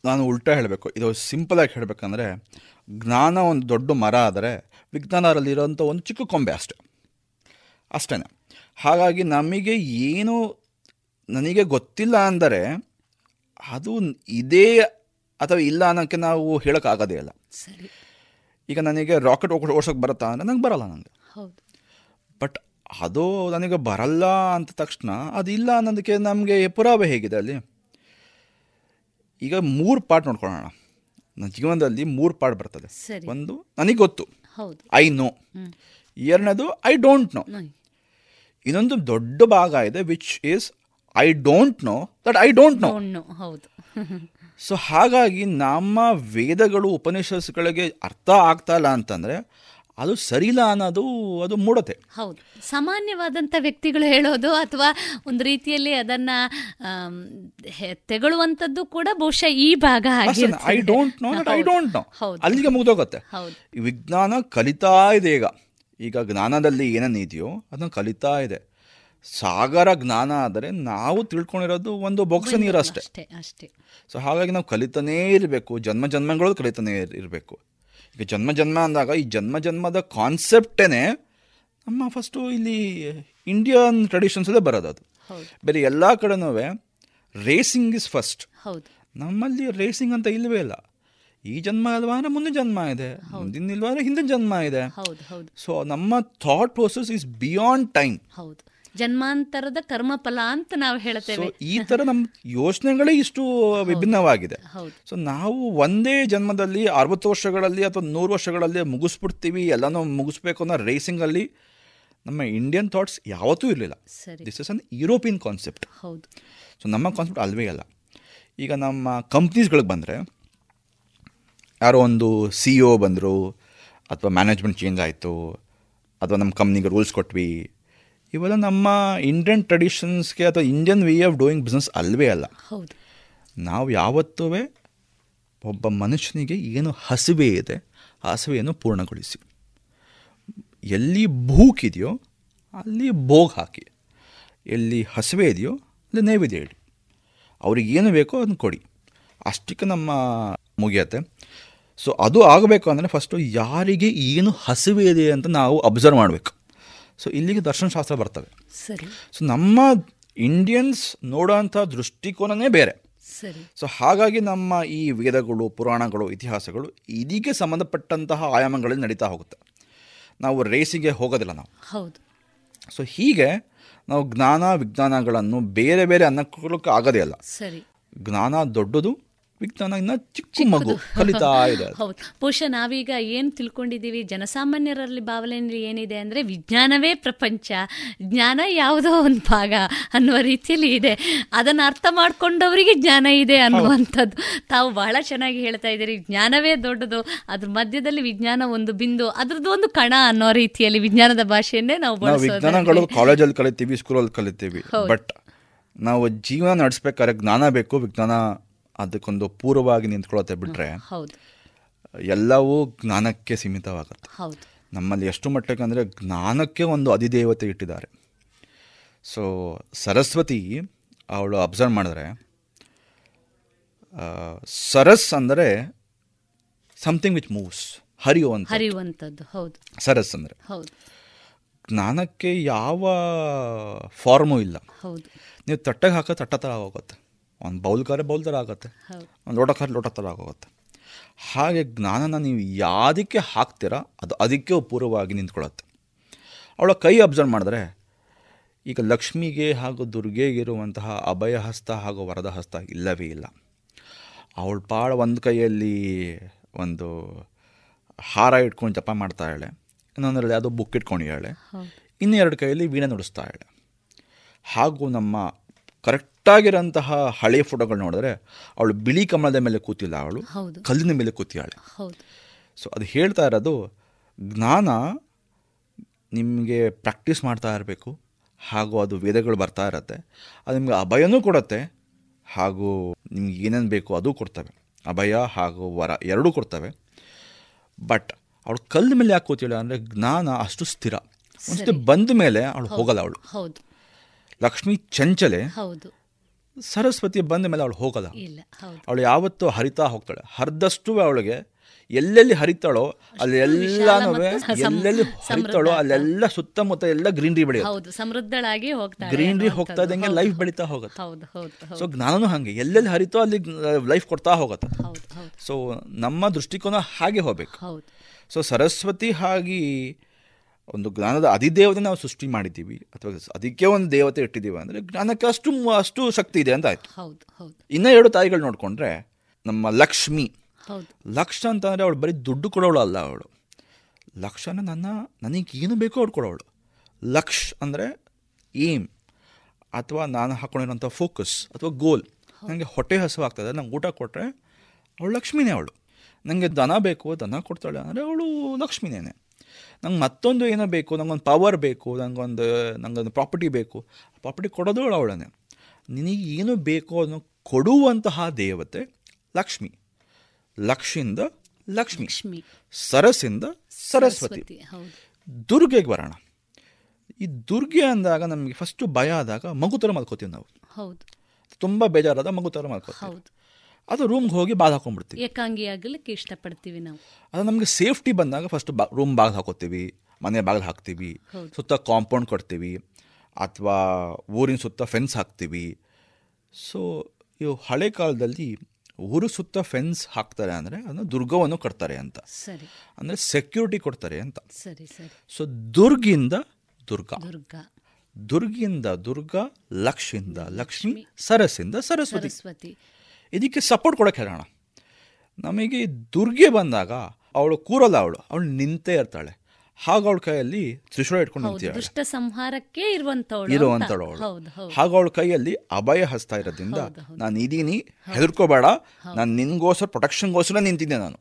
S13: ನಾನು ಉಲ್ಟಾ ಹೇಳಬೇಕು. ಇದು ಸಿಂಪಲ್ ಆಗಿ ಹೇಳಬೇಕಂದ್ರೆ, ಜ್ಞಾನ ಒಂದು ದೊಡ್ಡ ಮರ ಆದರೆ ವಿಜ್ಞಾನದಲ್ಲಿರೋಂಥ ಒಂದು ಚಿಕ್ಕ ಕೊಂಬೆ ಅಷ್ಟೆ. ಅಷ್ಟೇ ಹಾಗಾಗಿ ನಮಗೆ ಏನು ನನಗೆ ಗೊತ್ತಿಲ್ಲ ಅಂದರೆ, ಅದು ಇದೇ ಅಥವಾ ಇಲ್ಲ ಅನ್ನೋಕ್ಕೆ ನಾವು ಹೇಳೋಕ್ಕಾಗೋದೇ ಇಲ್ಲ.
S12: ಸರಿ.
S13: ಈಗ ನನಗೆ ರಾಕೆಟ್ ಓಡ್ಸೋಕೆ ಬರುತ್ತಾ ಅಂದರೆ ನಂಗೆ ಬರಲ್ಲ ನನಗೆ
S12: ಹೌದು.
S13: ಬಟ್ ಅದು ನನಗೆ ಬರಲ್ಲ ಅಂತ ತಕ್ಷಣ ಅದು ಇಲ್ಲ ಅನ್ನೋದಕ್ಕೆ ನಮಗೆ ಪುರಾವೆ ಹೇಗಿದೆ ಅಲ್ಲಿ? ಈಗ ಮೂರು ಪಾರ್ಟ್ ನೋಡ್ಕೊಳ್ಳೋಣ. ನನ್ನ ಜೀವನದಲ್ಲಿ ಮೂರು ಪಾರ್ಟ್ ಬರ್ತದೆ. ಒಂದು ನನಗೆ ಗೊತ್ತು. I
S12: know.
S13: ಎರಡನೇದು ಐ ಡೋಂಟ್ ನೋ. ಇನ್ನೊಂದು ದೊಡ್ಡ ಭಾಗ ಇದೆ which is I don't know that I don't
S12: know ಹೌದು.
S13: ಸೊ ಹಾಗಾಗಿ ನಮ್ಮ ವೇದಗಳು ಉಪನಿಷತ್ಗಳಿಗೆ ಅರ್ಥ ಆಗ್ತಾ ಇಲ್ಲ ಅಂತಂದರೆ ಅದು ಸರಿಯಿಲ್ಲ ಅನ್ನೋದು ಅದು ಮೂಡತೆ
S12: ಹೌದು. ಸಾಮಾನ್ಯವಾದಂಥ ವ್ಯಕ್ತಿಗಳು ಹೇಳೋದು ಅಥವಾ ಒಂದು ರೀತಿಯಲ್ಲಿ ಅದನ್ನ ತೆಗೊಳ್ಳುವಂಥದ್ದು ತೆಗಳುವಂಥದ್ದು ಕೂಡ ಬಹುಶಃ ಈ ಭಾಗ.
S13: I don't know
S12: I.
S13: Don't know
S12: ಹೌದು.
S13: ಅಲ್ಲಿಗೆ ಮುಗಿದೋಗುತ್ತೆ. ವಿಜ್ಞಾನ ಕಲಿತಾ ಇದೆ ಈಗ. ಈಗ ಜ್ಞಾನದಲ್ಲಿ ಏನೇನು ಇದೆಯೋ ಅದನ್ನು ಕಲಿತಾ ಇದೆ. ಸಾಗರ ಜ್ಞಾನ ಆದರೆ ನಾವು ತಿಳ್ಕೊಂಡಿರೋದು ಒಂದು ಬೊಕ್ಸ ನೀರು ಅಷ್ಟೇ
S12: ಅಷ್ಟೇ.
S13: ಸೊ ಹಾಗಾಗಿ ನಾವು ಕಲಿತಾನೇ ಇರಬೇಕು. ಜನ್ಮ ಜನ್ಮಗಳು ಕಲಿತಾನೇ ಇರಬೇಕು. ಈಗ ಜನ್ಮ ಜನ್ಮ ಅಂದಾಗ ಈ ಜನ್ಮ ಜನ್ಮದ ಕಾನ್ಸೆಪ್ಟೇ ನಮ್ಮ ಫಸ್ಟು ಇಲ್ಲಿ ಇಂಡಿಯನ್ ಟ್ರೆಡಿಷನ್ಸಲ್ಲೇ ಬರೋದು ಅದು. ಬೇರೆ ಎಲ್ಲ ಕಡೆನೂ ರೇಸಿಂಗ್ ಇಸ್ ಫಸ್ಟ್ ನಮ್ಮಲ್ಲಿ ರೇಸಿಂಗ್ ಅಂತ ಇಲ್ಲವೇ ಇಲ್ಲ. ಈ ಜನ್ಮ ಅಲ್ವಾ? ಅಂದ್ರೆ ಮುಂದೆ ಜನ್ಮ ಇದೆ. ಮುಂದಿನ ಇಲ್ವಾ ಅಂದ್ರೆ ಹಿಂದಿನ ಜನ್ಮ ಇದೆ. ಸೊ ನಮ್ಮ thought process is beyond time
S12: ಹೌದು. ಜನ್ಮಾಂತರದ ಕರ್ಮಫಲ ಅಂತ ನಾವು ಹೇಳ್ತೇವೆ
S13: ಈ ತರ ನಮ್ಮ ಯೋಚನೆಗಳೇ ಇಷ್ಟು ವಿಭಿನ್ನವಾಗಿದೆ. ಸೊ ನಾವು ಒಂದೇ ಜನ್ಮದಲ್ಲಿ ಅರವತ್ತು ವರ್ಷಗಳಲ್ಲಿ ಅಥವಾ ನೂರು ವರ್ಷಗಳಲ್ಲಿ ಮುಗಿಸ್ಬಿಡ್ತೀವಿ ಎಲ್ಲನೂ ಮುಗಿಸ್ಬೇಕು ಅನ್ನೋ ರೇಸಿಂಗಲ್ಲಿ ನಮ್ಮ ಇಂಡಿಯನ್ ಥಾಟ್ಸ್ ಯಾವತ್ತೂ ಇರಲಿಲ್ಲ. This is an European concept
S12: ಹೌದು.
S13: ಸೊ ನಮ್ಮ ಕಾನ್ಸೆಪ್ಟ್ ಅಲ್ವೇ ಅಲ್ಲ. ಈಗ ನಮ್ಮ ಕಂಪ್ನೀಸ್ಗಳಿಗೆ ಬಂದರೆ ಯಾರೋ ಒಂದು ಸಿ ಇ ಒ ಬಂದರು ಅಥವಾ ಮ್ಯಾನೇಜ್ಮೆಂಟ್ ಚೇಂಜ್ ಆಯಿತು ಅಥವಾ ನಮ್ಮ ಕಂಪ್ನಿಗೆ ರೂಲ್ಸ್ ಕೊಟ್ವಿ ಇವೆಲ್ಲ ನಮ್ಮ ಇಂಡಿಯನ್ ಟ್ರೆಡಿಷನ್ಸ್ಗೆ ಅಥವಾ Indian way of doing business ಅಲ್ವೇ ಅಲ್ಲ. ನಾವು ಯಾವತ್ತೂ ಒಬ್ಬ ಮನುಷ್ಯನಿಗೆ ಏನು ಹಸಿವೆ ಇದೆ ಹಸಿವೆಯನ್ನು ಪೂರ್ಣಗೊಳಿಸಿ. ಎಲ್ಲಿ ಭೂಕಿದೆಯೋ ಅಲ್ಲಿ ಭೋಗ್ ಹಾಕಿ. ಎಲ್ಲಿ ಹಸಿವೆ ಇದೆಯೋ ಅಲ್ಲಿ ನೈವೇದ್ಯ ಹೇಳಿ ಅವ್ರಿಗೆ ಏನು ಬೇಕೋ ಅದನ್ನು ಕೊಡಿ. ಅಷ್ಟಕ್ಕೆ ನಮ್ಮ ಮುಗಿಯತ್ತೆ. ಸೊ ಅದು ಆಗಬೇಕು ಅಂದರೆ ಫಸ್ಟು ಯಾರಿಗೆ ಏನು ಹಸಿವೆ ಇದೆ ಅಂತ ನಾವು ಅಬ್ಸರ್ವ್ ಮಾಡಬೇಕು. ಸೊ ಇಲ್ಲಿಗೆ ದರ್ಶನಶಾಸ್ತ್ರ ಬರ್ತವೆ.
S12: ಸರಿ.
S13: ಸೊ ನಮ್ಮ ಇಂಡಿಯನ್ಸ್ ನೋಡೋಂಥ ದೃಷ್ಟಿಕೋನನೇ ಬೇರೆ.
S12: ಸರಿ.
S13: ಸೊ ಹಾಗಾಗಿ ನಮ್ಮ ಈ ವೇದಗಳು ಪುರಾಣಗಳು ಇತಿಹಾಸಗಳು ಇದಕ್ಕೆ ಸಂಬಂಧಪಟ್ಟಂತಹ ಆಯಾಮಗಳಲ್ಲಿ ನಡೀತಾ ಹೋಗುತ್ತೆ. ನಾವು ರೇಸಿಗೆ ಹೋಗೋದಿಲ್ಲ ನಾವು.
S12: ಹೌದು.
S13: ಸೊ ಹೀಗೆ ನಾವು ಜ್ಞಾನ ವಿಜ್ಞಾನಗಳನ್ನು ಬೇರೆ ಬೇರೆ ಅನ್ನಕ್ಕೆ ಆಗೋದೇ ಅಲ್ಲ.
S12: ಸರಿ.
S13: ಜ್ಞಾನ ದೊಡ್ಡದು ವಿಜ್ಞಾನ ಚಿಕ್ಕ ಮಗು ಕಲಿತಾ ಇದೆ.
S12: ಹೌದು. ಬಹುಶಃ ನಾವೀಗ ಏನು ತಿಳ್ಕೊಂಡಿದ್ದೀವಿ ಜನಸಾಮಾನ್ಯರಲ್ಲಿ ಭಾವನೆ ಏನಿದೆ ಅಂದ್ರೆ ವಿಜ್ಞಾನವೇ ಪ್ರಪಂಚ ಜ್ಞಾನ ಯಾವುದೋ ಒಂದು ಭಾಗ ಅನ್ನುವ ರೀತಿಯಲ್ಲಿ ಇದೆ. ಅದನ್ನ ಅರ್ಥ ಮಾಡಿಕೊಂಡವರಿಗೆ ಜ್ಞಾನ ಇದೆ ಅನ್ನುವಂಥದ್ದು. ತಾವು ಬಹಳ ಚೆನ್ನಾಗಿ ಹೇಳ್ತಾ ಇದ್ದೀರಿ. ಜ್ಞಾನವೇ ದೊಡ್ಡದು ಅದ್ರ ಮಧ್ಯದಲ್ಲಿ ವಿಜ್ಞಾನ ಒಂದು ಬಿಂದು ಅದ್ರದ್ದು ಒಂದು ಕಣ ಅನ್ನೋ ರೀತಿಯಲ್ಲಿ ವಿಜ್ಞಾನದ ಭಾಷೆಯನ್ನೇ ನಾವು
S13: ವಿಜ್ಞಾನಗಳು ಕಾಲೇಜಲ್ಲಿ ಕಲಿತೀವಿ ಸ್ಕೂಲಲ್ಲಿ ಕಲಿತೀವಿ. ಬಟ್ ನಾವು ಜೀವನ ನಡೆಸ್ಬೇಕಾದ್ರೆ ಜ್ಞಾನ ಬೇಕು ವಿಜ್ಞಾನ ಅದಕ್ಕೊಂದು ಪೂರ್ವವಾಗಿ ನಿಂತ್ಕೊಳ್ಳುತ್ತೆ
S12: ಬಿಟ್ಟರೆ
S13: ಎಲ್ಲವೂ ಜ್ಞಾನಕ್ಕೆ ಸೀಮಿತವಾಗುತ್ತೆ.
S12: ಹೌದು.
S13: ನಮ್ಮಲ್ಲಿ ಎಷ್ಟು ಮಟ್ಟಕ್ಕೆ ಅಂದರೆ ಜ್ಞಾನಕ್ಕೆ ಒಂದು ಅಧಿದೇವತೆ ಇಟ್ಟಿದ್ದಾರೆ. ಸೊ ಸರಸ್ವತಿ ಅವಳು ಅಬ್ಸರ್ವ್ ಮಾಡಿದ್ರೆ ಸರಸ್ ಅಂದರೆ ಸಮಥಿಂಗ್ ವಿಚ್ ಮೂವ್ಸ್ ಹರಿಯುವಂಥ
S12: ಹರಿಯುವಂಥದ್ದು ಹೌದು.
S13: ಸರಸ್ ಅಂದರೆ.
S12: ಹೌದು.
S13: ಜ್ಞಾನಕ್ಕೆ ಯಾವ ಫಾರ್ಮು ಇಲ್ಲ.
S12: ಹೌದು.
S13: ನೀವು ತಟ್ಟೆಗೆ ಹಾಕೋ ತಟ್ಟ ಥರ ಆಗೋಗುತ್ತೆ. ಒಂದು ಬೌಲ್ ಖಾರೆ ಬೌಲ್ ಥರ ಆಗುತ್ತೆ. ಒಂದು ಲೋಟ ಖಾರೆ ಲೋಟ ಥರ ಆಗೋಗುತ್ತೆ. ಹಾಗೆ ಜ್ಞಾನನ ನೀವು ಯಾವುದಕ್ಕೆ ಹಾಕ್ತೀರಾ ಅದು ಅದಕ್ಕೆ ಪೂರ್ವವಾಗಿ ನಿಂತ್ಕೊಳ್ಳುತ್ತೆ ಅವಳ ಕೈ ಅಬ್ಸರ್ವ್ ಮಾಡಿದ್ರೆ ಈಗ ಲಕ್ಷ್ಮಿಗೆ ಹಾಗೂ ದುರ್ಗೆಗೆ ಇರುವಂತಹ ಅಭಯಹಸ್ತ ಹಾಗೂ ವರದ ಹಸ್ತ ಇಲ್ಲವೇ ಇಲ್ಲ. ಅವಳು ಪಾಳ ಒಂದು ಕೈಯಲ್ಲಿ ಒಂದು ಹಾರ ಇಟ್ಕೊಂಡು ಜಪ ಮಾಡ್ತಾಳೆ ಇನ್ನೊಂದರಲ್ಲಿ ಯಾವುದೋ ಬುಕ್ ಇಟ್ಕೊಂಡಿದ್ದಾಳೆ
S12: ಇನ್ನೆರಡು
S13: ಇನ್ನು ಎರಡು ಕೈಯಲ್ಲಿ ವೀಣೆ ನುಡಿಸ್ತಾಳೆ ಹಾಗೂ ನಮ್ಮ ಕರೆಕ್ಟಾಗಿರೋಂತಹ ಹಳೆಯ ಫೋಟೋಗಳು ನೋಡಿದ್ರೆ ಅವಳು ಬಿಳಿ ಕಮಲದ ಮೇಲೆ ಕೂತಿಲ್ಲ ಅವಳು. ಕಲ್ಲಿನ ಮೇಲೆ ಕೂತಿಯಾಳೆ ಸೊ ಅದು ಹೇಳ್ತಾ ಇರೋದು ಜ್ಞಾನ ನಿಮಗೆ ಪ್ರಾಕ್ಟೀಸ್ ಮಾಡ್ತಾ ಇರಬೇಕು ಹಾಗೂ ಅದು ವೇದಗಳು ಬರ್ತಾ ಇರತ್ತೆ ಅದು ನಿಮಗೆ ಅಭಯನೂ ಕೊಡುತ್ತೆ ಹಾಗೂ ನಿಮ್ಗೆ ಏನೇನು ಬೇಕು ಅದು ಕೊಡ್ತವೆ. ಅಭಯ ಹಾಗೂ ವರ ಎರಡೂ ಕೊಡ್ತವೆ. ಬಟ್ ಅವಳು ಕಲ್ಲು ಮೇಲೆ ಯಾಕೆ ಕೂತಿಲ್ಲ ಅಂದರೆ ಜ್ಞಾನ ಅಷ್ಟು ಸ್ಥಿರ. ಒಂದ್ಸತಿ ಬಂದ ಮೇಲೆ ಅವಳು ಹೋಗಲ್ಲ ಅವಳು.
S12: ಹೌದು.
S13: ಲಕ್ಷ್ಮಿ ಚಂಚಲೆ
S12: ಹೌದು.
S13: ಸರಸ್ವತಿ ಬಂದ ಮೇಲೆ ಅವಳು ಹೋಗಲ್ಲ. ಅವಳು ಯಾವತ್ತೂ ಹರಿತಾ ಹೋಗ್ತಾಳೆ. ಹರಿದಷ್ಟು ಅವಳಿಗೆ ಎಲ್ಲೆಲ್ಲಿ ಹರಿತಾಳೋ ಅಲ್ಲಿ ಎಲ್ಲಾನು ಎಲ್ಲೆಲ್ಲಿ ಹರಿತಾಳೋ ಅಲ್ಲೆಲ್ಲ ಸುತ್ತಮುತ್ತ ಎಲ್ಲ ಗ್ರೀನ್ರಿ ಬೆಳೆಯುತ್ತೆ.
S12: ಸಮೃದ್ಧಳಾಗಿ ಹೋಗ್ತಾ
S13: ಗ್ರೀನ್ರಿ. ಹೋಗ್ತಾ ಇದ್ದಂಗೆ ಲೈಫ್. ಬೆಳೀತಾ ಹೋಗುತ್ತೆ. ಸೊ ಜ್ಞಾನನೂ ಹಾಗೆ. ಎಲ್ಲೆಲ್ಲಿ ಹರಿತೋ ಅಲ್ಲಿ ಲೈಫ್ ಕೊಡ್ತಾ ಹೋಗುತ್ತೆ. ಸೊ ನಮ್ಮ ದೃಷ್ಟಿಕೋನ ಹಾಗೆ ಹೋಗ್ಬೇಕು. ಸೊ ಸರಸ್ವತಿ ಹಾಗೆ ಒಂದು ಜ್ಞಾನದ ಅಧಿದೇವತೆ ನಾವು ಸೃಷ್ಟಿ ಮಾಡಿದ್ದೀವಿ ಅಥವಾ ಅದಕ್ಕೆ ಒಂದು ದೇವತೆ ಇಟ್ಟಿದ್ದೀವಿ ಅಂದರೆ ಜ್ಞಾನಕ್ಕೆ ಅಷ್ಟು ಅಷ್ಟು ಶಕ್ತಿ ಇದೆ ಅಂತ ಆಯ್ತು ಇನ್ನೂ ಎರಡು ತಾಯಿಗಳು ನೋಡಿಕೊಂಡ್ರೆ ನಮ್ಮ ಲಕ್ಷ್ಮಿ. ಲಕ್ಷ ಅಂತಂದರೆ ಅವಳು ಬರೀ ದುಡ್ಡು ಕೊಡೋಳು ಅಲ್ಲ ಅವಳು. ಲಕ್ಷನ ನನ್ನ ನನಗೆ ಏನು ಬೇಕೋ ಅವಳು ಕೊಡೋಳು. ಲಕ್ಷ ಅಂದರೆ ಏಮ್ ಅಥವಾ ನಾನು ಹಾಕೊಂಡಿರೋಂಥ ಫೋಕಸ್ ಅಥವಾ ಗೋಲ್. ನನಗೆ ಹೊಟ್ಟೆ ಹಸುವಾಗ್ತದೆ ನಂಗೆ ಊಟ ಕೊಟ್ಟರೆ ಅವಳು ಲಕ್ಷ್ಮಿನೇ ಅವಳು. ನನಗೆ ದನ ಬೇಕು ದನ ಕೊಡ್ತಾಳೆ ಅಂದರೆ ಅವಳು ಲಕ್ಷ್ಮಿನೇ ನಂಗೆ ಮತ್ತೊಂದು ಏನೋ ಬೇಕು ನಂಗೊಂದು ಪವರ್ ಬೇಕು ನಂಗೊಂದು ನಂಗೊಂದು ಪ್ರಾಪರ್ಟಿ ಬೇಕು. ಪ್ರಾಪರ್ಟಿ ಕೊಡೋದು ಅವಳನೆ ನಿನಗೆ ಏನು ಬೇಕೋ ಅದನ್ನು ಕೊಡುವಂತಹ ದೇವತೆ ಲಕ್ಷ್ಮಿ. ಲಕ್ಷಿಂದ ಲಕ್ಷ್ಮಿ. ಸರಸಿಂದ ಸರಸ್ವತಿ. ದುರ್ಗೆಗೆ ಬರೋಣ ಈ ದುರ್ಗೆ ಅಂದಾಗ ನಮಗೆ ಫಸ್ಟು ಭಯ ಆದಾಗ ಮಗು ಥರ ಮಲ್ಕೋತೀವಿ ನಾವು.
S12: ಹೌದು.
S13: ತುಂಬ ಬೇಜಾರಾದ ಮಗು ಥರ ಮಲ್ಕೋತೀವಿ.
S12: ಹೌದು.
S13: ಅದು ರೂಮ್ಗೆ ಹೋಗಿ ಬಾಗಿಲು ಹಾಕೊಂಡ್ಬಿಡ್ತೀವಿ.
S12: ಏಕಾಂಗಿ ಆಗಲಿಕ್ಕೆ ಇಷ್ಟಪಡ್ತೀವಿ ನಾವು.
S13: ಅದು ನಮಗೆ ಸೇಫ್ಟಿ ಬಂದಾಗ ಫಸ್ಟ್ ಬಾ ರೂಮ್ ಬಾಗಿಲು ಹಾಕೋತೀವಿ ಮನೆ ಬಾಗಿಲು ಹಾಕ್ತೀವಿ ಸುತ್ತ ಕಾಂಪೌಂಡ್ ಕೊಡ್ತೀವಿ ಅಥವಾ ಊರಿನ ಸುತ್ತ ಫೆನ್ಸ್ ಹಾಕ್ತೀವಿ. ಸೊ ಇವು ಹಳೆ ಕಾಲದಲ್ಲಿ ಊರು ಸುತ್ತ ಫೆನ್ಸ್ ಹಾಕ್ತಾರೆ ಅಂದರೆ ಅದನ್ನು ದುರ್ಗವನ್ನು ಕಟ್ತಾರೆ ಅಂತ.
S12: ಸರಿ.
S13: ಅಂದರೆ ಸೆಕ್ಯೂರಿಟಿ ಕೊಡ್ತಾರೆ ಅಂತ.
S12: ಸರಿ ಸರಿ.
S13: ಸೊ ದುರ್ಗಿಂದ ದುರ್ಗ.
S12: ದುರ್ಗ.
S13: ದುರ್ಗಿಂದ ದುರ್ಗ ಲಕ್ಷಿಂದ ಲಕ್ಷ್ಮಿ ಸರಸ್ಸಿಂದ ಸರಸ್ವತಿ.
S12: ಸರಸ್ವತಿ.
S13: ಇದಕ್ಕೆ ಸಪೋರ್ಟ್ ಕೊಡೋಕ್ಕೆ ಹೇಳೋಣ ನಮಗೆ ದುರ್ಗೆ ಬಂದಾಗ ಅವಳು ಕೂರಲ್ಲ ಅವಳು ಅವಳು ನಿಂತೇ ಇರ್ತಾಳೆ. ಹಾಗ ಅವಳ ಕೈಯಲ್ಲಿ ತ್ರಿಶೂಲ ಇಟ್ಕೊಂಡು ನಿಂತಿದ್ದಾಳೆ.
S12: ದುಷ್ಟ ಸಂಹಾರಕ್ಕೆ ಇರುವಂತವಳು
S13: ಇರುವಂತಳು ಅವಳು. ಹಾಗ ಅವಳ ಕೈಯಲ್ಲಿ ಅಭಯ ಹಸ್ತ ಇರೋದ್ರಿಂದ ನಾನು ಇದೀನಿ ಹೆದರ್ಕೋಬೇಡ. ನಾನು ನಿನ್ಗೋಸ್ಕರ ಪ್ರೊಟೆಕ್ಷನ್ಗೋಸ್ಕರ ನಿಂತಿದ್ದೆ ನಾನು.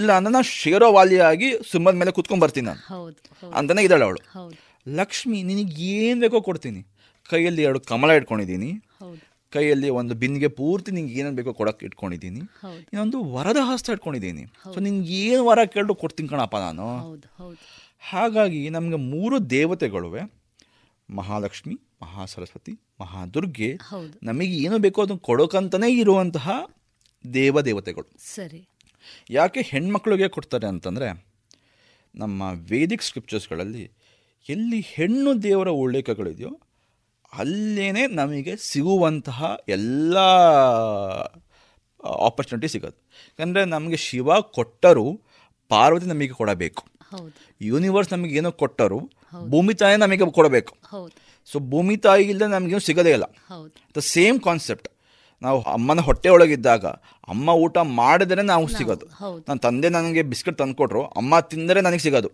S13: ಇಲ್ಲ ಅಂದ್ರೆ ನಾನು ಶೇರೋವಾಲಿಯಾಗಿ ಸಿಂಹದ ಮೇಲೆ ಕುತ್ಕೊಂಡ್ ಬರ್ತೀನಿ ನಾನು. ಅಂತಾನೆ ಇದ್ದಾಳೆ ಅವಳು. ಲಕ್ಷ್ಮಿ ನಿನಗೆ ಏನು ಬೇಕೋ ಕೊಡ್ತೀನಿ. ಕೈಯಲ್ಲಿ ಎರಡು ಕಮಲ ಇಟ್ಕೊಂಡಿದ್ದೀನಿ. ಕೈಯಲ್ಲಿ ಒಂದು ಬಿನ್ಗೆ ಪೂರ್ತಿ ನಿಂಗೆ ಏನೇನು ಬೇಕೋ ಕೊಡಕ್ಕೆ ಇಟ್ಕೊಂಡಿದ್ದೀನಿ. ಇನ್ನೊಂದು ವರದ ಹಸ್ತ ಇಟ್ಕೊಂಡಿದ್ದೀನಿ. ಸೊ ನಿಂಗೆ ಏನು ವರ ಕೇಳಿದ್ರು ಕೊಡ್ತೀನಿ ಕಣಪ್ಪ ನಾನು. ಹಾಗಾಗಿ ನಮಗೆ ಮೂರು ದೇವತೆಗಳುವೆ. ಮಹಾಲಕ್ಷ್ಮಿ ಮಹಾ ಸರಸ್ವತಿ ಮಹಾದುರ್ಗೆ.
S12: ಹೌದು.
S13: ನಮಗೆ ಏನು ಬೇಕೋ ಅದನ್ನು ಕೊಡೋಕಂತನೇ ಇರುವಂತಹ ದೇವ ದೇವತೆಗಳು
S12: ಸರಿ.
S13: ಯಾಕೆ ಹೆಣ್ಮಕ್ಳಿಗೆ ಕೊಡ್ತಾರೆ ಅಂತಂದರೆ ನಮ್ಮ ವೇದಿಕ್ ಸ್ಕ್ರಿಪ್ಚರ್ಸ್ಗಳಲ್ಲಿ ಎಲ್ಲಿ ಹೆಣ್ಣು ದೇವರ ಉಲ್ಲೇಖಗಳಿದೆಯೋ ಅಲ್ಲೇನೆ ನಮಗೆ ಸಿಗುವಂತಹ ಎಲ್ಲ ಆಪರ್ಚುನಿಟಿ ಸಿಗೋದು ಯಾಕಂದರೆ ನಮಗೆ ಶಿವ ಕೊಟ್ಟರು ಪಾರ್ವತಿ ನಮಗೆ ಕೊಡಬೇಕು. ಯೂನಿವರ್ಸ್ ನಮಗೆ ಏನೋ ಕೊಟ್ಟರು ಭೂಮಿ ತಾಯಿ ನಮಗೆ ಕೊಡಬೇಕು. ಸೊ ಭೂಮಿ ತಾಯಿ ಇಲ್ಲದೆ ನಮಗೇನು ಸಿಗೋದೇ ಇಲ್ಲ. ದ ಸೇಮ್ ಕಾನ್ಸೆಪ್ಟ್ ನಾವು ಅಮ್ಮನ ಹೊಟ್ಟೆ ಒಳಗಿದ್ದಾಗ ಅಮ್ಮ ಊಟ ಮಾಡಿದ್ರೆ ನಾವು ಸಿಗೋದು. ನನ್ನ ತಂದೆ ನನಗೆ ಬಿಸ್ಕೆಟ್ ತಂದುಕೊಟ್ರು ಅಮ್ಮ ತಿಂದರೆ ನನಗೆ ಸಿಗೋದು.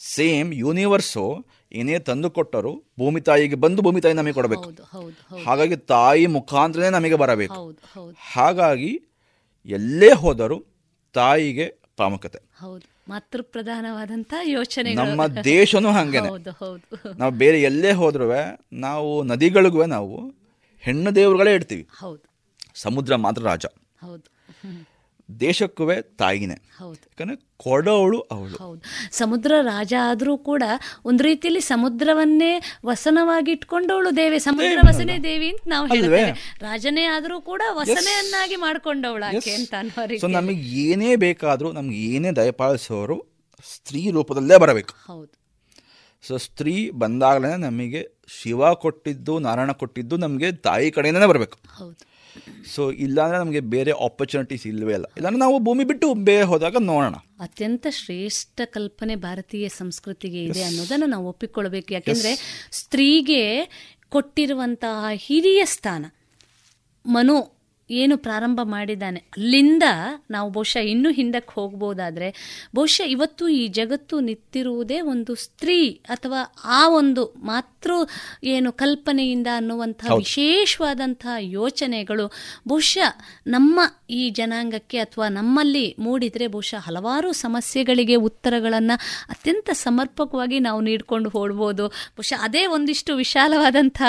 S13: ಸೇಮ್ ಯೂನಿವರ್ಸು ಏನೇ ತಂದು ಕೊಟ್ಟರು ಭೂಮಿ ತಾಯಿಗೆ ಬಂದು ಭೂಮಿ ತಾಯಿ ನಮಗೆ ಕೊಡಬೇಕು. ಹಾಗಾಗಿ ತಾಯಿ ಮುಖಾಂತರನೇ ನಮಗೆ ಬರಬೇಕು. ಹಾಗಾಗಿ ಎಲ್ಲೇ ಹೋದರೂ ತಾಯಿಗೆ ಪ್ರಾಮುಖ್ಯತೆ.
S12: ಮಾತೃ ಪ್ರಧಾನವಾದಂತ ಯೋಚನೆ
S13: ನಮ್ಮ ದೇಶನೂ ಹಂಗೇನೆ. ನಾವು ಬೇರೆ ಎಲ್ಲೇ ಹೋದ್ರೂ ನಾವು ನದಿಗಳಿಗೂ ನಾವು ಹೆಣ್ಣು ದೇವರುಗಳೇ ಇಡ್ತೀವಿ. ಸಮುದ್ರ ಮಾತ್ರ ರಾಜ. ದೇಶಕ್ಕೂ ತಾಯಿನೇ.
S12: ಹೌದು.
S13: ಯಾಕಂದ್ರೆ ಕೊಡೋಳು ಅವಳು.
S12: ಹೌದು. ಸಮುದ್ರ ರಾಜ ಆದರೂ ಕೂಡ ಒಂದು ರೀತಿಯಲ್ಲಿ ಸಮುದ್ರವನ್ನೇ ವಸನವಾಗಿ ಇಟ್ಕೊಂಡವಳು ದೇವಿ. ಸಮುದ್ರ ವಸನೆ ದೇವಿ ಅಂತ ನಾವು
S13: ಹೇಳಿದ್ವಿ
S12: ಹೇಳ್ತೇವೆ. ರಾಜನೇ ಆದರೂ ಕೂಡ ವಸನೆಯನ್ನಾಗಿ ಮಾಡ್ಕೊಂಡವಳು ಆಕೆ ಅಂತ ಅನ್ನೋ
S13: ನಮಗೆ ಏನೇ ಬೇಕಾದರೂ ನಮ್ಗೆ ಏನೇ ದಯಪಾಲಿಸೋರು ಸ್ತ್ರೀ ರೂಪದಲ್ಲೇ ಬರಬೇಕು.
S12: ಹೌದು.
S13: ಸೊ ಸ್ತ್ರೀ ಬಂದಾಗಲೇ ನಮಗೆ ಶಿವ ಕೊಟ್ಟಿದ್ದು ನಾರಾಯಣ ಕೊಟ್ಟಿದ್ದು ನಮಗೆ ತಾಯಿ ಕಡೆಯಿಂದನೇ ಬರಬೇಕು.
S12: ಹೌದು.
S13: ಸೊ ಇಲ್ಲಾಂದ್ರೆ ನಮಗೆ ಬೇರೆ ಆಪರ್ಚುನಿಟೀಸ್ ಇಲ್ಲವೇ ಇಲ್ಲ. ಇಲ್ಲಾಂದ್ರೆ ನಾವು ಭೂಮಿ ಬಿಟ್ಟು ಬೇರೆ ಹೋದಾಗ ನೋಡೋಣ.
S12: ಅತ್ಯಂತ ಶ್ರೇಷ್ಠ ಕಲ್ಪನೆ ಭಾರತೀಯ ಸಂಸ್ಕೃತಿಗೆ ಇದೆ ಅನ್ನೋದನ್ನು ನಾವು ಒಪ್ಪಿಕೊಳ್ಬೇಕು. ಯಾಕೆಂದ್ರೆ ಸ್ತ್ರೀಗೆ ಕೊಟ್ಟಿರುವಂತಹ ಹಿರಿಯ ಸ್ಥಾನ ಮನು ಏನು ಪ್ರಾರಂಭ ಮಾಡಿದ್ದಾನೆ. ಅಲ್ಲಿಂದ ನಾವು ಬಹುಶಃ ಇನ್ನೂ ಹಿಂದಕ್ಕೆ ಹೋಗ್ಬೋದಾದರೆ ಬಹುಶಃ ಇವತ್ತು ಈ ಜಗತ್ತು ನಿಂತಿರುವುದೇ ಒಂದು ಸ್ತ್ರೀ ಅಥವಾ ಆ ಒಂದು ಮಾತೃ ಏನು ಕಲ್ಪನೆಯಿಂದ ಅನ್ನುವಂಥ ವಿಶೇಷವಾದಂತಹ ಯೋಚನೆಗಳು ಬಹುಶಃ ನಮ್ಮ ಈ ಜನಾಂಗಕ್ಕೆ ಅಥವಾ ನಮ್ಮಲ್ಲಿ ಮೂಡಿದರೆ ಬಹುಶಃ ಹಲವಾರು ಸಮಸ್ಯೆಗಳಿಗೆ ಉತ್ತರಗಳನ್ನು ಅತ್ಯಂತ ಸಮರ್ಪಕವಾಗಿ ನಾವು ನೀಡಿಕೊಂಡು ಹೋಡ್ಬೋದು. ಬಹುಶಃ ಅದೇ ಒಂದಿಷ್ಟು ವಿಶಾಲವಾದಂಥ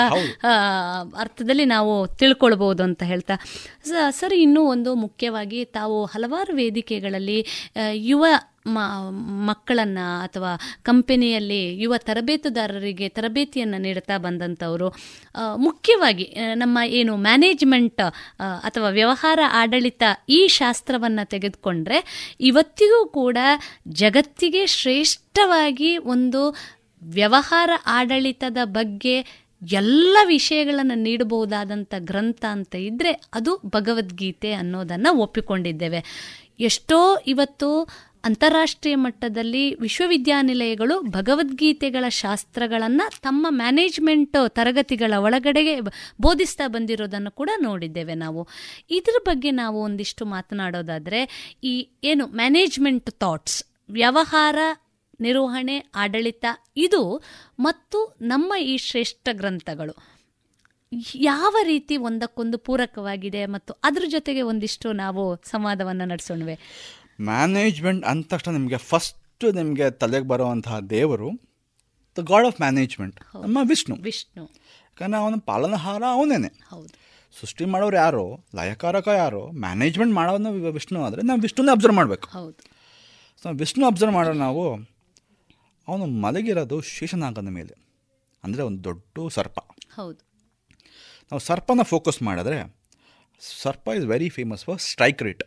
S12: ಅರ್ಥದಲ್ಲಿ ನಾವು ತಿಳ್ಕೊಳ್ಬೋದು ಅಂತ ಹೇಳ್ತಾ. ಸರ್, ಇನ್ನೂ ಒಂದು ಮುಖ್ಯವಾಗಿ ತಾವು ಹಲವಾರು ವೇದಿಕೆಗಳಲ್ಲಿ ಯುವ ಮ, ಮಕ್ಕಳನ್ನು ಅಥವಾ ಕಂಪನಿಯಲ್ಲಿ ಯುವ ತರಬೇತುದಾರರಿಗೆ ತರಬೇತಿಯನ್ನು ನೀಡುತ್ತಾ ಬಂದಂಥವರು. ಮುಖ್ಯವಾಗಿ ನಮ್ಮ ಏನು ಮ್ಯಾನೇಜ್ಮೆಂಟ್ ಅಥವಾ ವ್ಯವಹಾರ ಆಡಳಿತ ಈ ಶಾಸ್ತ್ರವನ್ನು ತೆಗೆದುಕೊಂಡ್ರೆ ಇವತ್ತಿಗೂ ಕೂಡ ಜಗತ್ತಿಗೆ ಶ್ರೇಷ್ಠವಾಗಿ ಒಂದು ವ್ಯವಹಾರ ಆಡಳಿತದ ಬಗ್ಗೆ ಎಲ್ಲ ವಿಷಯಗಳನ್ನು ನೀಡಬಹುದಾದಂಥ ಗ್ರಂಥ ಅಂತ ಇದ್ದರೆ ಅದು ಭಗವದ್ಗೀತೆ ಅನ್ನೋದನ್ನು ಒಪ್ಪಿಕೊಂಡಿದ್ದೇವೆ. ಎಷ್ಟೋ ಇವತ್ತು ಅಂತಾರಾಷ್ಟ್ರೀಯ ಮಟ್ಟದಲ್ಲಿ ವಿಶ್ವವಿದ್ಯಾನಿಲಯಗಳು ಭಗವದ್ಗೀತೆಗಳ ಶಾಸ್ತ್ರಗಳನ್ನು ತಮ್ಮ ಮ್ಯಾನೇಜ್ಮೆಂಟ್ ತರಗತಿಗಳ ಒಳಗಡೆಗೆ ಬೋಧಿಸ್ತಾ ಬಂದಿರೋದನ್ನು ಕೂಡ ನೋಡಿದ್ದೇವೆ ನಾವು. ಇದ್ರ ಬಗ್ಗೆ ನಾವು ಒಂದಿಷ್ಟು ಮಾತನಾಡೋದಾದರೆ ಈ ಏನು ಮ್ಯಾನೇಜ್ಮೆಂಟ್ ಥಾಟ್ಸ್, ವ್ಯವಹಾರ ನಿರ್ವಹಣೆ ಆಡಳಿತ ಇದು ಮತ್ತು ನಮ್ಮ ಈ ಶ್ರೇಷ್ಠ ಗ್ರಂಥಗಳು. ಯಾವ ರೀತಿ ಒಂದಕ್ಕೊಂದು ಪೂರಕವಾಗಿದೆ ಮತ್ತು ಅದ್ರ ಜೊತೆಗೆ ಒಂದಿಷ್ಟು ನಾವು ಸಂವಾದವನ್ನು ನಡೆಸೋಣವೆ.
S13: ಮ್ಯಾನೇಜ್ಮೆಂಟ್ ಅಂದ ತಕ್ಷಣ ನಿಮಗೆ ಫಸ್ಟ್ ನಿಮಗೆ ತಲೆಗೆ ಬರುವಂತಹ ದೇವರು ದ ಗಾಡ್ ಆಫ್ ಮ್ಯಾನೇಜ್ಮೆಂಟ್ ನಮ್ಮ ವಿಷ್ಣು.
S12: ವಿಷ್ಣು.
S13: ಯಾಕಂದ್ರೆ ಅವನ ಪಾಲನಹಾರ ಅವನೇನೆ.
S12: ಹೌದು.
S13: ಸೃಷ್ಟಿ ಮಾಡೋರು ಯಾರು ಲಯಕಾರಕ ಯಾರು ಮ್ಯಾನೇಜ್ಮೆಂಟ್ ಮಾಡೋದನ್ನ ವಿಷ್ಣು ಆದರೆ ನಾವು ವಿಷ್ಣುನೇ ಅಬ್ಸರ್ವ್ ಮಾಡಬೇಕು.
S12: ಹೌದು.
S13: ಸೊ ವಿಷ್ಣು ಅಬ್ಸರ್ವ್ ಮಾಡೋ ನಾವು ಅವನು ಮಲಗಿರೋದು ಶೇಷನಾಗನ ಮೇಲೆ. ಅಂದರೆ ಒಂದು ದೊಡ್ಡ ಸರ್ಪ.
S12: ಹೌದು.
S13: ನಾವು ಸರ್ಪನ ಫೋಕಸ್ ಮಾಡಿದ್ರೆ ಸರ್ಪ is very famous for strike rate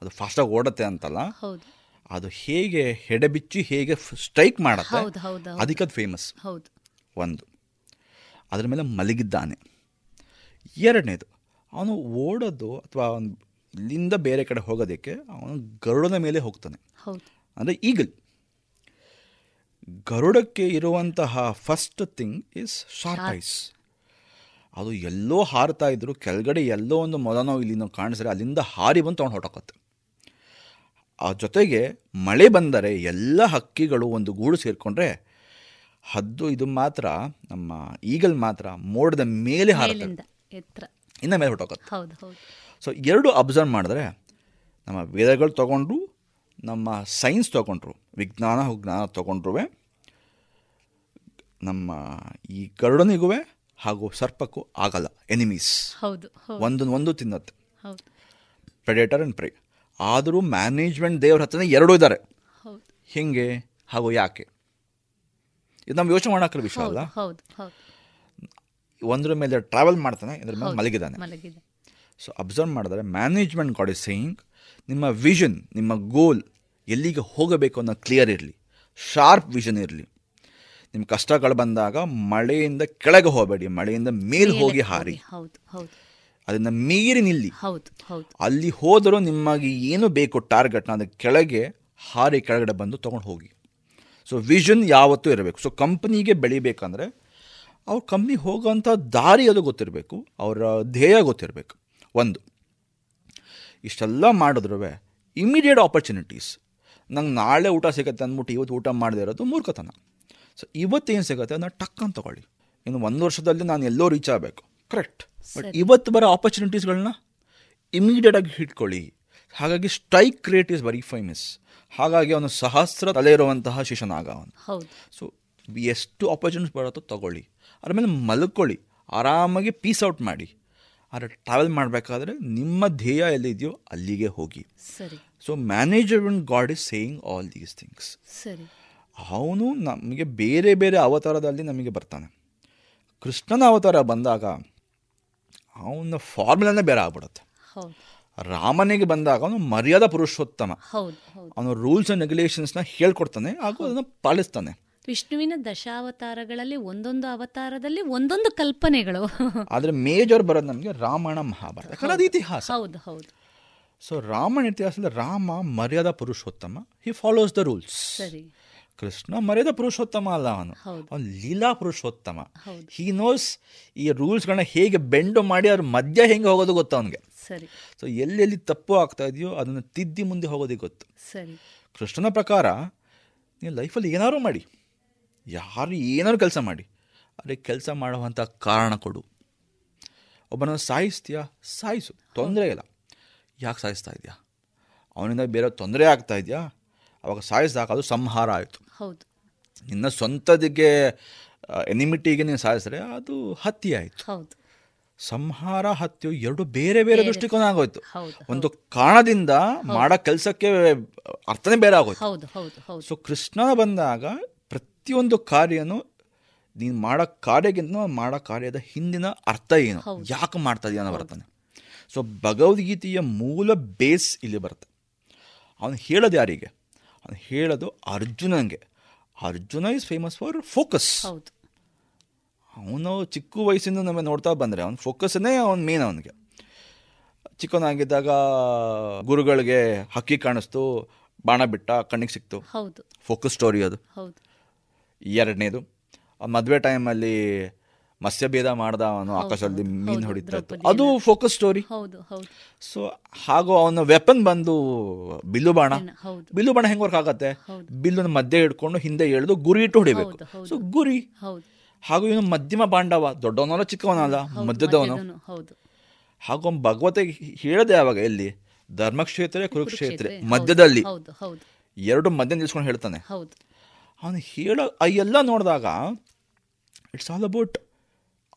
S13: ಅದು ಫಾಸ್ಟಾಗಿ ಓಡುತ್ತೆ ಅಂತಲ್ಲ.
S12: ಹೌದು.
S13: ಅದು ಹೇಗೆ ಹೆಡೆಬಿಚ್ಚಿ ಹೇಗೆ ಸ್ಟ್ರೈಕ್ ಮಾಡುತ್ತೆ. ಅದಕ್ಕೆ ಅದು ಫೇಮಸ್
S12: ಹೌದು.
S13: ಒಂದು. ಅದ್ರ ಮೇಲೆ ಮಲಗಿದ್ದಾನೆ. ಎರಡನೇದು ಅವನು ಓಡೋದು ಅಥವಾ ಅವನು ಇಲ್ಲಿಂದ ಬೇರೆ ಕಡೆ ಹೋಗೋದಕ್ಕೆ ಅವನು ಗರುಡನ ಮೇಲೆ ಹೋಗ್ತಾನೆ. ಅಂದರೆ ಈಗಲ್. ಗರುಡಕ್ಕೆ ಇರುವಂತಹ first thing is
S12: sharp
S13: eyes ಅದು ಎಲ್ಲೋ ಹಾರ್ತಾ ಇದ್ರು ಕೆಳಗಡೆ ಎಲ್ಲೋ ಒಂದು ಮೊಲನೋ ಇಲ್ಲಿನೋ ಕಾಣಿಸಿದ್ರೆ ಅಲ್ಲಿಂದ ಹಾರಿ ಬಂದು ತೊಗೊಂಡು ಹೊಟ್ಟೋಕತ್ತೆ ಆ ಜೊತೆಗೆ ಮಳೆ ಬಂದರೆ ಎಲ್ಲ ಹಕ್ಕಿಗಳು ಒಂದು ಗೂಡು ಸೇರಿಕೊಂಡ್ರೆ ಹದ್ದು ಇದು ಮಾತ್ರ ನಮ್ಮ ಈಗಲ್ ಮಾತ್ರ ಮೋಡದ ಮೇಲೆ ಹಾರತ್ತೆ. ಇನ್ನ ಮೇಲೆ
S12: ಹೊಟ್ಟೋಕತ್ತೆ
S13: ಸೊ ಎರಡು ಅಬ್ಸರ್ವ್ ಮಾಡಿದ್ರೆ ನಮ್ಮ ವೇದಗಳು ತೊಗೊಂಡ್ರು ನಮ್ಮ ಸೈನ್ಸ್ ತೊಗೊಂಡ್ರು ವಿಜ್ಞಾನ ಹಾಗೂ ಜ್ಞಾನ ತೊಗೊಂಡ್ರು ನಮ್ಮ ಈ ಗರುಡನಿಗೂ ಹಾಗೂ ಸರ್ಪಕ್ಕೂ ಆಗಲ್ಲ ಎನಿಮೀಸ್
S12: ಹೌದು
S13: ಒಂದು ಒಂದು ತಿನ್ನತ್ತೆ. ಪ್ರೆಡೇಟರ್ ಆ್ಯಂಡ್ ಪ್ರೇ ಆದರೂ ಮ್ಯಾನೇಜ್ಮೆಂಟ್ ದೇವ್ರ ಹತ್ರನೇ ಎರಡೂ ಇದ್ದಾರೆ ಹಿಂಗೆ ಹಾಗೂ ಯಾಕೆ? ಇದು ನಮ್ಮ ಯೋಚನೆ ಮಾಡೋಕ್ಕಲ್ಲ ವಿಷಯ ಅಲ್ಲ? ಒಂದ್ರ ಮೇಲೆ ಟ್ರಾವೆಲ್ ಮಾಡ್ತಾನೆ ಇದ್ರ ಮೇಲೆ ಮಲಗಿದ್ದಾನೆ ಸೊ ಅಬ್ಸರ್ವ್ ಮಾಡಿದ್ರೆ ಮ್ಯಾನೇಜ್ಮೆಂಟ್ ಗಾಡ್ ಇಸ್ ಸೇಯಿಂಗ್ ನಿಮ್ಮ ವಿಷನ್ ನಿಮ್ಮ ಗೋಲ್ ಎಲ್ಲಿಗೆ ಹೋಗಬೇಕು ಅನ್ನೋ ಕ್ಲಿಯರ್ ಇರಲಿ. ಶಾರ್ಪ್ ವಿಷನ್ ಇರಲಿ. ನಿಮ್ಮ ಕಷ್ಟಗಳು ಬಂದಾಗ ಮಳೆಯಿಂದ ಕೆಳಗೆ ಹೋಗಬೇಡಿ. ಮಳೆಯಿಂದ ಮೇಲೆ ಹೋಗಿ ಹಾರಿ. ಅದನ್ನ ಮೀರಿ ನಿಲ್ಲಿ. ಅಲ್ಲಿ ಹೋದರೂ ನಿಮಗೆ ಏನು ಬೇಕು ಟಾರ್ಗೆಟ್ನ ಅದಕ್ಕೆ ಕೆಳಗೆ ಹಾರಿ ಕೆಳಗಡೆ ಬಂದು ತೊಗೊಂಡು ಹೋಗಿ. ಸೊ ವಿಷನ್ ಯಾವತ್ತೂ ಇರಬೇಕು. ಸೊ ಕಂಪ್ನಿಗೆ ಬೆಳಿಬೇಕಂದ್ರೆ ಅವ್ರ ಕಂಪ್ನಿ ಹೋಗೋವಂಥ ದಾರಿ ಅದು ಗೊತ್ತಿರಬೇಕು. ಅವರ ಧ್ಯೇಯ ಗೊತ್ತಿರಬೇಕು. ಒಂದು. ಇಷ್ಟೆಲ್ಲ ಮಾಡಿದ್ರೂ ಇಮಿಡಿಯೇಟ್ ಆಪರ್ಚುನಿಟೀಸ್ ನಂಗೆ ನಾಳೆ ಊಟ ಸಿಗುತ್ತೆ ಅಂದ್ಬಿಟ್ಟು ಇವತ್ತು ಊಟ ಮಾಡದೇ ಇರೋದು ಮೂರ್ಖತನ. ಸೊ ಇವತ್ತೇನು ಸಿಗುತ್ತೆ ಅದನ್ನ ಟಕ್ ಅಂತ ತಗೊಳ್ಳಿ. ಇನ್ನು ಒಂದು ವರ್ಷದಲ್ಲಿ ನಾನು ಎಲ್ಲೋ ರೀಚ್ ಆಗಬೇಕು. Correct
S12: but.
S13: ಇವತ್ತು ಬರೋ ಆಪರ್ಚುನಿಟೀಸ್ಗಳನ್ನ ಇಮಿಡಿಯೇಟಾಗಿ ಹಿಡ್ಕೊಳ್ಳಿ. ಹಾಗಾಗಿ strike create is very famous ಹಾಗಾಗಿ ಅವನು ಸಹಸ್ರ ತಲೆ ಇರುವಂತಹ ಶಿಶನಾಗ ಅವನು. ಸೊ ಎಷ್ಟು ಆಪರ್ಚುನಿಟೀಸ್ ಬರುತ್ತೋ ತಗೊಳ್ಳಿ. ಅದ್ರ ಮೇಲೆ ಮಲ್ಕೊಳ್ಳಿ. ಆರಾಮಾಗಿ ಪೀಸ್ ಔಟ್ ಮಾಡಿ. ಆದರೆ ಟ್ರಾವೆಲ್ ಮಾಡಬೇಕಾದ್ರೆ ನಿಮ್ಮ ಧ್ಯೇಯ ಎಲ್ಲಿದೆಯೋ ಅಲ್ಲಿಗೆ ಹೋಗಿ.
S12: ಸರಿ.
S13: Manager management god is saying all these things
S12: ಸರಿ.
S13: ಅವನು ನಮಗೆ ಬೇರೆ ಬೇರೆ ಅವತಾರದಲ್ಲಿ ನಮಗೆ ಬರ್ತಾನೆ. ಕೃಷ್ಣನ ಅವತಾರ ಬಂದಾಗ ಅವನ ಫಾರ್ಮುಲಾನೇ ಬೇರೆ ಆಗ್ಬಿಡುತ್ತೆ. ರಾಮನಿಗೆ ಬಂದಾಗ ಅವನು ಮರ್ಯಾದಾ ಪುರುಷೋತ್ತಮ. ಅವನು ರೂಲ್ಸ್ ಆ್ಯಂಡ್ ರೆಗ್ಯುಲೇಷನ್ಸ್ನ ಹೇಳ್ಕೊಡ್ತಾನೆ ಹಾಗೂ ಅದನ್ನು ಪಾಲಿಸ್ತಾನೆ.
S12: ವಿಷ್ಣುವಿನ ದಶಾವತಾರಗಳಲ್ಲಿ ಒಂದೊಂದು ಅವತಾರದಲ್ಲಿ ಒಂದೊಂದು ಕಲ್ಪನೆಗಳು.
S13: ಆದರೆ ಮೇಜರ್ ಬರೋದು ನಮಗೆ ರಾಮಾಯಣ ಮಹಾಭಾರತ. ಕಲದ ಇತಿಹಾಸ.
S12: ಹೌದು ಹೌದು.
S13: ಸೊ ರಾಮನ ಇತಿಹಾಸದಲ್ಲಿ Rama Maryada Purushottam. He follows the rules
S12: ಸರಿ.
S13: ಕೃಷ್ಣ ಮರ್ಯಾದ ಪುರುಷೋತ್ತಮ ಅಲ್ಲ ಅವನು.
S12: ಹೌದು.
S13: ಅವನು ಲೀಲಾ ಪುರುಷೋತ್ತಮ.
S12: ಹೌದು.
S13: ಹಿ ನೋಸ್ ಈ ರೂಲ್ಸ್ಗಳನ್ನ ಹೇಗೆ ಬೆಂಡು ಮಾಡಿ ಅವ್ರ ಮಧ್ಯ ಹೆಂಗೆ ಹೋಗೋದು ಗೊತ್ತು ಅವನಿಗೆ.
S12: ಸರಿ.
S13: ಸೊ ಎಲ್ಲೆಲ್ಲಿ ತಪ್ಪು ಆಗ್ತಾ ಇದೆಯೋ ಅದನ್ನು ತಿದ್ದಿ ಮುಂದೆ ಹೋಗೋದಿಗೆ ಗೊತ್ತು.
S12: ಸರಿ.
S13: ಕೃಷ್ಣನ ಪ್ರಕಾರ ನೀವು ಲೈಫಲ್ಲಿ ಏನಾದ್ರು ಮಾಡಿ. ಯಾರು ಏನಾದ್ರು ಕೆಲಸ ಮಾಡಿ. ಅದೇ ಕೆಲಸ ಮಾಡುವಂಥ ಕಾರಣ ಕೊಡು. ಒಬ್ಬನ ಸಾಯಿಸ್ತೀಯಾ? ಸಾಯಿಸು. ತೊಂದರೆ ಇಲ್ಲ. ಯಾಕೆ ಸಾಯಿಸ್ತಾ ಇದೆಯಾ? ಅವನಿಂದ ಬೇರೆ ತೊಂದರೆ ಆಗ್ತಾ ಇದೆಯಾ? ಅವಾಗ ಸಾಯಿಸಿದಾಗ ಅದು ಸಂಹಾರ ಆಯಿತು.
S12: ಹೌದು.
S13: ನಿನ್ನ ಸ್ವಂತದಿಗೆ ಎನಿಮಿಟಿಗೆ ನೀನು ಸಾಯಿಸಿದ್ರೆ ಅದು ಹತ್ಯೆ ಆಯಿತು.
S12: ಹೌದು.
S13: ಸಂಹಾರ ಹತ್ಯೆ ಎರಡು ಬೇರೆ ಬೇರೆ ದೃಷ್ಟಿಕೋನ ಆಗೋಯ್ತು. ಒಂದು ಕಾರಣದಿಂದ ಮಾಡೋ ಕೆಲಸಕ್ಕೆ ಅರ್ಥನೇ ಬೇರೆ ಆಗೋಯ್ತು. ಸೊ ಕೃಷ್ಣ ಬಂದಾಗ ಪ್ರತಿಯೊಂದು ಕಾರ್ಯನು ನೀನು ಮಾಡೋ ಕಾರ್ಯಕ್ಕಿಂತ ಮಾಡೋ ಕಾರ್ಯದ ಹಿಂದಿನ ಅರ್ಥ ಏನು? ಯಾಕೆ ಮಾಡ್ತಾ ಇದೆಯಾ ಅನ್ನೋ ಬರ್ತಾನೆ. ಸೊ ಭಗವದ್ಗೀತೆಯ ಮೂಲ ಬೇಸ್ ಇಲ್ಲಿ ಬರುತ್ತೆ. ಅವನು ಹೇಳೋದು ಯಾರಿಗೆ? ಅವನು ಹೇಳೋದು ಅರ್ಜುನಂಗೆ. Arjuna is famous for focus
S12: ಹೌದು.
S13: ಅವನು ಚಿಕ್ಕ ವಯಸ್ಸಿಂದ ನಮಗೆ ನೋಡ್ತಾ ಬಂದರೆ ಅವನ ಫೋಕಸ್ನೇ ಅವನ ಮೇನ್ ಅವನಿಗೆ. ಚಿಕ್ಕವನಾಗಿದ್ದಾಗ ಗುರುಗಳಿಗೆ ಹಕ್ಕಿ ಕಾಣಿಸ್ತು ಬಾಣ ಬಿಟ್ಟ ಕಣ್ಣಿಗೆ ಸಿಕ್ತು. ಫೋಕಸ್ ಸ್ಟೋರಿ ಅದು.
S12: ಹೌದು.
S13: ಎರಡನೇದು ಮದುವೆ ಟೈಮಲ್ಲಿ ಮತ್ಸ್ಯಭೇದ ಮಾಡ್ದ ಅವನು ಆಕಾಶದಲ್ಲಿ ಮೀನು ಹೊಡಿತಾ ಇತ್ತು ಅದು ಫೋಕಸ್ ಸ್ಟೋರಿ ಸೊ ಹಾಗೂ ಅವನ ವೆಪನ್ ಬಂದು ಬಿಲ್ಲು ಬಾಣ. ಬಿಲ್ಲು ಬಾಣ ಹೆಂಗ್ ವರ್ಕ್ ಆಗತ್ತೆ? ಬಿಲ್ಲುನ ಮಧ್ಯೆ ಹಿಡ್ಕೊಂಡು ಹಿಂದೆ ಎಳೆದು ಗುರಿ ಇಟ್ಟು ಹೊಡಿಬೇಕು. ಸೊ ಗುರಿ. ಹಾಗೂ ಇವನು ಮಧ್ಯಮ ಬಾಂಡವ ದೊಡ್ಡವನಲ್ಲ ಚಿಕ್ಕವನಲ್ಲ ಮಧ್ಯದವನು. ಹಾಗೂ ಭಗವತೆ ಭಗವತ ಹೇಳದೆ ಯಾವಾಗ ಎಲ್ಲಿ? ಧರ್ಮಕ್ಷೇತ್ರ ಕುರುಕ್ಷೇತ್ರ ಮಧ್ಯದಲ್ಲಿ. ಎರಡು ಮಧ್ಯ ನಿಲ್ಸ್ಕೊಂಡು ಹೇಳ್ತಾನೆ.
S12: ಹೌದು.
S13: ಅವನು ಹೇಳೋ ಎಲ್ಲ ನೋಡಿದಾಗ ಇಟ್ಸ್ ಆಲ್ ಅಬೌಟ್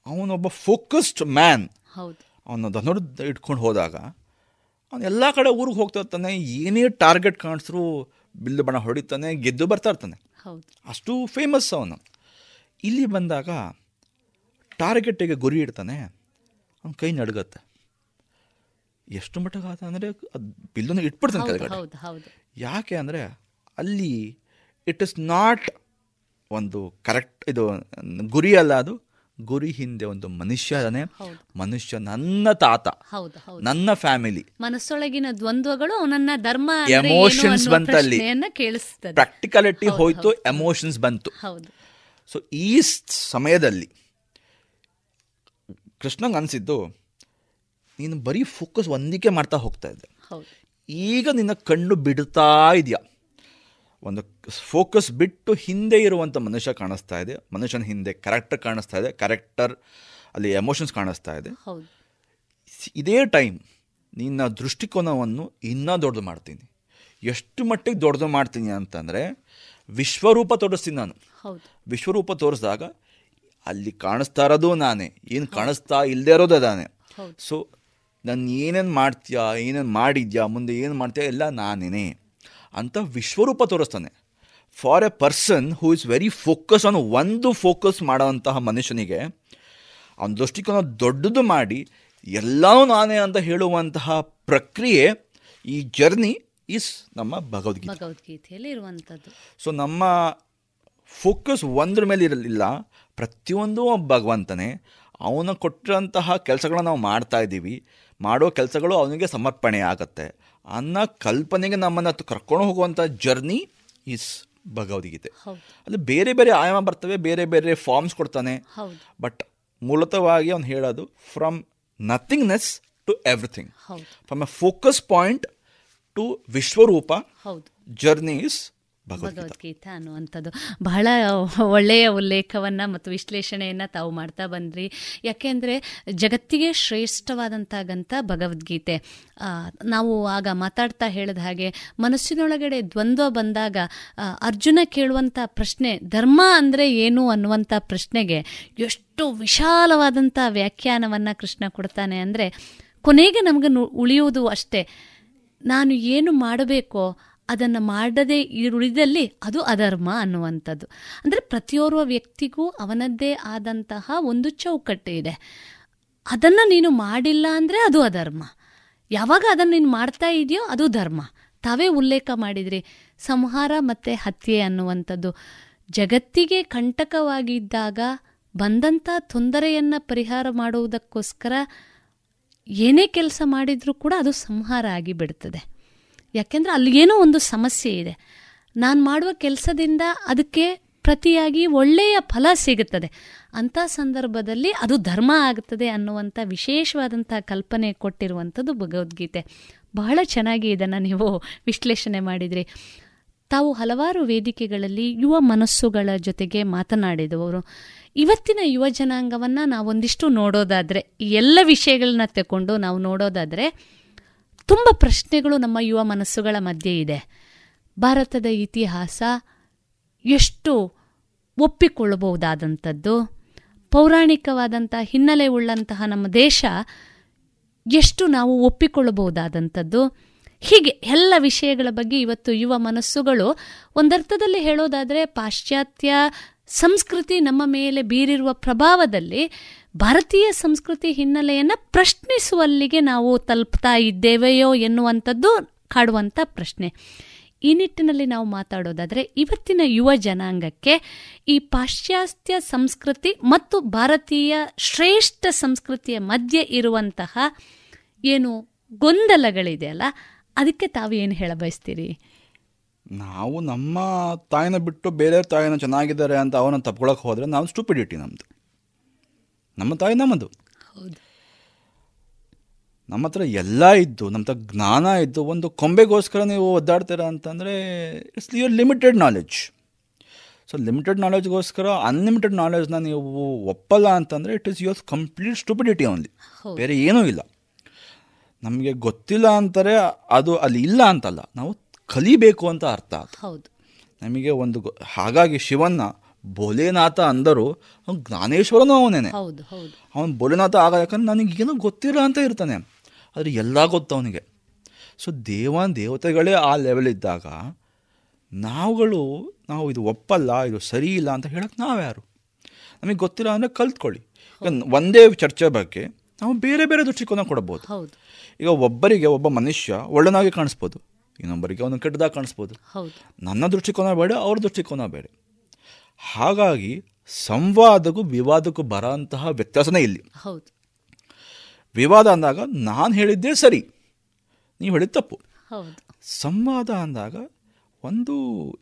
S13: ಅವನೊಬ್ಬ ಫೋಕಸ್ಡ್ ಮ್ಯಾನ್ ಅವನು ಧನುರ್ ಇಟ್ಕೊಂಡು ಹೋದಾಗ ಅವನು ಎಲ್ಲ ಕಡೆ ಊರಿಗೆ ಹೋಗ್ತಾ ಇರ್ತಾನೆ ಏನೇ ಟಾರ್ಗೆಟ್ ಕಾಣಿಸ್ರು ಬಿಲ್ಲು ಬಣ್ಣ ಹೊಡಿತಾನೆ ಗೆದ್ದು ಬರ್ತಾ ಇರ್ತಾನೆ. ಅಷ್ಟು ಫೇಮಸ್ ಅವನು. ಇಲ್ಲಿ ಬಂದಾಗ ಟಾರ್ಗೆಟಿಗೆ ಗುರಿ ಇಡ್ತಾನೆ ಅವನ ಕೈ ನಡುಗತ್ತೆ. ಎಷ್ಟು ಮಟ್ಟಕ್ಕೆ ಆತ ಅಂದರೆ ಅದು ಬಿಲ್ಲನ್ನು ಇಟ್ಬಿಡ್ತಾನೆ ಕೆಳಗಡೆ. ಯಾಕೆ ಅಂದರೆ ಅಲ್ಲಿ ಇಟ್ ಇಸ್ ನಾಟ್ ಒಂದು ಕರೆಕ್ಟ್ ಇದು ಗುರಿ ಅಲ್ಲ ಅದು. ಗುರಿ ಹಿಂದೆ ಒಂದು ಮನುಷ್ಯನೇ ಮನುಷ್ಯ ನನ್ನ ತಾತ. ನನ್ನ ಫ್ಯಾಮಿಲಿ
S12: ಮನಸ್ಸೊಳಗಿನ ದ್ವಂದ್ವಗಳು ಅವನನ್ನ ಧರ್ಮ
S13: ಎಮೋಷನ್ಸ್ ಬಂತಲ್ಲಿ. ಪ್ರಾಕ್ಟಿಕಲಿಟಿ ಹೋಯ್ತು ಎಮೋಷನ್ಸ್ ಬಂತು. ಸೊ ಈ ಸಮಯದಲ್ಲಿ ಕೃಷ್ಣಂಗೆ ಅನಿಸಿದ್ದು ನೀನು ಬರೀ ಫೋಕಸ್ ಒಂದಿಕೆ ಮಾಡ್ತಾ ಹೋಗ್ತಾ ಇದ್ದೆ. ಈಗ ನಿನ್ನ ಕಣ್ಣು ಬಿಡ್ತಾ ಇದೆಯಾ? ಒಂದು ಫೋಕಸ್ ಬಿಟ್ಟು ಹಿಂದೆ ಇರುವಂಥ ಮನುಷ್ಯ ಕಾಣಿಸ್ತಾ ಇದೆ. ಮನುಷ್ಯನ ಹಿಂದೆ ಕ್ಯಾರೆಕ್ಟರ್ ಕಾಣಿಸ್ತಾ ಇದೆ. ಕ್ಯಾರೆಕ್ಟರ್ ಅಲ್ಲಿ ಎಮೋಷನ್ಸ್ ಕಾಣಿಸ್ತಾ ಇದೆ. ಇದೇ ಟೈಮ್ ನಿನ್ನ ದೃಷ್ಟಿಕೋನವನ್ನು ಇನ್ನೂ ದೊಡ್ಡದು ಮಾಡ್ತೀನಿ. ಎಷ್ಟು ಮಟ್ಟಿಗೆ ದೊಡ್ಡದು ಮಾಡ್ತೀನಿ ಅಂತಂದರೆ ವಿಶ್ವರೂಪ ತೋರಿಸ್ತೀನಿ ನಾನು. ವಿಶ್ವರೂಪ ತೋರಿಸಿದಾಗ ಅಲ್ಲಿ ಕಾಣಿಸ್ತಾ ಇರೋದು ನಾನೇ. ಏನು ಕಾಣಿಸ್ತಾ ಇಲ್ಲದೆ ಇರೋದು ನಾನೇ. ಸೊ ನಾನು ಏನೇನು ಮಾಡ್ತೀಯಾ ಏನೇನು ಮಾಡಿದ್ಯಾ ಮುಂದೆ ಏನು ಮಾಡ್ತೀಯಾ ಎಲ್ಲ ನಾನೇನೆ ಅಂತ ವಿಶ್ವರೂಪ ತೋರಿಸ್ತಾನೆ. For a person who is very focus on ಒಂದು ಫೋಕಸ್ ಮಾಡೋವಂತಹ ಮನುಷ್ಯನಿಗೆ ಅವನ ದೃಷ್ಟಿಕೋನ ದೊಡ್ಡದು ಮಾಡಿ ಎಲ್ಲವೂ ನಾನೇ ಅಂತ ಹೇಳುವಂತಹ ಪ್ರಕ್ರಿಯೆ ಈ ಜರ್ನಿ ಇಸ್ ನಮ್ಮ ಭಗವದ್ಗೀತೆ.
S12: ಭಗವದ್ಗೀತೆಯಲ್ಲಿ ಇರುವಂಥದ್ದು.
S13: ಸೊ ನಮ್ಮ ಫೋಕಸ್ ಒಂದ್ರ ಮೇಲೆ ಇರಲಿಲ್ಲ. ಪ್ರತಿಯೊಂದು ಭಗವಂತನೇ. ಅವನ ಕೊಟ್ಟಿರೋಂತಹ ಕೆಲಸಗಳನ್ನ ನಾವು ಮಾಡ್ತಾ ಇದ್ದೀವಿ. ಮಾಡೋ ಕೆಲಸಗಳು ಅವನಿಗೆ ಸಮರ್ಪಣೆ ಆಗುತ್ತೆ. ಅನ್ನೋ ಕಲ್ಪನೆಗೆ ನಮ್ಮನ್ನು ಕರ್ಕೊಂಡು ಹೋಗುವಂಥ ಜರ್ನಿ ಈಸ್ ಭಗವದ್ಗೀತೆ. ಅಲ್ಲಿ ಬೇರೆ ಬೇರೆ ಆಯಾಮ ಬರ್ತವೆ ಬೇರೆ ಬೇರೆ ಫಾರ್ಮ್ಸ್ ಕೊಡ್ತಾನೆ. ಬಟ್ ಮೂಲತವಾಗಿ ಅವ್ನು ಹೇಳೋದು from nothingness to
S12: everything
S13: from a focus point to Vishwarupa journeys Bhagavad Gita.
S12: ಅನ್ನುವಂಥದ್ದು. ಬಹಳ ಒಳ್ಳೆಯ ಉಲ್ಲೇಖವನ್ನು ಮತ್ತು ವಿಶ್ಲೇಷಣೆಯನ್ನು ತಾವು ಮಾಡ್ತಾ ಬಂದ್ರಿ. ಯಾಕೆಂದರೆ ಜಗತ್ತಿಗೆ ಶ್ರೇಷ್ಠವಾದಂಥ ಭಗವದ್ಗೀತೆ. ನಾವು ಆಗ ಮಾತಾಡ್ತಾ ಹೇಳಿದ ಹಾಗೆ ಮನಸ್ಸಿನೊಳಗಡೆ ದ್ವಂದ್ವ ಬಂದಾಗ ಅರ್ಜುನ ಕೇಳುವಂಥ ಪ್ರಶ್ನೆ, ಧರ್ಮ ಅಂದರೆ ಏನು ಅನ್ನುವಂಥ ಪ್ರಶ್ನೆಗೆ ಎಷ್ಟು ವಿಶಾಲವಾದಂಥ ವ್ಯಾಖ್ಯಾನವನ್ನು ಕೃಷ್ಣ ಕೊಡ್ತಾನೆ ಅಂದರೆ ಕೊನೆಗೆ ನಮಗೆ ಉಳಿಯುವುದು ಅಷ್ಟೇ. ನಾನು ಏನು ಮಾಡಬೇಕೋ ಅದನ್ನು ಮಾಡದೇ ಇರುಳಿದಲ್ಲಿ ಅದು ಅಧರ್ಮ ಅನ್ನುವಂಥದ್ದು. ಅಂದರೆ ಪ್ರತಿಯೋರ್ವ ವ್ಯಕ್ತಿಗೂ ಅವನದ್ದೇ ಆದಂತಹ ಒಂದು ಚೌಕಟ್ಟು ಇದೆ. ಅದನ್ನು ನೀನು ಮಾಡಿಲ್ಲ ಅಂದರೆ ಅದು ಅಧರ್ಮ. ಯಾವಾಗ ಅದನ್ನು ನೀನು ಮಾಡ್ತಾ ಇದೆಯೋ ಅದು ಧರ್ಮ. ತಾವೇ ಉಲ್ಲೇಖ ಮಾಡಿದ್ರಿ, ಸಂಹಾರ ಮತ್ತು ಹತ್ಯೆ ಅನ್ನುವಂಥದ್ದು. ಜಗತ್ತಿಗೆ ಕಂಟಕವಾಗಿದ್ದಾಗ ಬಂದಂಥ ತೊಂದರೆಯನ್ನು ಪರಿಹಾರ ಮಾಡುವುದಕ್ಕೋಸ್ಕರ ಏನೇ ಕೆಲಸ ಮಾಡಿದರೂ ಕೂಡ ಅದು ಸಂಹಾರ ಆಗಿ ಬಿಡ್ತದೆ ಯಾಕೆಂದರೆ ಏನೋ ಒಂದು ಸಮಸ್ಯೆ ಇದೆ. ನಾನು ಮಾಡುವ ಕೆಲಸದಿಂದ ಅದಕ್ಕೆ ಪ್ರತಿಯಾಗಿ ಒಳ್ಳೆಯ ಫಲ ಸಿಗುತ್ತದೆ. ಅಂಥ ಸಂದರ್ಭದಲ್ಲಿ ಅದು ಧರ್ಮ ಆಗುತ್ತದೆ ಅನ್ನುವಂಥ ವಿಶೇಷವಾದಂಥ ಕಲ್ಪನೆ ಕೊಟ್ಟಿರುವಂಥದ್ದು ಭಗವದ್ಗೀತೆ. ಬಹಳ ಚೆನ್ನಾಗಿ ಇದನ್ನು ನೀವು ವಿಶ್ಲೇಷಣೆ ಮಾಡಿದ್ರಿ. ತಾವು ಹಲವಾರು ವೇದಿಕೆಗಳಲ್ಲಿ ಯುವ ಮನಸ್ಸುಗಳ ಜೊತೆಗೆ ಮಾತನಾಡಿದವರು. ಇವತ್ತಿನ ಯುವ ಜನಾಂಗವನ್ನು ನಾವೊಂದಿಷ್ಟು ನೋಡೋದಾದರೆ, ಎಲ್ಲ ವಿಷಯಗಳನ್ನ ತಗೊಂಡು ನಾವು ನೋಡೋದಾದರೆ ತುಂಬ ಪ್ರಶ್ನೆಗಳು ನಮ್ಮ ಯುವ ಮನಸ್ಸುಗಳ ಮಧ್ಯೆ ಇದೆ. ಭಾರತದ ಇತಿಹಾಸ ಎಷ್ಟು ಒಪ್ಪಿಕೊಳ್ಳಬಹುದಾದಂಥದ್ದು? ಪೌರಾಣಿಕವಾದಂಥ ಹಿನ್ನೆಲೆ ಉಳ್ಳಂತಹ ನಮ್ಮ ದೇಶ ಎಷ್ಟು ನಾವು ಒಪ್ಪಿಕೊಳ್ಳಬಹುದಾದಂಥದ್ದು? ಹೀಗೆ ಎಲ್ಲ ವಿಷಯಗಳ ಬಗ್ಗೆ ಇವತ್ತು ಯುವ ಮನಸ್ಸುಗಳು ಒಂದರ್ಥದಲ್ಲಿ ಹೇಳೋದಾದರೆ ಪಾಶ್ಚಾತ್ಯ ಸಂಸ್ಕೃತಿ ನಮ್ಮ ಮೇಲೆ ಬೀರಿರುವ ಪ್ರಭಾವದಲ್ಲಿ ಭಾರತೀಯ ಸಂಸ್ಕೃತಿ ಹಿನ್ನೆಲೆಯನ್ನು ಪ್ರಶ್ನಿಸುವಲ್ಲಿಗೆ ನಾವು ತಲುಪ್ತಾ ಇದ್ದೇವೆಯೋ ಎನ್ನುವಂಥದ್ದು ಕಾಡುವಂಥ ಪ್ರಶ್ನೆ. ಈ ನಿಟ್ಟಿನಲ್ಲಿ ನಾವು ಮಾತಾಡೋದಾದರೆ ಇವತ್ತಿನ ಯುವ ಜನಾಂಗಕ್ಕೆ ಈ ಪಾಶ್ಚಾತ್ಯ ಸಂಸ್ಕೃತಿ ಮತ್ತು ಭಾರತೀಯ ಶ್ರೇಷ್ಠ ಸಂಸ್ಕೃತಿಯ ಮಧ್ಯೆ ಇರುವಂತಹ ಏನು ಗೊಂದಲಗಳಿದೆಯಲ್ಲ ಅದಕ್ಕೆ ತಾವು ಏನು ಹೇಳ ಬಯಸ್ತೀರಿ?
S13: ನಾವು ನಮ್ಮ ತಾಯಿನ ಬಿಟ್ಟು ಬೇರೆ ತಾಯಿನ ಚೆನ್ನಾಗಿದ್ದಾರೆ ಅಂತ ಅವನ ತಪ್ಕೊಳಕ್ಕೆ ಹೋದರೆ ನಾವು ಸ್ಟೂಪಿಡಿಟಿ ನಮ್ಮದು ನಮ್ಮ ತಾಯಿ ನಮ್ಮದು. ನಮ್ಮ ಹತ್ರ ಎಲ್ಲ ಇದ್ದು ನಮ್ಮ ಹತ್ರ ಜ್ಞಾನ ಇದ್ದು ಒಂದು ಕೊಂಬೆಗೋಸ್ಕರ ನೀವು ಒದ್ದಾಡ್ತೀರಾ ಅಂತಂದರೆ it's your limited knowledge so limited ನಾಲೆಜ್ಗೋಸ್ಕರ unlimited ನಾಲೆಜ್ನ ನೀವು ಒಪ್ಪಲ್ಲ ಅಂತಂದರೆ it is your complete stupidity
S12: only
S13: ಬೇರೆ ಏನೂ ಇಲ್ಲ. ನಮಗೆ ಗೊತ್ತಿಲ್ಲ ಅಂತಾರೆ ಅದು ಅಲ್ಲಿ ಇಲ್ಲ ಅಂತಲ್ಲ. ನಾವು ಕಲಿಬೇಕು ಅಂತ ಅರ್ಥ
S12: ಹೌದು.
S13: ನಮಗೆ ಒಂದು ಗೊ- ಹಾಗಾಗಿ ಶಿವನ್ನ ಭೋಲೆನಾಥ ಅಂದರು ಅವ್ನು ಜ್ಞಾನೇಶ್ವರನೂ ಅವನೇನೆ. ಅವನು ಭೋಲೆನಾಥ ಆಗ ಯಾಕಂದ್ರೆ ನನಗೆ ಏನೋ ಗೊತ್ತಿಲ್ಲ ಅಂತ ಇರ್ತಾನೆ. ಆದರೆ ಎಲ್ಲ ಗೊತ್ತು ಅವನಿಗೆ. ಸೊ ದೇವ ದೇವತೆಗಳೇ ಆ ಲೆವೆಲ್ ಇದ್ದಾಗ ನಾವುಗಳು ನಾವು ಇದು ಒಪ್ಪಲ್ಲ ಇದು ಸರಿ ಇಲ್ಲ ಅಂತ ಹೇಳಕ್ಕೆ ನಾವ್ಯಾರು? ನಮಗೆ ಗೊತ್ತಿಲ್ಲ ಅಂದರೆ ಕಲ್ತ್ಕೊಳ್ಳಿ. ಈಗ ಒಂದೇ ಚರ್ಚೆ ಬಗ್ಗೆ ನಾವು ಬೇರೆ ಬೇರೆ ದೃಷ್ಟಿಕೋನ ಕೊಡಬಹುದು
S12: ಹೌದು.
S13: ಈಗ ಒಬ್ಬರಿಗೆ ಒಬ್ಬ ಮನುಷ್ಯ ಒಳ್ಳೆನಾಗಿ ಕಾಣಿಸ್ಬೋದು ಇನ್ನೊಬ್ಬರಿಗೆ ಅವನು ಕೆಟ್ಟದಾಗಿ ಕಾಣಿಸ್ಬೋದು. ನನ್ನ ದೃಷ್ಟಿಕೋನ ಬೇಡ ಅವ್ರ ದೃಷ್ಟಿಕೋನ ಬೇಡ. ಹಾಗಾಗಿ ಸಂವಾದಕ್ಕೂ ವಿವಾದಕ್ಕೂ ಬರೋಂತಹ ವ್ಯತ್ಯಾಸನೇ ಇಲ್ಲಿ.
S12: ಹೌದು.
S13: ವಿವಾದ ಅಂದಾಗ ನಾನು ಹೇಳಿದ್ದೇ ಸರಿ ನೀವು ಹೇಳಿದ ತಪ್ಪು.
S12: ಹೌದು.
S13: ಸಂವಾದ ಅಂದಾಗ ಒಂದು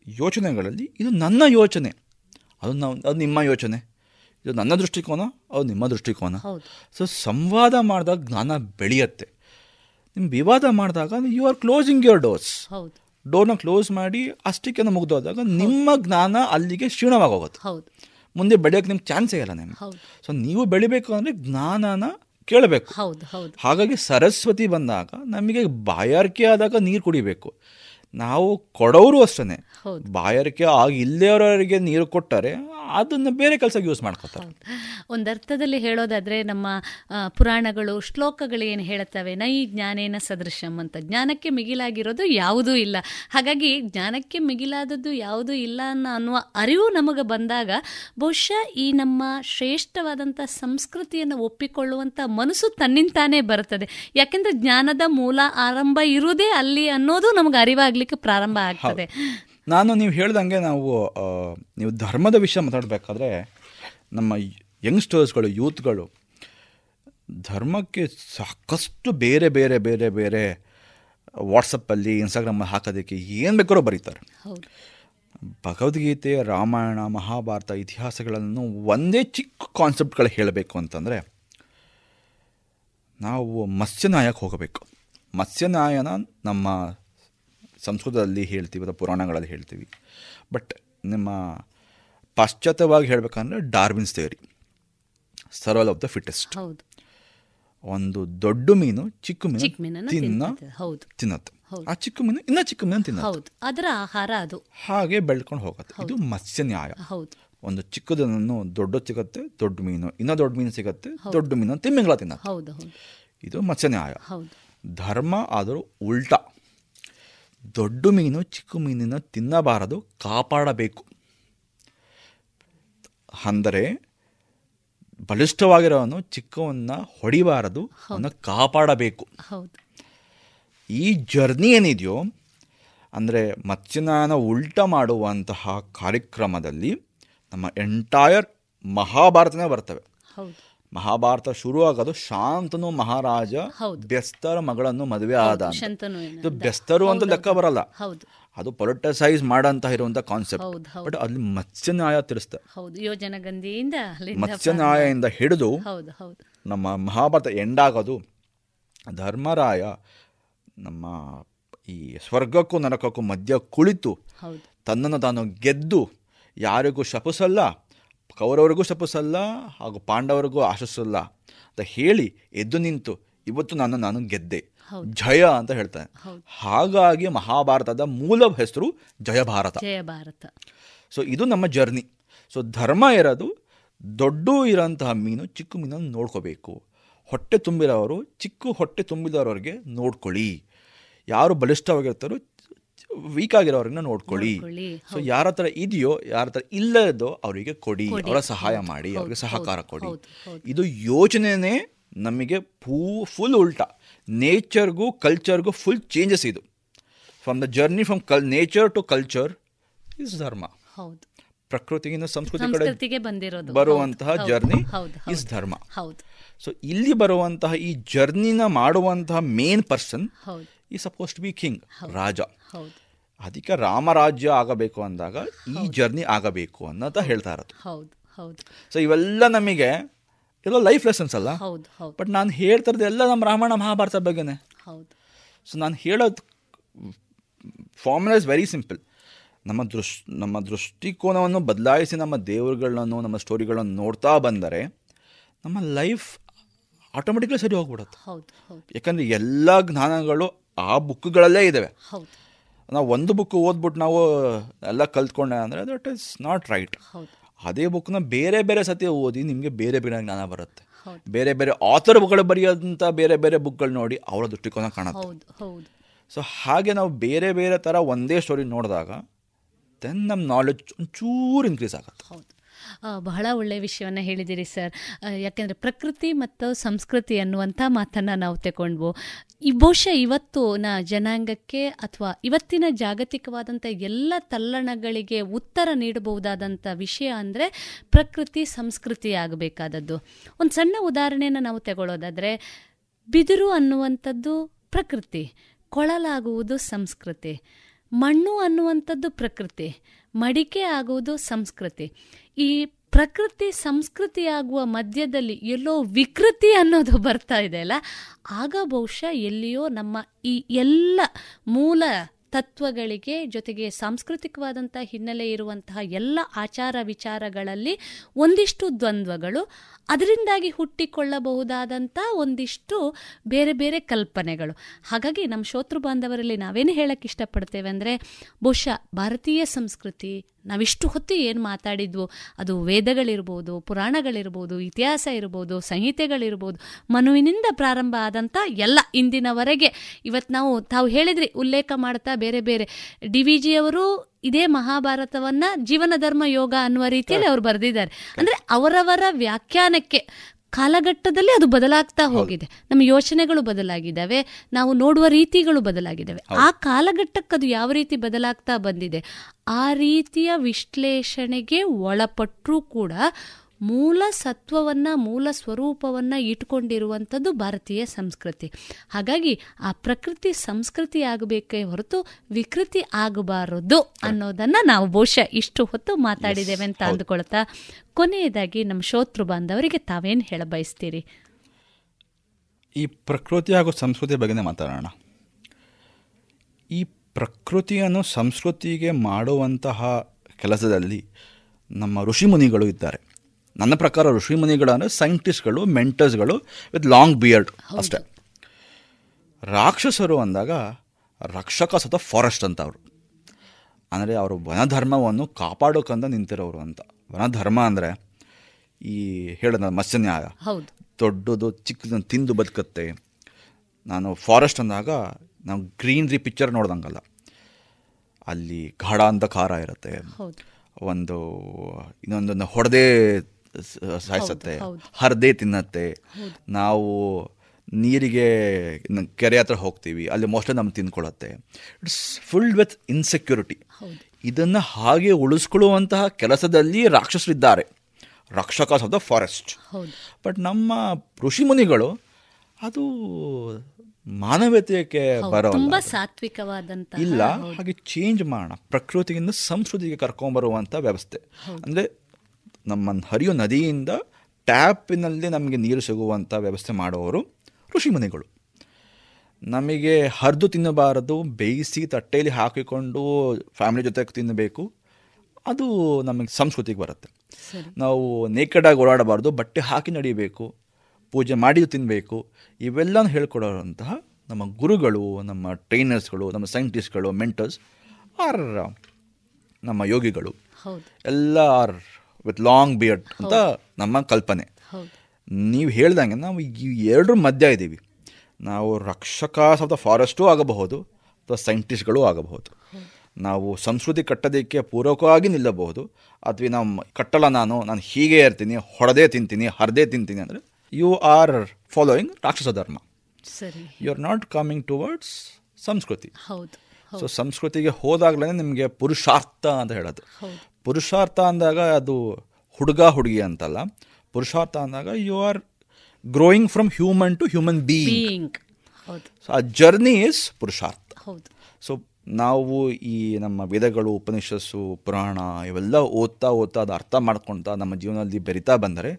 S13: ಯೋಚನೆಗಳಲ್ಲಿ ಇದು ನನ್ನ ಯೋಚನೆ ಅದು ನಾವು ಅದು ನಿಮ್ಮ ಯೋಚನೆ ಇದು ನನ್ನ ದೃಷ್ಟಿಕೋನ ಅದು ನಿಮ್ಮ ದೃಷ್ಟಿಕೋನ. ಸೊ ಸಂವಾದ ಮಾಡಿದಾಗ ಜ್ಞಾನ ಬೆಳೆಯುತ್ತೆ. ನಿಮ್ಮ ವಿವಾದ ಮಾಡಿದಾಗ you are closing your doors
S12: ಹೌದು.
S13: ಡೋರ್ನ ಕ್ಲೋಸ್ ಮಾಡಿ ಅಷ್ಟಕ್ಕೆ ಮುಗ್ದೋದಾಗ ನಿಮ್ಮ ಜ್ಞಾನ ಅಲ್ಲಿಗೆ ಕ್ಷೀಣವಾಗೋಗುತ್ತೆ.
S12: ಹೌದು.
S13: ಮುಂದೆ ಬೆಳೆಯೋಕೆ ನಿಮ್ಗೆ ಚಾನ್ಸೇ ಇಲ್ಲ ನಿಮ್ಗೆ. ಸೊ ನೀವು ಬೆಳಿಬೇಕು ಅಂದರೆ ಜ್ಞಾನನ ಕೇಳಬೇಕು. ಹಾಗಾಗಿ ಸರಸ್ವತಿ ಬಂದಾಗ ನಮಗೆ ಬಾಯಾರಿಕೆ ಆದಾಗ ನೀರು ಕುಡಿಬೇಕು. ನಾವು ಕೊಡೋರು ಅಷ್ಟೇ. ಬಾಯಾರಿಕೆ ಆಗಿ ಇಲ್ಲೇವರವರಿಗೆ ನೀರು ಕೊಟ್ಟರೆ ಅದನ್ನು ಬೇರೆ ಕೆಲಸಕ್ಕೆ ಯೂಸ್ ಮಾಡ್ಕೊತಾರೆ.
S12: ಒಂದು ಅರ್ಥದಲ್ಲಿ ಹೇಳೋದಾದ್ರೆ ನಮ್ಮ ಪುರಾಣಗಳು ಶ್ಲೋಕಗಳು ಏನು ಹೇಳುತ್ತವೆ ನೈ ಜ್ಞಾನೇನ ಸದೃಶಂ ಅಂತ. ಜ್ಞಾನಕ್ಕೆ ಮಿಗಿಲಾಗಿರೋದು ಯಾವುದೂ ಇಲ್ಲ. ಹಾಗಾಗಿ ಜ್ಞಾನಕ್ಕೆ ಮಿಗಿಲಾದದ್ದು ಯಾವುದೂ ಇಲ್ಲ ಅನ್ನೋ ಅನ್ನುವ ಅರಿವು ನಮಗೆ ಬಂದಾಗ ಬಹುಶಃ ಈ ನಮ್ಮ ಶ್ರೇಷ್ಠವಾದಂಥ ಸಂಸ್ಕೃತಿಯನ್ನು ಒಪ್ಪಿಕೊಳ್ಳುವಂಥ ಮನಸ್ಸು ತನ್ನಿಂತಾನೇ ಬರುತ್ತದೆ. ಯಾಕೆಂದ್ರೆ ಜ್ಞಾನದ ಮೂಲ ಆರಂಭ ಇರುವುದೇ ಅಲ್ಲಿ ಅನ್ನೋದು ನಮಗೆ ಅರಿವಾಗಲಿಕ್ಕೆ ಪ್ರಾರಂಭ ಆಗ್ತದೆ.
S13: ನಾನು ನೀವು ಹೇಳ್ದಂಗೆ ನಾವು ನೀವು ಧರ್ಮದ ವಿಷಯ ಮಾತಾಡಬೇಕಾದ್ರೆ ನಮ್ಮ ಯಂಗ್ಸ್ಟರ್ಸ್ಗಳು ಯೂತ್ಗಳು ಧರ್ಮಕ್ಕೆ ಸಾಕಷ್ಟು ಬೇರೆ ಬೇರೆ ಬೇರೆ ಬೇರೆ ವಾಟ್ಸಪ್ಪಲ್ಲಿ ಇನ್ಸ್ಟಾಗ್ರಾಮಲ್ಲಿ ಹಾಕೋದಕ್ಕೆ ಏನು ಬೇಕಾದ್ರೂ ಬರೀತಾರೆ. ಭಗವದ್ಗೀತೆ ರಾಮಾಯಣ ಮಹಾಭಾರತ ಇತಿಹಾಸಗಳನ್ನು ಒಂದೇ ಚಿಕ್ಕ ಕಾನ್ಸೆಪ್ಟ್ಗಳು ಹೇಳಬೇಕು ಅಂತಂದರೆ ನಾವು ಮತ್ಸ್ಯನಾಯಕ್ಕೆ ಹೋಗಬೇಕು. ಮತ್ಸ್ಯನಾಯನ ನಮ್ಮ ಸಂಸ್ಕೃತದಲ್ಲಿ ಹೇಳ್ತೀವಿ ಅಥವಾ ಪುರಾಣಗಳಲ್ಲಿ ಹೇಳ್ತೀವಿ. ಬಟ್ ನಿಮ್ಮ ಪಾಶ್ಚಾತ್ಯವಾಗಿ ಹೇಳಬೇಕಂದ್ರೆ Darwin's theory survival of the fittest
S12: ಹೌದು.
S13: ಒಂದು ದೊಡ್ಡ ಮೀನು ಚಿಕ್ಕ ಮೀನು ತಿನ್ನ
S12: ಹೌದು.
S13: ತಿನ್ನತ್ತೆ. ಆ ಚಿಕ್ಕ ಮೀನು ಇನ್ನ ಚಿಕ್ಕ ಮೀನು ತಿನ್ನ
S12: ಹೌದು. ಅದರ ಆಹಾರ ಅದು.
S13: ಹಾಗೆ ಬೆಳ್ಕೊಂಡು ಹೋಗುತ್ತೆ. ಇದು ಮತ್ಸ್ಯ ನ್ಯಾಯ
S12: ಹೌದು.
S13: ಒಂದು ಚಿಕ್ಕದನ್ನು ದೊಡ್ಡ ಸಿಗತ್ತೆ ದೊಡ್ಡ ಮೀನು. ಇನ್ನೂ ದೊಡ್ಡ ಮೀನು ಸಿಗತ್ತೆ ದೊಡ್ಡ ಮೀನು ತಿಮ್ಮಿಂಗಳ
S12: ತಿನ್ನ
S13: ಇದು ಮತ್ಸ್ಯ ನ್ಯಾಯ
S12: ಹೌದು.
S13: ಧರ್ಮ ಆದರೂ ಉಲ್ಟಾ. ದೊಡ್ಡ ಮೀನು ಚಿಕ್ಕ ಮೀನಿನ ತಿನ್ನಬಾರದು ಕಾಪಾಡಬೇಕು. ಅಂದರೆ ಬಲಿಷ್ಠವಾಗಿರೋನು ಚಿಕ್ಕವನ್ನು ಹೊಡಿಬಾರದು ಅವನ್ನ ಕಾಪಾಡಬೇಕು. ಈ ಜರ್ನಿ ಏನಿದೆಯೋ ಅಂದರೆ ಮತ್ಸ್ಯನಾಯನ ಉಲ್ಟ ಮಾಡುವಂತಹ ಕಾರ್ಯಕ್ರಮದಲ್ಲಿ ನಮ್ಮ ಎಂಟೈರ್ ಮಹಾಭಾರತನೇ ಬರ್ತವೆ.
S12: ಹೌದು.
S13: ಮಹಾಭಾರತ ಶುರು ಆಗೋದು ಶಾಂತನು ಮಹಾರಾಜ ಬೆಸ್ತರ ಮಗಳನ್ನು ಮದುವೆ ಆದ. ಇದು ಬೆಸ್ತರು ಅಂತ ಲೆಕ್ಕ ಬರಲ್ಲ.
S12: ಹೌದು.
S13: ಅದು ಪೊಲಿಟಸೈಸ್ ಮಾಡಂತ ಇರುವಂತ ಕಾನ್ಸೆಪ್ಟ್. ಬಟ್ ಅಲ್ಲಿ ಮತ್ಸ್ಯ ನ್ಯಾಯ
S12: ಹೌದು ಮತ್ಸ್ಯ
S13: ನ್ಯಾಯದಿಂದ ಹಿಡಿದು ನಮ್ಮ ಮಹಾಭಾರತ ಎಂಡಾಗೋದು ಧರ್ಮರಾಯ ನಮ್ಮ ಈ ಸ್ವರ್ಗಕ್ಕೂ ನರಕಕ್ಕೂ ಮಧ್ಯ ಕುಳಿತು ತನ್ನನ್ನು ತಾನು ಗೆದ್ದು ಯಾರಿಗೂ ಶಪಿಸಲ್ಲ ಕೌರವರಿಗೂ ಶಪಿಸಲ್ಲ ಹಾಗೂ ಪಾಂಡವರಿಗೂ ಆಶಿಸಲ್ಲ ಅಂತ ಹೇಳಿ ಎದ್ದು ನಿಂತು ಇವತ್ತು ನಾನು ನಾನು ಗೆದ್ದೆ. ಜಯ ಅಂತ ಹೇಳ್ತಾನೆ. ಹಾಗಾಗಿ ಮಹಾಭಾರತದ ಮೂಲ ಹೆಸರು ಜಯ ಭಾರತ. ಸೊ ಇದು ನಮ್ಮ ಜರ್ನಿ ಸೊ ಧರ್ಮ ಇರೋದು ದೊಡ್ಡ ಇರೋಂತಹ ಮೀನು ಚಿಕ್ಕ ಮೀನನ್ನು ನೋಡ್ಕೋಬೇಕು. ಹೊಟ್ಟೆ ತುಂಬಿರೋರು ಚಿಕ್ಕ ಹೊಟ್ಟೆ ತುಂಬಿದವರವ್ರಿಗೆ ನೋಡ್ಕೊಳ್ಳಿ. ಯಾರು ಬಲಿಷ್ಠವಾಗಿರ್ತಾರೋ ವೀಕ್ ಆಗಿರೋರನ್ನ ನೋಡ್ಕೊಳ್ಳಿ. ಸೊ ಯಾರ ಹತ್ರ ಇದೆಯೋ ಯಾರ ಹತ್ರ ಇಲ್ಲದೋ ಅವರಿಗೆ ಕೊಡಿ. ಅವರ ಸಹಾಯ ಮಾಡಿ ಅವ್ರಿಗೆ ಸಹಕಾರ ಕೊಡಿ. ಇದು ಯೋಚನೆನೇ ನಮಗೆ ಪೂ ಫುಲ್ ಉಲ್ಟಾ. ನೇಚರ್ಗೂ ಕಲ್ಚರ್ಗೂ ಫುಲ್ ಚೇಂಜಸ್ ಇದು. ಫ್ರಮ್ ದ ಜರ್ನಿ ಫ್ರಮ್ ಕಲ್ nature to culture is dharma
S12: ಹೌದು.
S13: ಪ್ರಕೃತಿಗಿಂತ ಸಂಸ್ಕೃತಿ ಕಡೆ
S12: ಬಂದಿರೋದು.
S13: ಬರುವಂತಹ ಜರ್ನಿ ಇಸ್ ಧರ್ಮ ಸೊ ಇಲ್ಲಿ ಬರುವಂತಹ ಈ ಜರ್ನಿನ ಮಾಡುವಂತಹ ಮೇನ್ ಪರ್ಸನ್ ಈ ಸಪೋಸ್ ಟು ಬಿ ಕಿಂಗ್ ರಾಜ.
S12: ಹೌದು.
S13: ಅದಕ್ಕೆ ರಾಮರಾಜ್ಯ ಆಗಬೇಕು ಅಂದಾಗ ಈ ಜರ್ನಿ ಆಗಬೇಕು ಅನ್ನೋದ ಹೇಳ್ತಾ ಇರೋದು.
S12: ಹೌದು ಹೌದು.
S13: ಸೊ ಇವೆಲ್ಲ ನಮಗೆ ಎಲ್ಲ ಲೈಫ್ ಲೆಸನ್ಸ್ ಅಲ್ಲ?
S12: ಹೌದು
S13: ಬಟ್ ನಾನು ಹೇಳ್ತಾ ಇರೋದು ಎಲ್ಲ ನಮ್ಮ ರಾಮಾಯಣ ಮಹಾಭಾರತ ಬಗ್ಗೆನೇ.
S12: ಹೌದು.
S13: ಸೊ ನಾನು ಹೇಳೋದು ಫಾರ್ಮುಲಾ ಇಸ್ ವೆರಿ ಸಿಂಪಲ್ ನಮ್ಮ ದೃಶ್ ನಮ್ಮ ದೃಷ್ಟಿಕೋನವನ್ನು ಬದಲಾಯಿಸಿ ನಮ್ಮ ದೇವರುಗಳನ್ನು ನಮ್ಮ ಸ್ಟೋರಿಗಳನ್ನು ನೋಡ್ತಾ ಬಂದರೆ ನಮ್ಮ ಲೈಫ್ ಆಟೋಮೆಟಿಕ್ಲಿ ಸರಿ ಹೋಗ್ಬಿಡುತ್ತೆ. ಯಾಕಂದರೆ ಎಲ್ಲ ಜ್ಞಾನಗಳು ಆ ಬುಕ್ಗಳಲ್ಲೇ ಇದ್ದಾವೆ ನಾವು ಒಂದು ಬುಕ್ ಓದ್ಬಿಟ್ಟು ನಾವು ಎಲ್ಲ ಕಲ್ತ್ಕೊಂಡೆ ಅಂದರೆ ದಟ್ ಇಸ್ ನಾಟ್ ರೈಟ್ ಅದೇ ಬುಕ್ನ ಬೇರೆ ಬೇರೆ ಸತಿ ಓದಿ ನಿಮಗೆ ಬೇರೆ ಬೇರೆ ಜ್ಞಾನ ಬರುತ್ತೆ. ಬೇರೆ ಬೇರೆ ಆಥರ್ಗಳು ಬರೆಯೋದಂಥ ಬೇರೆ ಬೇರೆ ಬುಕ್ಗಳು ನೋಡಿ ಅವರ ದೃಷ್ಟಿಕೋನ ಕಾಣುತ್ತೆ. ಸೊ ಹಾಗೆ ನಾವು ಬೇರೆ ಬೇರೆ ಥರ ಒಂದೇ ಸ್ಟೋರಿ ನೋಡಿದಾಗ ದೆನ್ ನಮ್ಮ ನಾಲೆಡ್ಜ್ ಒಂಚೂರು ಇನ್ಕ್ರೀಸ್ ಆಗುತ್ತೆ.
S12: ಬಹಳ ಒಳ್ಳೆಯ ವಿಷಯವನ್ನು ಹೇಳಿದಿರಿ ಸರ್. ಯಾಕೆಂದರೆ ಪ್ರಕೃತಿ ಮತ್ತು ಸಂಸ್ಕೃತಿ ಅನ್ನುವಂಥ ಮಾತನ್ನು ನಾವು ತಗೊಂಡ್ವು ಈ ಬಹುಶಃ ಇವತ್ತು ನ ಜನಾಂಗಕ್ಕೆ ಅಥವಾ ಇವತ್ತಿನ ಜಾಗತಿಕವಾದಂಥ ಎಲ್ಲ ತಲ್ಲಣಗಳಿಗೆ ಉತ್ತರ ನೀಡಬಹುದಾದಂಥ ವಿಷಯ ಅಂದರೆ ಪ್ರಕೃತಿ ಸಂಸ್ಕೃತಿ ಆಗಬೇಕಾದದ್ದು. ಒಂದು ಸಣ್ಣ ಉದಾಹರಣೆಯನ್ನು ನಾವು ತಗೊಳ್ಳೋದಾದರೆ ಬಿದಿರು ಅನ್ನುವಂಥದ್ದು ಪ್ರಕೃತಿ, ಕೊಳಲಾಗುವುದು ಸಂಸ್ಕೃತಿ, ಮಣ್ಣು ಅನ್ನುವಂಥದ್ದು ಪ್ರಕೃತಿ, ಮಡಿಕೆ ಆಗುವುದು ಸಂಸ್ಕೃತಿ. ಈ ಪ್ರಕೃತಿ ಸಂಸ್ಕೃತಿ ಆಗುವ ಮಧ್ಯದಲ್ಲಿ ಎಲ್ಲೋ ವಿಕೃತಿ ಅನ್ನೋದು ಬರ್ತಾ ಇದೆ ಅಲ್ಲ? ಆಗ ಬಹುಶಃ ಎಲ್ಲಿಯೋ ನಮ್ಮ ಈ ಎಲ್ಲ ಮೂಲ ತತ್ವಗಳಿಗೆ ಜೊತೆಗೆ ಸಾಂಸ್ಕೃತಿಕವಾದಂಥ ಹಿನ್ನೆಲೆ ಇರುವಂತಹ ಎಲ್ಲ ಆಚಾರ ವಿಚಾರಗಳಲ್ಲಿ ಒಂದಿಷ್ಟು ದ್ವಂದ್ವಗಳು, ಅದರಿಂದಾಗಿ ಹುಟ್ಟಿಕೊಳ್ಳಬಹುದಾದಂಥ ಒಂದಿಷ್ಟು ಬೇರೆ ಬೇರೆ ಕಲ್ಪನೆಗಳು. ಹಾಗಾಗಿ ನಮ್ಮ ಶೋತೃ ಬಾಂಧವರಲ್ಲಿ ನಾವೇನು ಹೇಳಕ್ಕೆ ಇಷ್ಟಪಡ್ತೇವೆ ಅಂದರೆ, ಬಹುಶಃ ಭಾರತೀಯ ಸಂಸ್ಕೃತಿ ನಾವಿಷ್ಟು ಹೊತ್ತು ಏನು ಮಾತಾಡಿದ್ವು, ಅದು ವೇದಗಳಿರ್ಬೋದು, ಪುರಾಣಗಳಿರ್ಬೋದು, ಇತಿಹಾಸ ಇರ್ಬೋದು, ಸಂಹಿತೆಗಳಿರ್ಬೋದು, ಮನುವಿನಿಂದ ಪ್ರಾರಂಭ ಆದಂಥ ಎಲ್ಲ ಇಂದಿನವರೆಗೆ. ಇವತ್ತು ನಾವು ತಾವು ಹೇಳಿದ್ರಿ, ಉಲ್ಲೇಖ ಮಾಡ್ತಾ ಬೇರೆ ಬೇರೆ. ಡಿ ವಿ ಜಿಯವರು ಇದೇ ಮಹಾಭಾರತವನ್ನ ಜೀವನ ಧರ್ಮ ಯೋಗ ಅನ್ನುವ ರೀತಿಯಲ್ಲಿ ಅವರು ಬರೆದಿದ್ದಾರೆ. ಅಂದ್ರೆ ಅವರವರ ವ್ಯಾಖ್ಯಾನಕ್ಕೆ ಕಾಲಘಟ್ಟದಲ್ಲಿ ಅದು ಬದಲಾಗ್ತಾ ಹೋಗಿದೆ. ನಮ್ಮ ಯೋಚನೆಗಳು ಬದಲಾಗಿದ್ದಾವೆ ನಾವು ನೋಡುವ ರೀತಿಗಳು ಬದಲಾಗಿದ್ದಾವೆ. ಆ ಕಾಲಘಟ್ಟಕ್ಕೆ ಅದು ಯಾವ ರೀತಿ ಬದಲಾಗ್ತಾ ಬಂದಿದೆ? ಆ ರೀತಿಯ ವಿಶ್ಲೇಷಣೆಗೆ ಒಳಪಟ್ಟರೂ ಕೂಡ ಮೂಲ ಸತ್ವವನ್ನ ಮೂಲ ಸ್ವರೂಪವನ್ನ ಇಟ್ಕೊಂಡಿರುವಂಥದ್ದು ಭಾರತೀಯ ಸಂಸ್ಕೃತಿ. ಹಾಗಾಗಿ ಆ ಪ್ರಕೃತಿ ಸಂಸ್ಕೃತಿ ಆಗಬೇಕೇ ಹೊರತು ವಿಕೃತಿ ಆಗಬಾರದು ಅನ್ನೋದನ್ನು ನಾವು ಬಹುಶಃ ಇಷ್ಟು ಹೊತ್ತು ಮಾತಾಡಿದ್ದೇವೆ ಅಂತ ಅಂದುಕೊಳ್ತಾ ಕೊನೆಯದಾಗಿ ನಮ್ಮ ಶೋತೃ ಬಾಂಧವರಿಗೆ ತಾವೇನು ಹೇಳ ಬಯಸ್ತೀರಿ?
S13: ಈ ಪ್ರಕೃತಿ ಹಾಗೂ ಸಂಸ್ಕೃತಿ ಬಗ್ಗೆನೇ ಮಾತಾಡೋಣ. ಈ ಪ್ರಕೃತಿಯನ್ನು ಸಂಸ್ಕೃತಿಗೆ ಮಾಡುವಂತಹ ಕೆಲಸದಲ್ಲಿ ನಮ್ಮ ಋಷಿಮುನಿಗಳು ಇದ್ದಾರೆ. ನನ್ನ ಪ್ರಕಾರ ಋಷಿಮುನಿಗಳು ಅಂದರೆ ಸೈಂಟಿಸ್ಟ್ಗಳು ಮೆಂಟರ್ಸ್ಗಳು ವಿತ್ ಲಾಂಗ್ ಬಿಯರ್ಡ್ ಅಷ್ಟೇ. ರಾಕ್ಷಸರು ಅಂದಾಗ ರಕ್ಷಕ ಸತ ಫಾರೆಸ್ಟ್ ಅಂತ ಅವರು. ಅಂದರೆ ಅವರು ವನಧರ್ಮವನ್ನು ಕಾಪಾಡೋಕಂತ ನಿಂತಿರೋರು ಅಂತ. ವನಧರ್ಮ ಅಂದರೆ ಈ ಹೇಳಿದ ಮತ್ಸ್ಯನ್ಯಾಯ. ದೊಡ್ಡದು ಚಿಕ್ಕದನ್ನು ತಿಂದು ಬದುಕುತ್ತೆ. ನಾನು ಫಾರೆಸ್ಟ್ ಅಂದಾಗ ನಾವು ಗ್ರೀನ್ರಿ ಪಿಕ್ಚರ್ ನೋಡ್ದಂಗಲ್ಲ. ಅಲ್ಲಿ ಗಾಢ ಅಂಧಕಾರ ಇರುತ್ತೆ ಒಂದು ಇನ್ನೊಂದನ್ನು ಹೊಡೆದೇ ಸಾಯಿಸತ್ತೆ ಹರಿದೆ ತಿನ್ನತ್ತೆ. ನಾವು ನೀರಿಗೆ ಕೆರೆ ಹತ್ರ ಹೋಗ್ತೀವಿ ಅಲ್ಲಿ ಮೋಸ್ಟ್ಲಿ ನಮ್ಗೆ ತಿನ್ಕೊಳತ್ತೆ. It's full with
S12: insecurity.
S13: ಇದನ್ನು ಹಾಗೆ ಉಳಿಸ್ಕೊಳ್ಳುವಂತಹ ಕೆಲಸದಲ್ಲಿ ರಾಕ್ಷಸರಿದ್ದಾರೆ. Rakshasas of the
S12: forest
S13: but ನಮ್ಮ ಋಷಿ ಮುನಿಗಳು ಅದು ಮಾನವೀಯತೆಗೆ
S12: ಬರೋ ಸಾತ್ವಿಕವಾದಂತ
S13: ಇಲ್ಲ ಹಾಗೆ ಚೇಂಜ್ ಮಾಡೋಣ. ಪ್ರಕೃತಿಯಿಂದ ಸಂಸ್ಕೃತಿಗೆ ಕರ್ಕೊಂಬರುವಂಥ ವ್ಯವಸ್ಥೆ. ಅಂದರೆ ನಮ್ಮ ಹರಿಯೋ ನದಿಯಿಂದ ಟ್ಯಾಪಿನಲ್ಲಿ ನಮಗೆ ನೀರು ಸಿಗುವಂಥ ವ್ಯವಸ್ಥೆ ಮಾಡುವವರು ಋಷಿಮುನಿಗಳು ನಮಗೆ ಹರಿದು ತಿನ್ನಬಾರದು ಬೇಯಿಸಿ ತಟ್ಟೆಯಲ್ಲಿ ಹಾಕಿಕೊಂಡು ಫ್ಯಾಮಿಲಿ ಜೊತೆ ತಿನ್ನಬೇಕು. ಅದು ನಮಗೆ ಸಂಸ್ಕೃತಿಗೆ ಬರುತ್ತೆ. ನಾವು ನೇಕಡಾಗಿ ಓಡಾಡಬಾರ್ದು ಬಟ್ಟೆ ಹಾಕಿ ನಡಿಬೇಕು ಪೂಜೆ ಮಾಡಿ ತಿನ್ನಬೇಕು ಇವೆಲ್ಲನೂ ಹೇಳ್ಕೊಡೋರಂತಹ ನಮ್ಮ ಗುರುಗಳು ನಮ್ಮ ಟ್ರೈನರ್ಸ್ಗಳು ನಮ್ಮ ಸೈಂಟಿಸ್ಟ್ಗಳು ಮೆಂಟರ್ಸ್ ಆರ್ ನಮ್ಮ ಯೋಗಿಗಳು. ಎಲ್ಲ ಆರ್ ವಿತ್ ಲಾಂಗ್ ಬಿಯರ್ಡ್ ಅಂತ ನಮ್ಮ ಕಲ್ಪನೆ. ನೀವು ಹೇಳ್ದಂಗೆ ನಾವು ಈ ಎರಡರ ಮಧ್ಯ ಇದ್ದೀವಿ. ನಾವು ರಕ್ಷಕ ಆಫ್ ದ ಫಾರೆಸ್ಟೂ ಆಗಬಹುದು ಅಥವಾ ಸೈಂಟಿಸ್ಟ್ಗಳು ಆಗಬಹುದು. ನಾವು ಸಂಸ್ಕೃತಿ ಕಟ್ಟೋದಕ್ಕೆ ಪೂರಕವಾಗಿ ನಿಲ್ಲಬಹುದು. ಅಥವಾ ನಾವು ಕಟ್ಟಲ್ಲ ನಾನು ನಾನು ಹೀಗೆ ಇರ್ತೀನಿ ಹೊಡೆದೇ ತಿಂತೀನಿ ಹರದೇ ತಿಂತೀನಿ ಅಂದರೆ you are following rakshasa dharma.
S12: ಸರಿ.
S13: You are not coming towards sanskriti.
S12: ಹೌದು
S13: ಸೊ ಸಂಸ್ಕೃತಿಗೆ ಹೋದಾಗಲೇ ನಿಮಗೆ ಪುರುಷಾರ್ಥ ಅಂತ ಹೇಳೋದು. ಪುರುಷಾರ್ಥ ಅಂದಾಗ ಅದು ಹುಡುಗ ಹುಡುಗಿ ಅಂತಲ್ಲ. ಪುರುಷಾರ್ಥ ಅಂದಾಗ you are growing from human to
S12: human being
S13: so ಆ ಜರ್ನಿ ಇಸ್ ಪುರುಷಾರ್ಥ.
S12: ಹೌದು.
S13: ಸೊ ನಾವು ಈ ನಮ್ಮ ವೇದಗಳು ಉಪನಿಷಸ್ಸು ಪುರಾಣ ಇವೆಲ್ಲ ಓದ್ತಾ ಓದ್ತಾ ಅದು ಅರ್ಥ ಮಾಡ್ಕೊಳ್ತಾ ನಮ್ಮ ಜೀವನದಲ್ಲಿ ಬೆರಿತಾ ಬಂದರೆ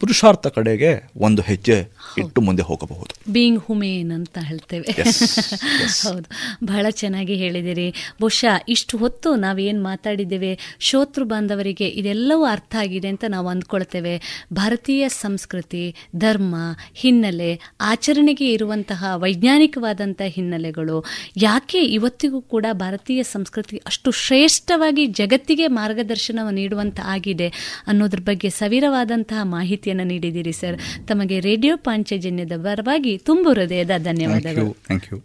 S13: ಪುರುಷಾರ್ಥ ಕಡೆಗೆ ಒಂದು ಹೆಜ್ಜೆ ಇಟ್ಟು ಮುಂದೆ ಹೋಗಬಹುದು.
S12: ಬೀಯಿಂಗ್ ಹುಮೇನ್ ಅಂತ ಹೇಳ್ತೇವೆ. ಹೌದು. ಬಹಳ ಚೆನ್ನಾಗಿ ಹೇಳಿದಿರಿ. ಬಹುಶಃ ಇಷ್ಟು ಹೊತ್ತು ನಾವೇನು ಮಾತಾಡಿದ್ದೇವೆ ಶೋತೃ ಬಾಂಧವರಿಗೆ ಇದೆಲ್ಲವೂ ಅರ್ಥ ಆಗಿದೆ ಅಂತ ನಾವು ಅಂದ್ಕೊಳ್ತೇವೆ. ಭಾರತೀಯ ಸಂಸ್ಕೃತಿ ಧರ್ಮ ಹಿನ್ನೆಲೆ ಆಚರಣೆಗೆ ಇರುವಂತಹ ವೈಜ್ಞಾನಿಕವಾದಂಥ ಹಿನ್ನೆಲೆಗಳು ಯಾಕೆ ಇವತ್ತಿಗೂ ಕೂಡ ಭಾರತೀಯ ಸಂಸ್ಕೃತಿ ಅಷ್ಟು ಶ್ರೇಷ್ಠವಾಗಿ ಜಗತ್ತಿಗೆ ಮಾರ್ಗದರ್ಶನ ನೀಡುವಂತ ಆಗಿದೆ ಅನ್ನೋದ್ರ ಬಗ್ಗೆ ಸವಿರವಾದಂತಹ ಮಾಹಿತಿಯನ್ನು ನೀಡಿದ್ದೀರಿ ಸರ್. ತಮಗೆ ರೇಡಿಯೋ ಪಾಂಚಜನ್ಯದ ಪರವಾಗಿ ತುಂಬ ಹೃದಯದ ಧನ್ಯವಾದಗಳು.
S13: ಥ್ಯಾಂಕ್ ಯು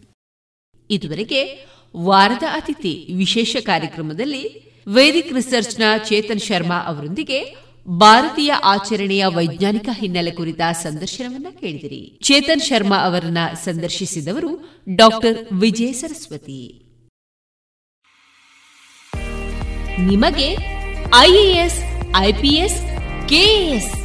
S1: ಇದುವರೆಗೆ ವಾರದ ಅತಿಥಿ ವಿಶೇಷ ಕಾರ್ಯಕ್ರಮದಲ್ಲಿ ವೈದಿಕ್ ರಿಸರ್ಚ್ನ ಚೇತನ್ ಶರ್ಮಾ ಅವರೊಂದಿಗೆ ಭಾರತೀಯ ಆಚರಣೆಯ ವೈಜ್ಞಾನಿಕ ಹಿನ್ನೆಲೆ ಕುರಿತ ಸಂದರ್ಶನವನ್ನ ಕೇಳಿದಿರಿ. ಚೇತನ್ ಶರ್ಮಾ ಅವರನ್ನ ಸಂದರ್ಶಿಸಿದವರು ಡಾಕ್ಟರ್ ವಿಜಯ ಸರಸ್ವತಿ. ನಿಮಗೆ ಐಎಎಸ್ ಐಪಿಎಸ್ ಕೆಎಎಸ್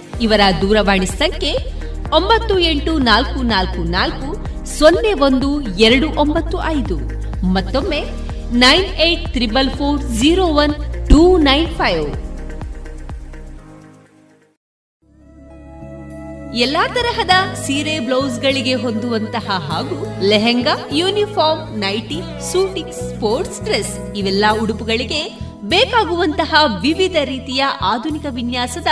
S1: ಇವರ ದೂರವಾಣಿ ಸಂಖ್ಯೆ ಒಂಬತ್ತು ಎಂಟು ನಾಲ್ಕು ನಾಲ್ಕು ನಾಲ್ಕು ಸೊನ್ನೆ ಒಂದು ಎರಡು ಒಂಬತ್ತು ಐದು. ಮತ್ತೊಮ್ಮೆ nine eight triple four zero one two nine five. ಎಲ್ಲಾ ತರಹದ ಸೀರೆ ಬ್ಲೌಸ್ಗಳಿಗೆ ಹೊಂದುವಂತಹ ಹಾಗೂ lehenga, uniform, nighty, suiting, sports dress ಇವೆಲ್ಲ ಉಡುಪುಗಳಿಗೆ ಬೇಕಾಗುವಂತಹ ವಿವಿಧ ರೀತಿಯ ಆಧುನಿಕ ವಿನ್ಯಾಸದ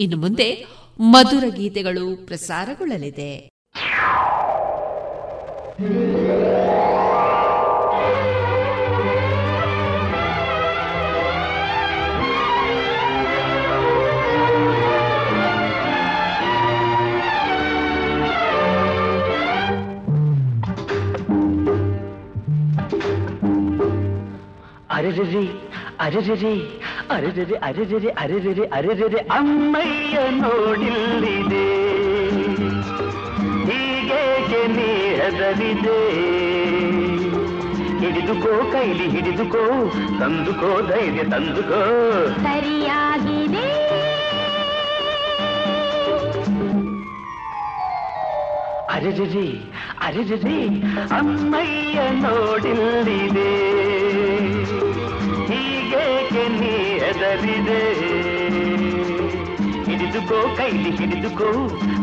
S1: ಇನ್ನು ಮುಂದೆ ಮಧುರ ಗೀತೆಗಳು ಪ್ರಸಾರಗೊಳ್ಳಲಿದೆ.
S2: ಅರೆ ಅರೆರೆರೆ ಅರೆರೆರೆ ಅರೆರೆರೆ ಅರೆರೆರೆ ಅರೆರೆರೆ ಅಮ್ಮಯ್ಯ ನೋಡಿಲ್ಲಿದೆ. ಹೀಗೇಕೆ ನೀಡದಲಿದೆ ಹಿಡಿದುಕೋ ಕೈಲಿ ಹಿಡಿದುಕೋ ತಂದುಕೋ ಧೈರ್ಯ ತಂದುಕೋ.
S14: ಸರಿಯಾಗಿದೆ.
S2: ಅರೆರೆರೆ ಅರೆರೆರೆ ಅಮ್ಮಯ್ಯ ನೋಡಿಲ್ಲಿದೆ. ಹೀಗೇಕೆ ನೀ ಹೆದರಿದೆ ಹಿಡಿದುಕೋ ಕೈಲಿ ಹಿಡಿದುಕೋ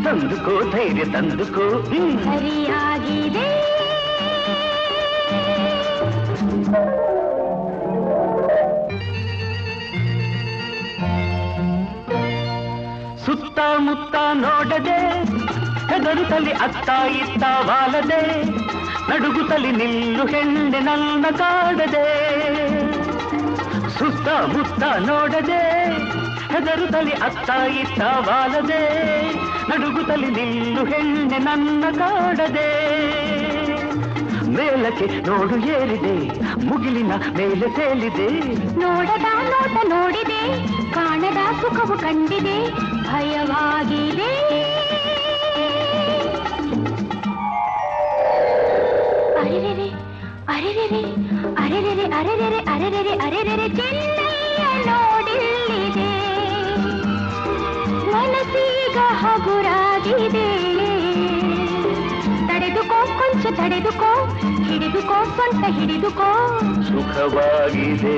S2: ತಂದುಕೋ ಧೈರ್ಯ ತಂದುಕೋ.
S14: ಸರಿಯಾಗಿದೆ.
S2: ಸುತ್ತಮುತ್ತ ನೋಡದೆ ಹೆದರುತ್ತಲಿ ಅತ್ತ ಇತ್ತ ವಾಲದೆ ನಡುಗುತ್ತಲಿ ನಿಲ್ಲು ಹೆಣ್ಣೆ ನನ್ನ ಕಾಡದೆ. ಸುತ್ತಮುತ್ತ ನೋಡದೆ ಹೆದರುತ್ತಲಿ ಅತ್ತ ಇತ್ತ ವಾಲದೆ ತಲೆ ನಿಲ್ಲು ಹೆಣ್ಣೆ ನನ್ನ ಕಾಡದೆ. ಮೇಲಕ್ಕೆ ನೋಡು ಏರಿದೆ, ಮುಗಿಲಿನ ಮೇಲೆ ತೇಲಿದೆ.
S14: ನೋಡದ ನೋಟ ನೋಡಿದೆ, ಕಾಣದ ಸುಖವು ಕಂಡಿದೆ, ಭಯವಾಗಿದೆ. ಅರಿವೆ ಅರೆರೆರೆ ಅರೆರೆರೆ ಅರೆರೆರೆ ಅರೆರೆರೆ ಅರೆರೆರೆ ಚೆನ್ನಯ್ಯ ನೋಡಿಲ್ಲಿದೆ. ಮನಸ್ಸೀಗ ಹಗುರಾಗಿದೆ ತಡೆದುಕೋ ಕೊಂಚ, ತಡೆದುಕೋ, ಹಿಡಿದುಕೋ ಸ್ವಂತ ಹಿಡಿದುಕೋ.
S2: ಸುಖವಾಗಿದೆ.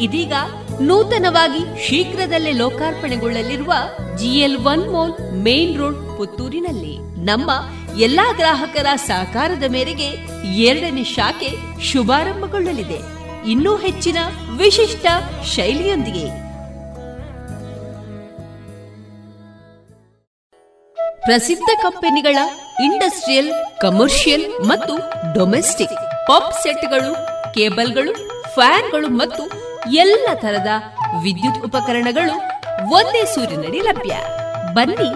S1: ಇದೀಗ ನೂತನವಾಗಿ ಶೀಘ್ರದಲ್ಲೇ ಲೋಕಾರ್ಪಣೆಗೊಳ್ಳಲಿರುವ GL one mall main road ಪುತ್ತೂರಿನಲ್ಲಿ. ನಮ್ಮ ಎಲ್ಲಾ ಗ್ರಾಹಕರ ಸಹಕಾರದ ಮೇರೆಗೆ ಎರಡನೇ ಶಾಖೆ ಶುಭಾರಂಭಗೊಳ್ಳಲಿದೆ. ಇನ್ನೂ ಹೆಚ್ಚಿನ ವಿಶಿಷ್ಟ ಶೈಲಿಯೊಂದಿಗೆ. ಪ್ರಸಿದ್ಧ ಕಂಪನಿಗಳ ಇಂಡಸ್ಟ್ರಿಯಲ್, ಕಮರ್ಷಿಯಲ್ ಮತ್ತು ಡೊಮೆಸ್ಟಿಕ್. ಪಾಪ್ ಸೆಟ್ಗಳು, ಕೇಬಲ್ಗಳು, ಫ್ಯಾನ್ಗಳು ಮತ್ತು ಎಲ್ಲ ತರದ ವಿದ್ಯುತ್ ಉಪಕರಣಗಳು ಒಂದೇ ಸೂರಿನಡಿ ಲಭ್ಯ. ಬನ್ನಿ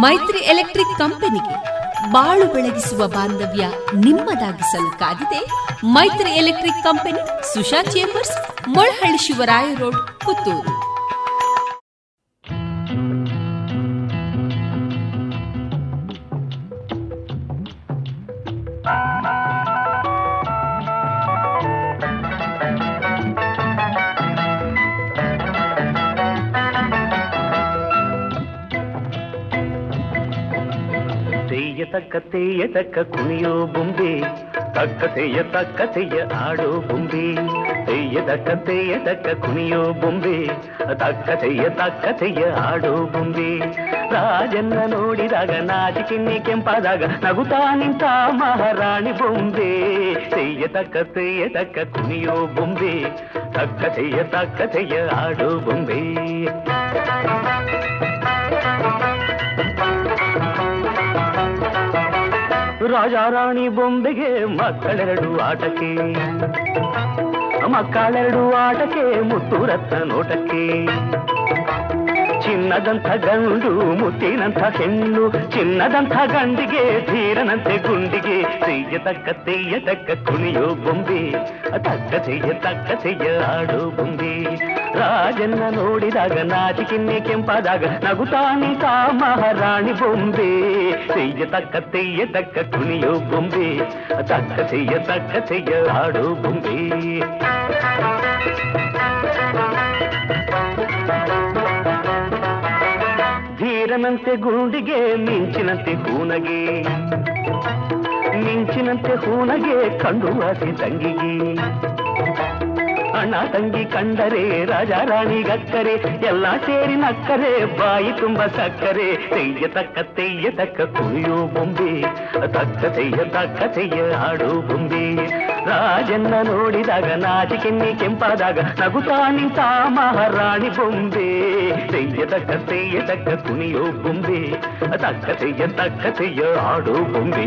S1: ಮೈತ್ರಿ ಎಲೆಕ್ಟ್ರಿಕ್ ಕಂಪನಿಗೆ ಬಾಳು ಬೆಳಗಿಸುವ ಬಾಂಧವ್ಯ ನಿಮ್ಮದಾಗಿಸಲು ಕಾದಿದೆ. Maitri electric company Susha chambers, Molahalli Shivaraya road, Puttur.
S2: ತಕ್ಕ ತೇಯ ತಕ್ಕ ಕುಣಿಯೋ ಬೊಂಬೆ ತಕ್ಕ ತೆಯ್ಯ ತಕ್ಕ ತೆಯ್ಯ ಆಡೋ ಬೊಂಬೆ ತೆಯ್ಯ ತಕ್ಕ ತೇಯ ತಕ್ಕ ಕುಣಿಯೋ ಬೊಂಬೆ ತಕ್ಕ ತೆಯ್ಯ ತಕ್ಕ ತೆಯ್ಯ ಆಡೋ ಬೊಂಬೆ ರಾಜನ್ನ ನೋಡಿದಾಗ ನಾಚಿಕಿನ್ನಿ ಕೆಂಪಾದಾಗ ನಗುತ್ತಾ ನಿಂತ ಮಹಾರಾಣಿ ಬೊಂಬೆ ತೆಯ್ಯ ತಕ್ಕ ತೆಯ್ಯ ತಕ್ಕ ಕುಣಿಯೋ ಬೊಂಬೆ ತಕ್ಕ ತೆಯ್ಯ ತಕ್ಕ ತೆಯ್ಯ ಆಡೋ ಬೊಂಬೆ ರಾಜ ರಾಣಿ ಬೊಂಬೆಗೆ ಮಕ್ಕಳೆರಡು ಆಟಕ್ಕೆ ಮಕ್ಕಳೆರಡು ಆಟಕ್ಕೆ ಮುತ್ತು ರತ್ನ ನೋಟಕ್ಕೆ. ಚಿನ್ನದಂಥ ಗಂಡು ಮುತ್ತಿನಂಥ ಹೆಣ್ಣು ಚಿನ್ನದಂಥ ಗಂಡಿಗೆ ಧೀರನಂತೆ ಗುಂಡಿಗೆ ತೆಯ್ಯ ತಕ್ಕ ತೆಯ್ಯ ತಕ್ಕ ಕುಣಿಯೋ ಬೊಂಬೆ ತಕ್ಕ ತೆಯ್ಯ ತಕ್ಕ ತೆಯ್ಯ ಆಡೋ ಬೊಂಬೆ ರಾಜನ್ನ ನೋಡಿದಾಗ ನಾಚಿಕಿನ್ನೆ ಕೆಂಪಾದಾಗ ನಗುತ್ತಾ ನಿಂತ ಮಹಾರಾಣಿ ಬೊಂಬೆ ತೆಯ್ಯ ತಕ್ಕ ತೆಯ್ಯ ತಕ್ಕ ಕುಣಿಯೋ ಬೊಂಬೆ ತಕ್ಕ ತೆಯ್ಯ ತಕ್ಕ ತೆಯ್ಯ ಆಡೋ ಬೊಂಬೆ ಧೀರನಂತೆ ಗುಂಡಿಗೆ, ಮಿಂಚಿನಂತೆ ಹೂನಗೆ. ಮಿಂಚಿನಂತೆ ಹೂನಗೆ ಕಂಡು ಆಸೆ ತಂಗಿಗೆ. ಅಣ್ಣ ತಂಗಿ ಕಂಡರೆ, ರಾಜ ರಾಣಿ ಗಕ್ಕರೆ ಎಲ್ಲ ಸೇರಿ ನಕ್ಕರೆ, ಬಾಯಿ ತುಂಬ ಸಕ್ಕರೆ. ತೆಯ್ಯ ತಕ್ಕ ತೆಯ್ಯ ತಕ್ಕ ಕುಣಿಯೋ ಬೊಂಬೆ, ತಕ್ಕ ತೆಯ್ಯ ತಕ್ಕ ತೆಯ್ಯ ಆಡೋ ಬೊಂಬೆ. ರಾಜನ್ನ ನೋಡಿದಾಗ ನಾಚಿಕೆನ್ನಿ ಕೆಂಪಾದಾಗ ನಗುತ್ತಾ ನಿಂತ ಮಹಾರಾಣಿ ಬೊಂಬೆ ತೆಯ್ಯ ತಕ್ಕ ತೆಯ್ಯ ತಕ್ಕ ಕುಣಿಯೋ ಬೊಂಬೆ ತಕ್ಕ ತೆಯ್ಯ ತಕ್ಕ ತೆಯ್ಯ ಆಡೋ ಬೊಂಬೆ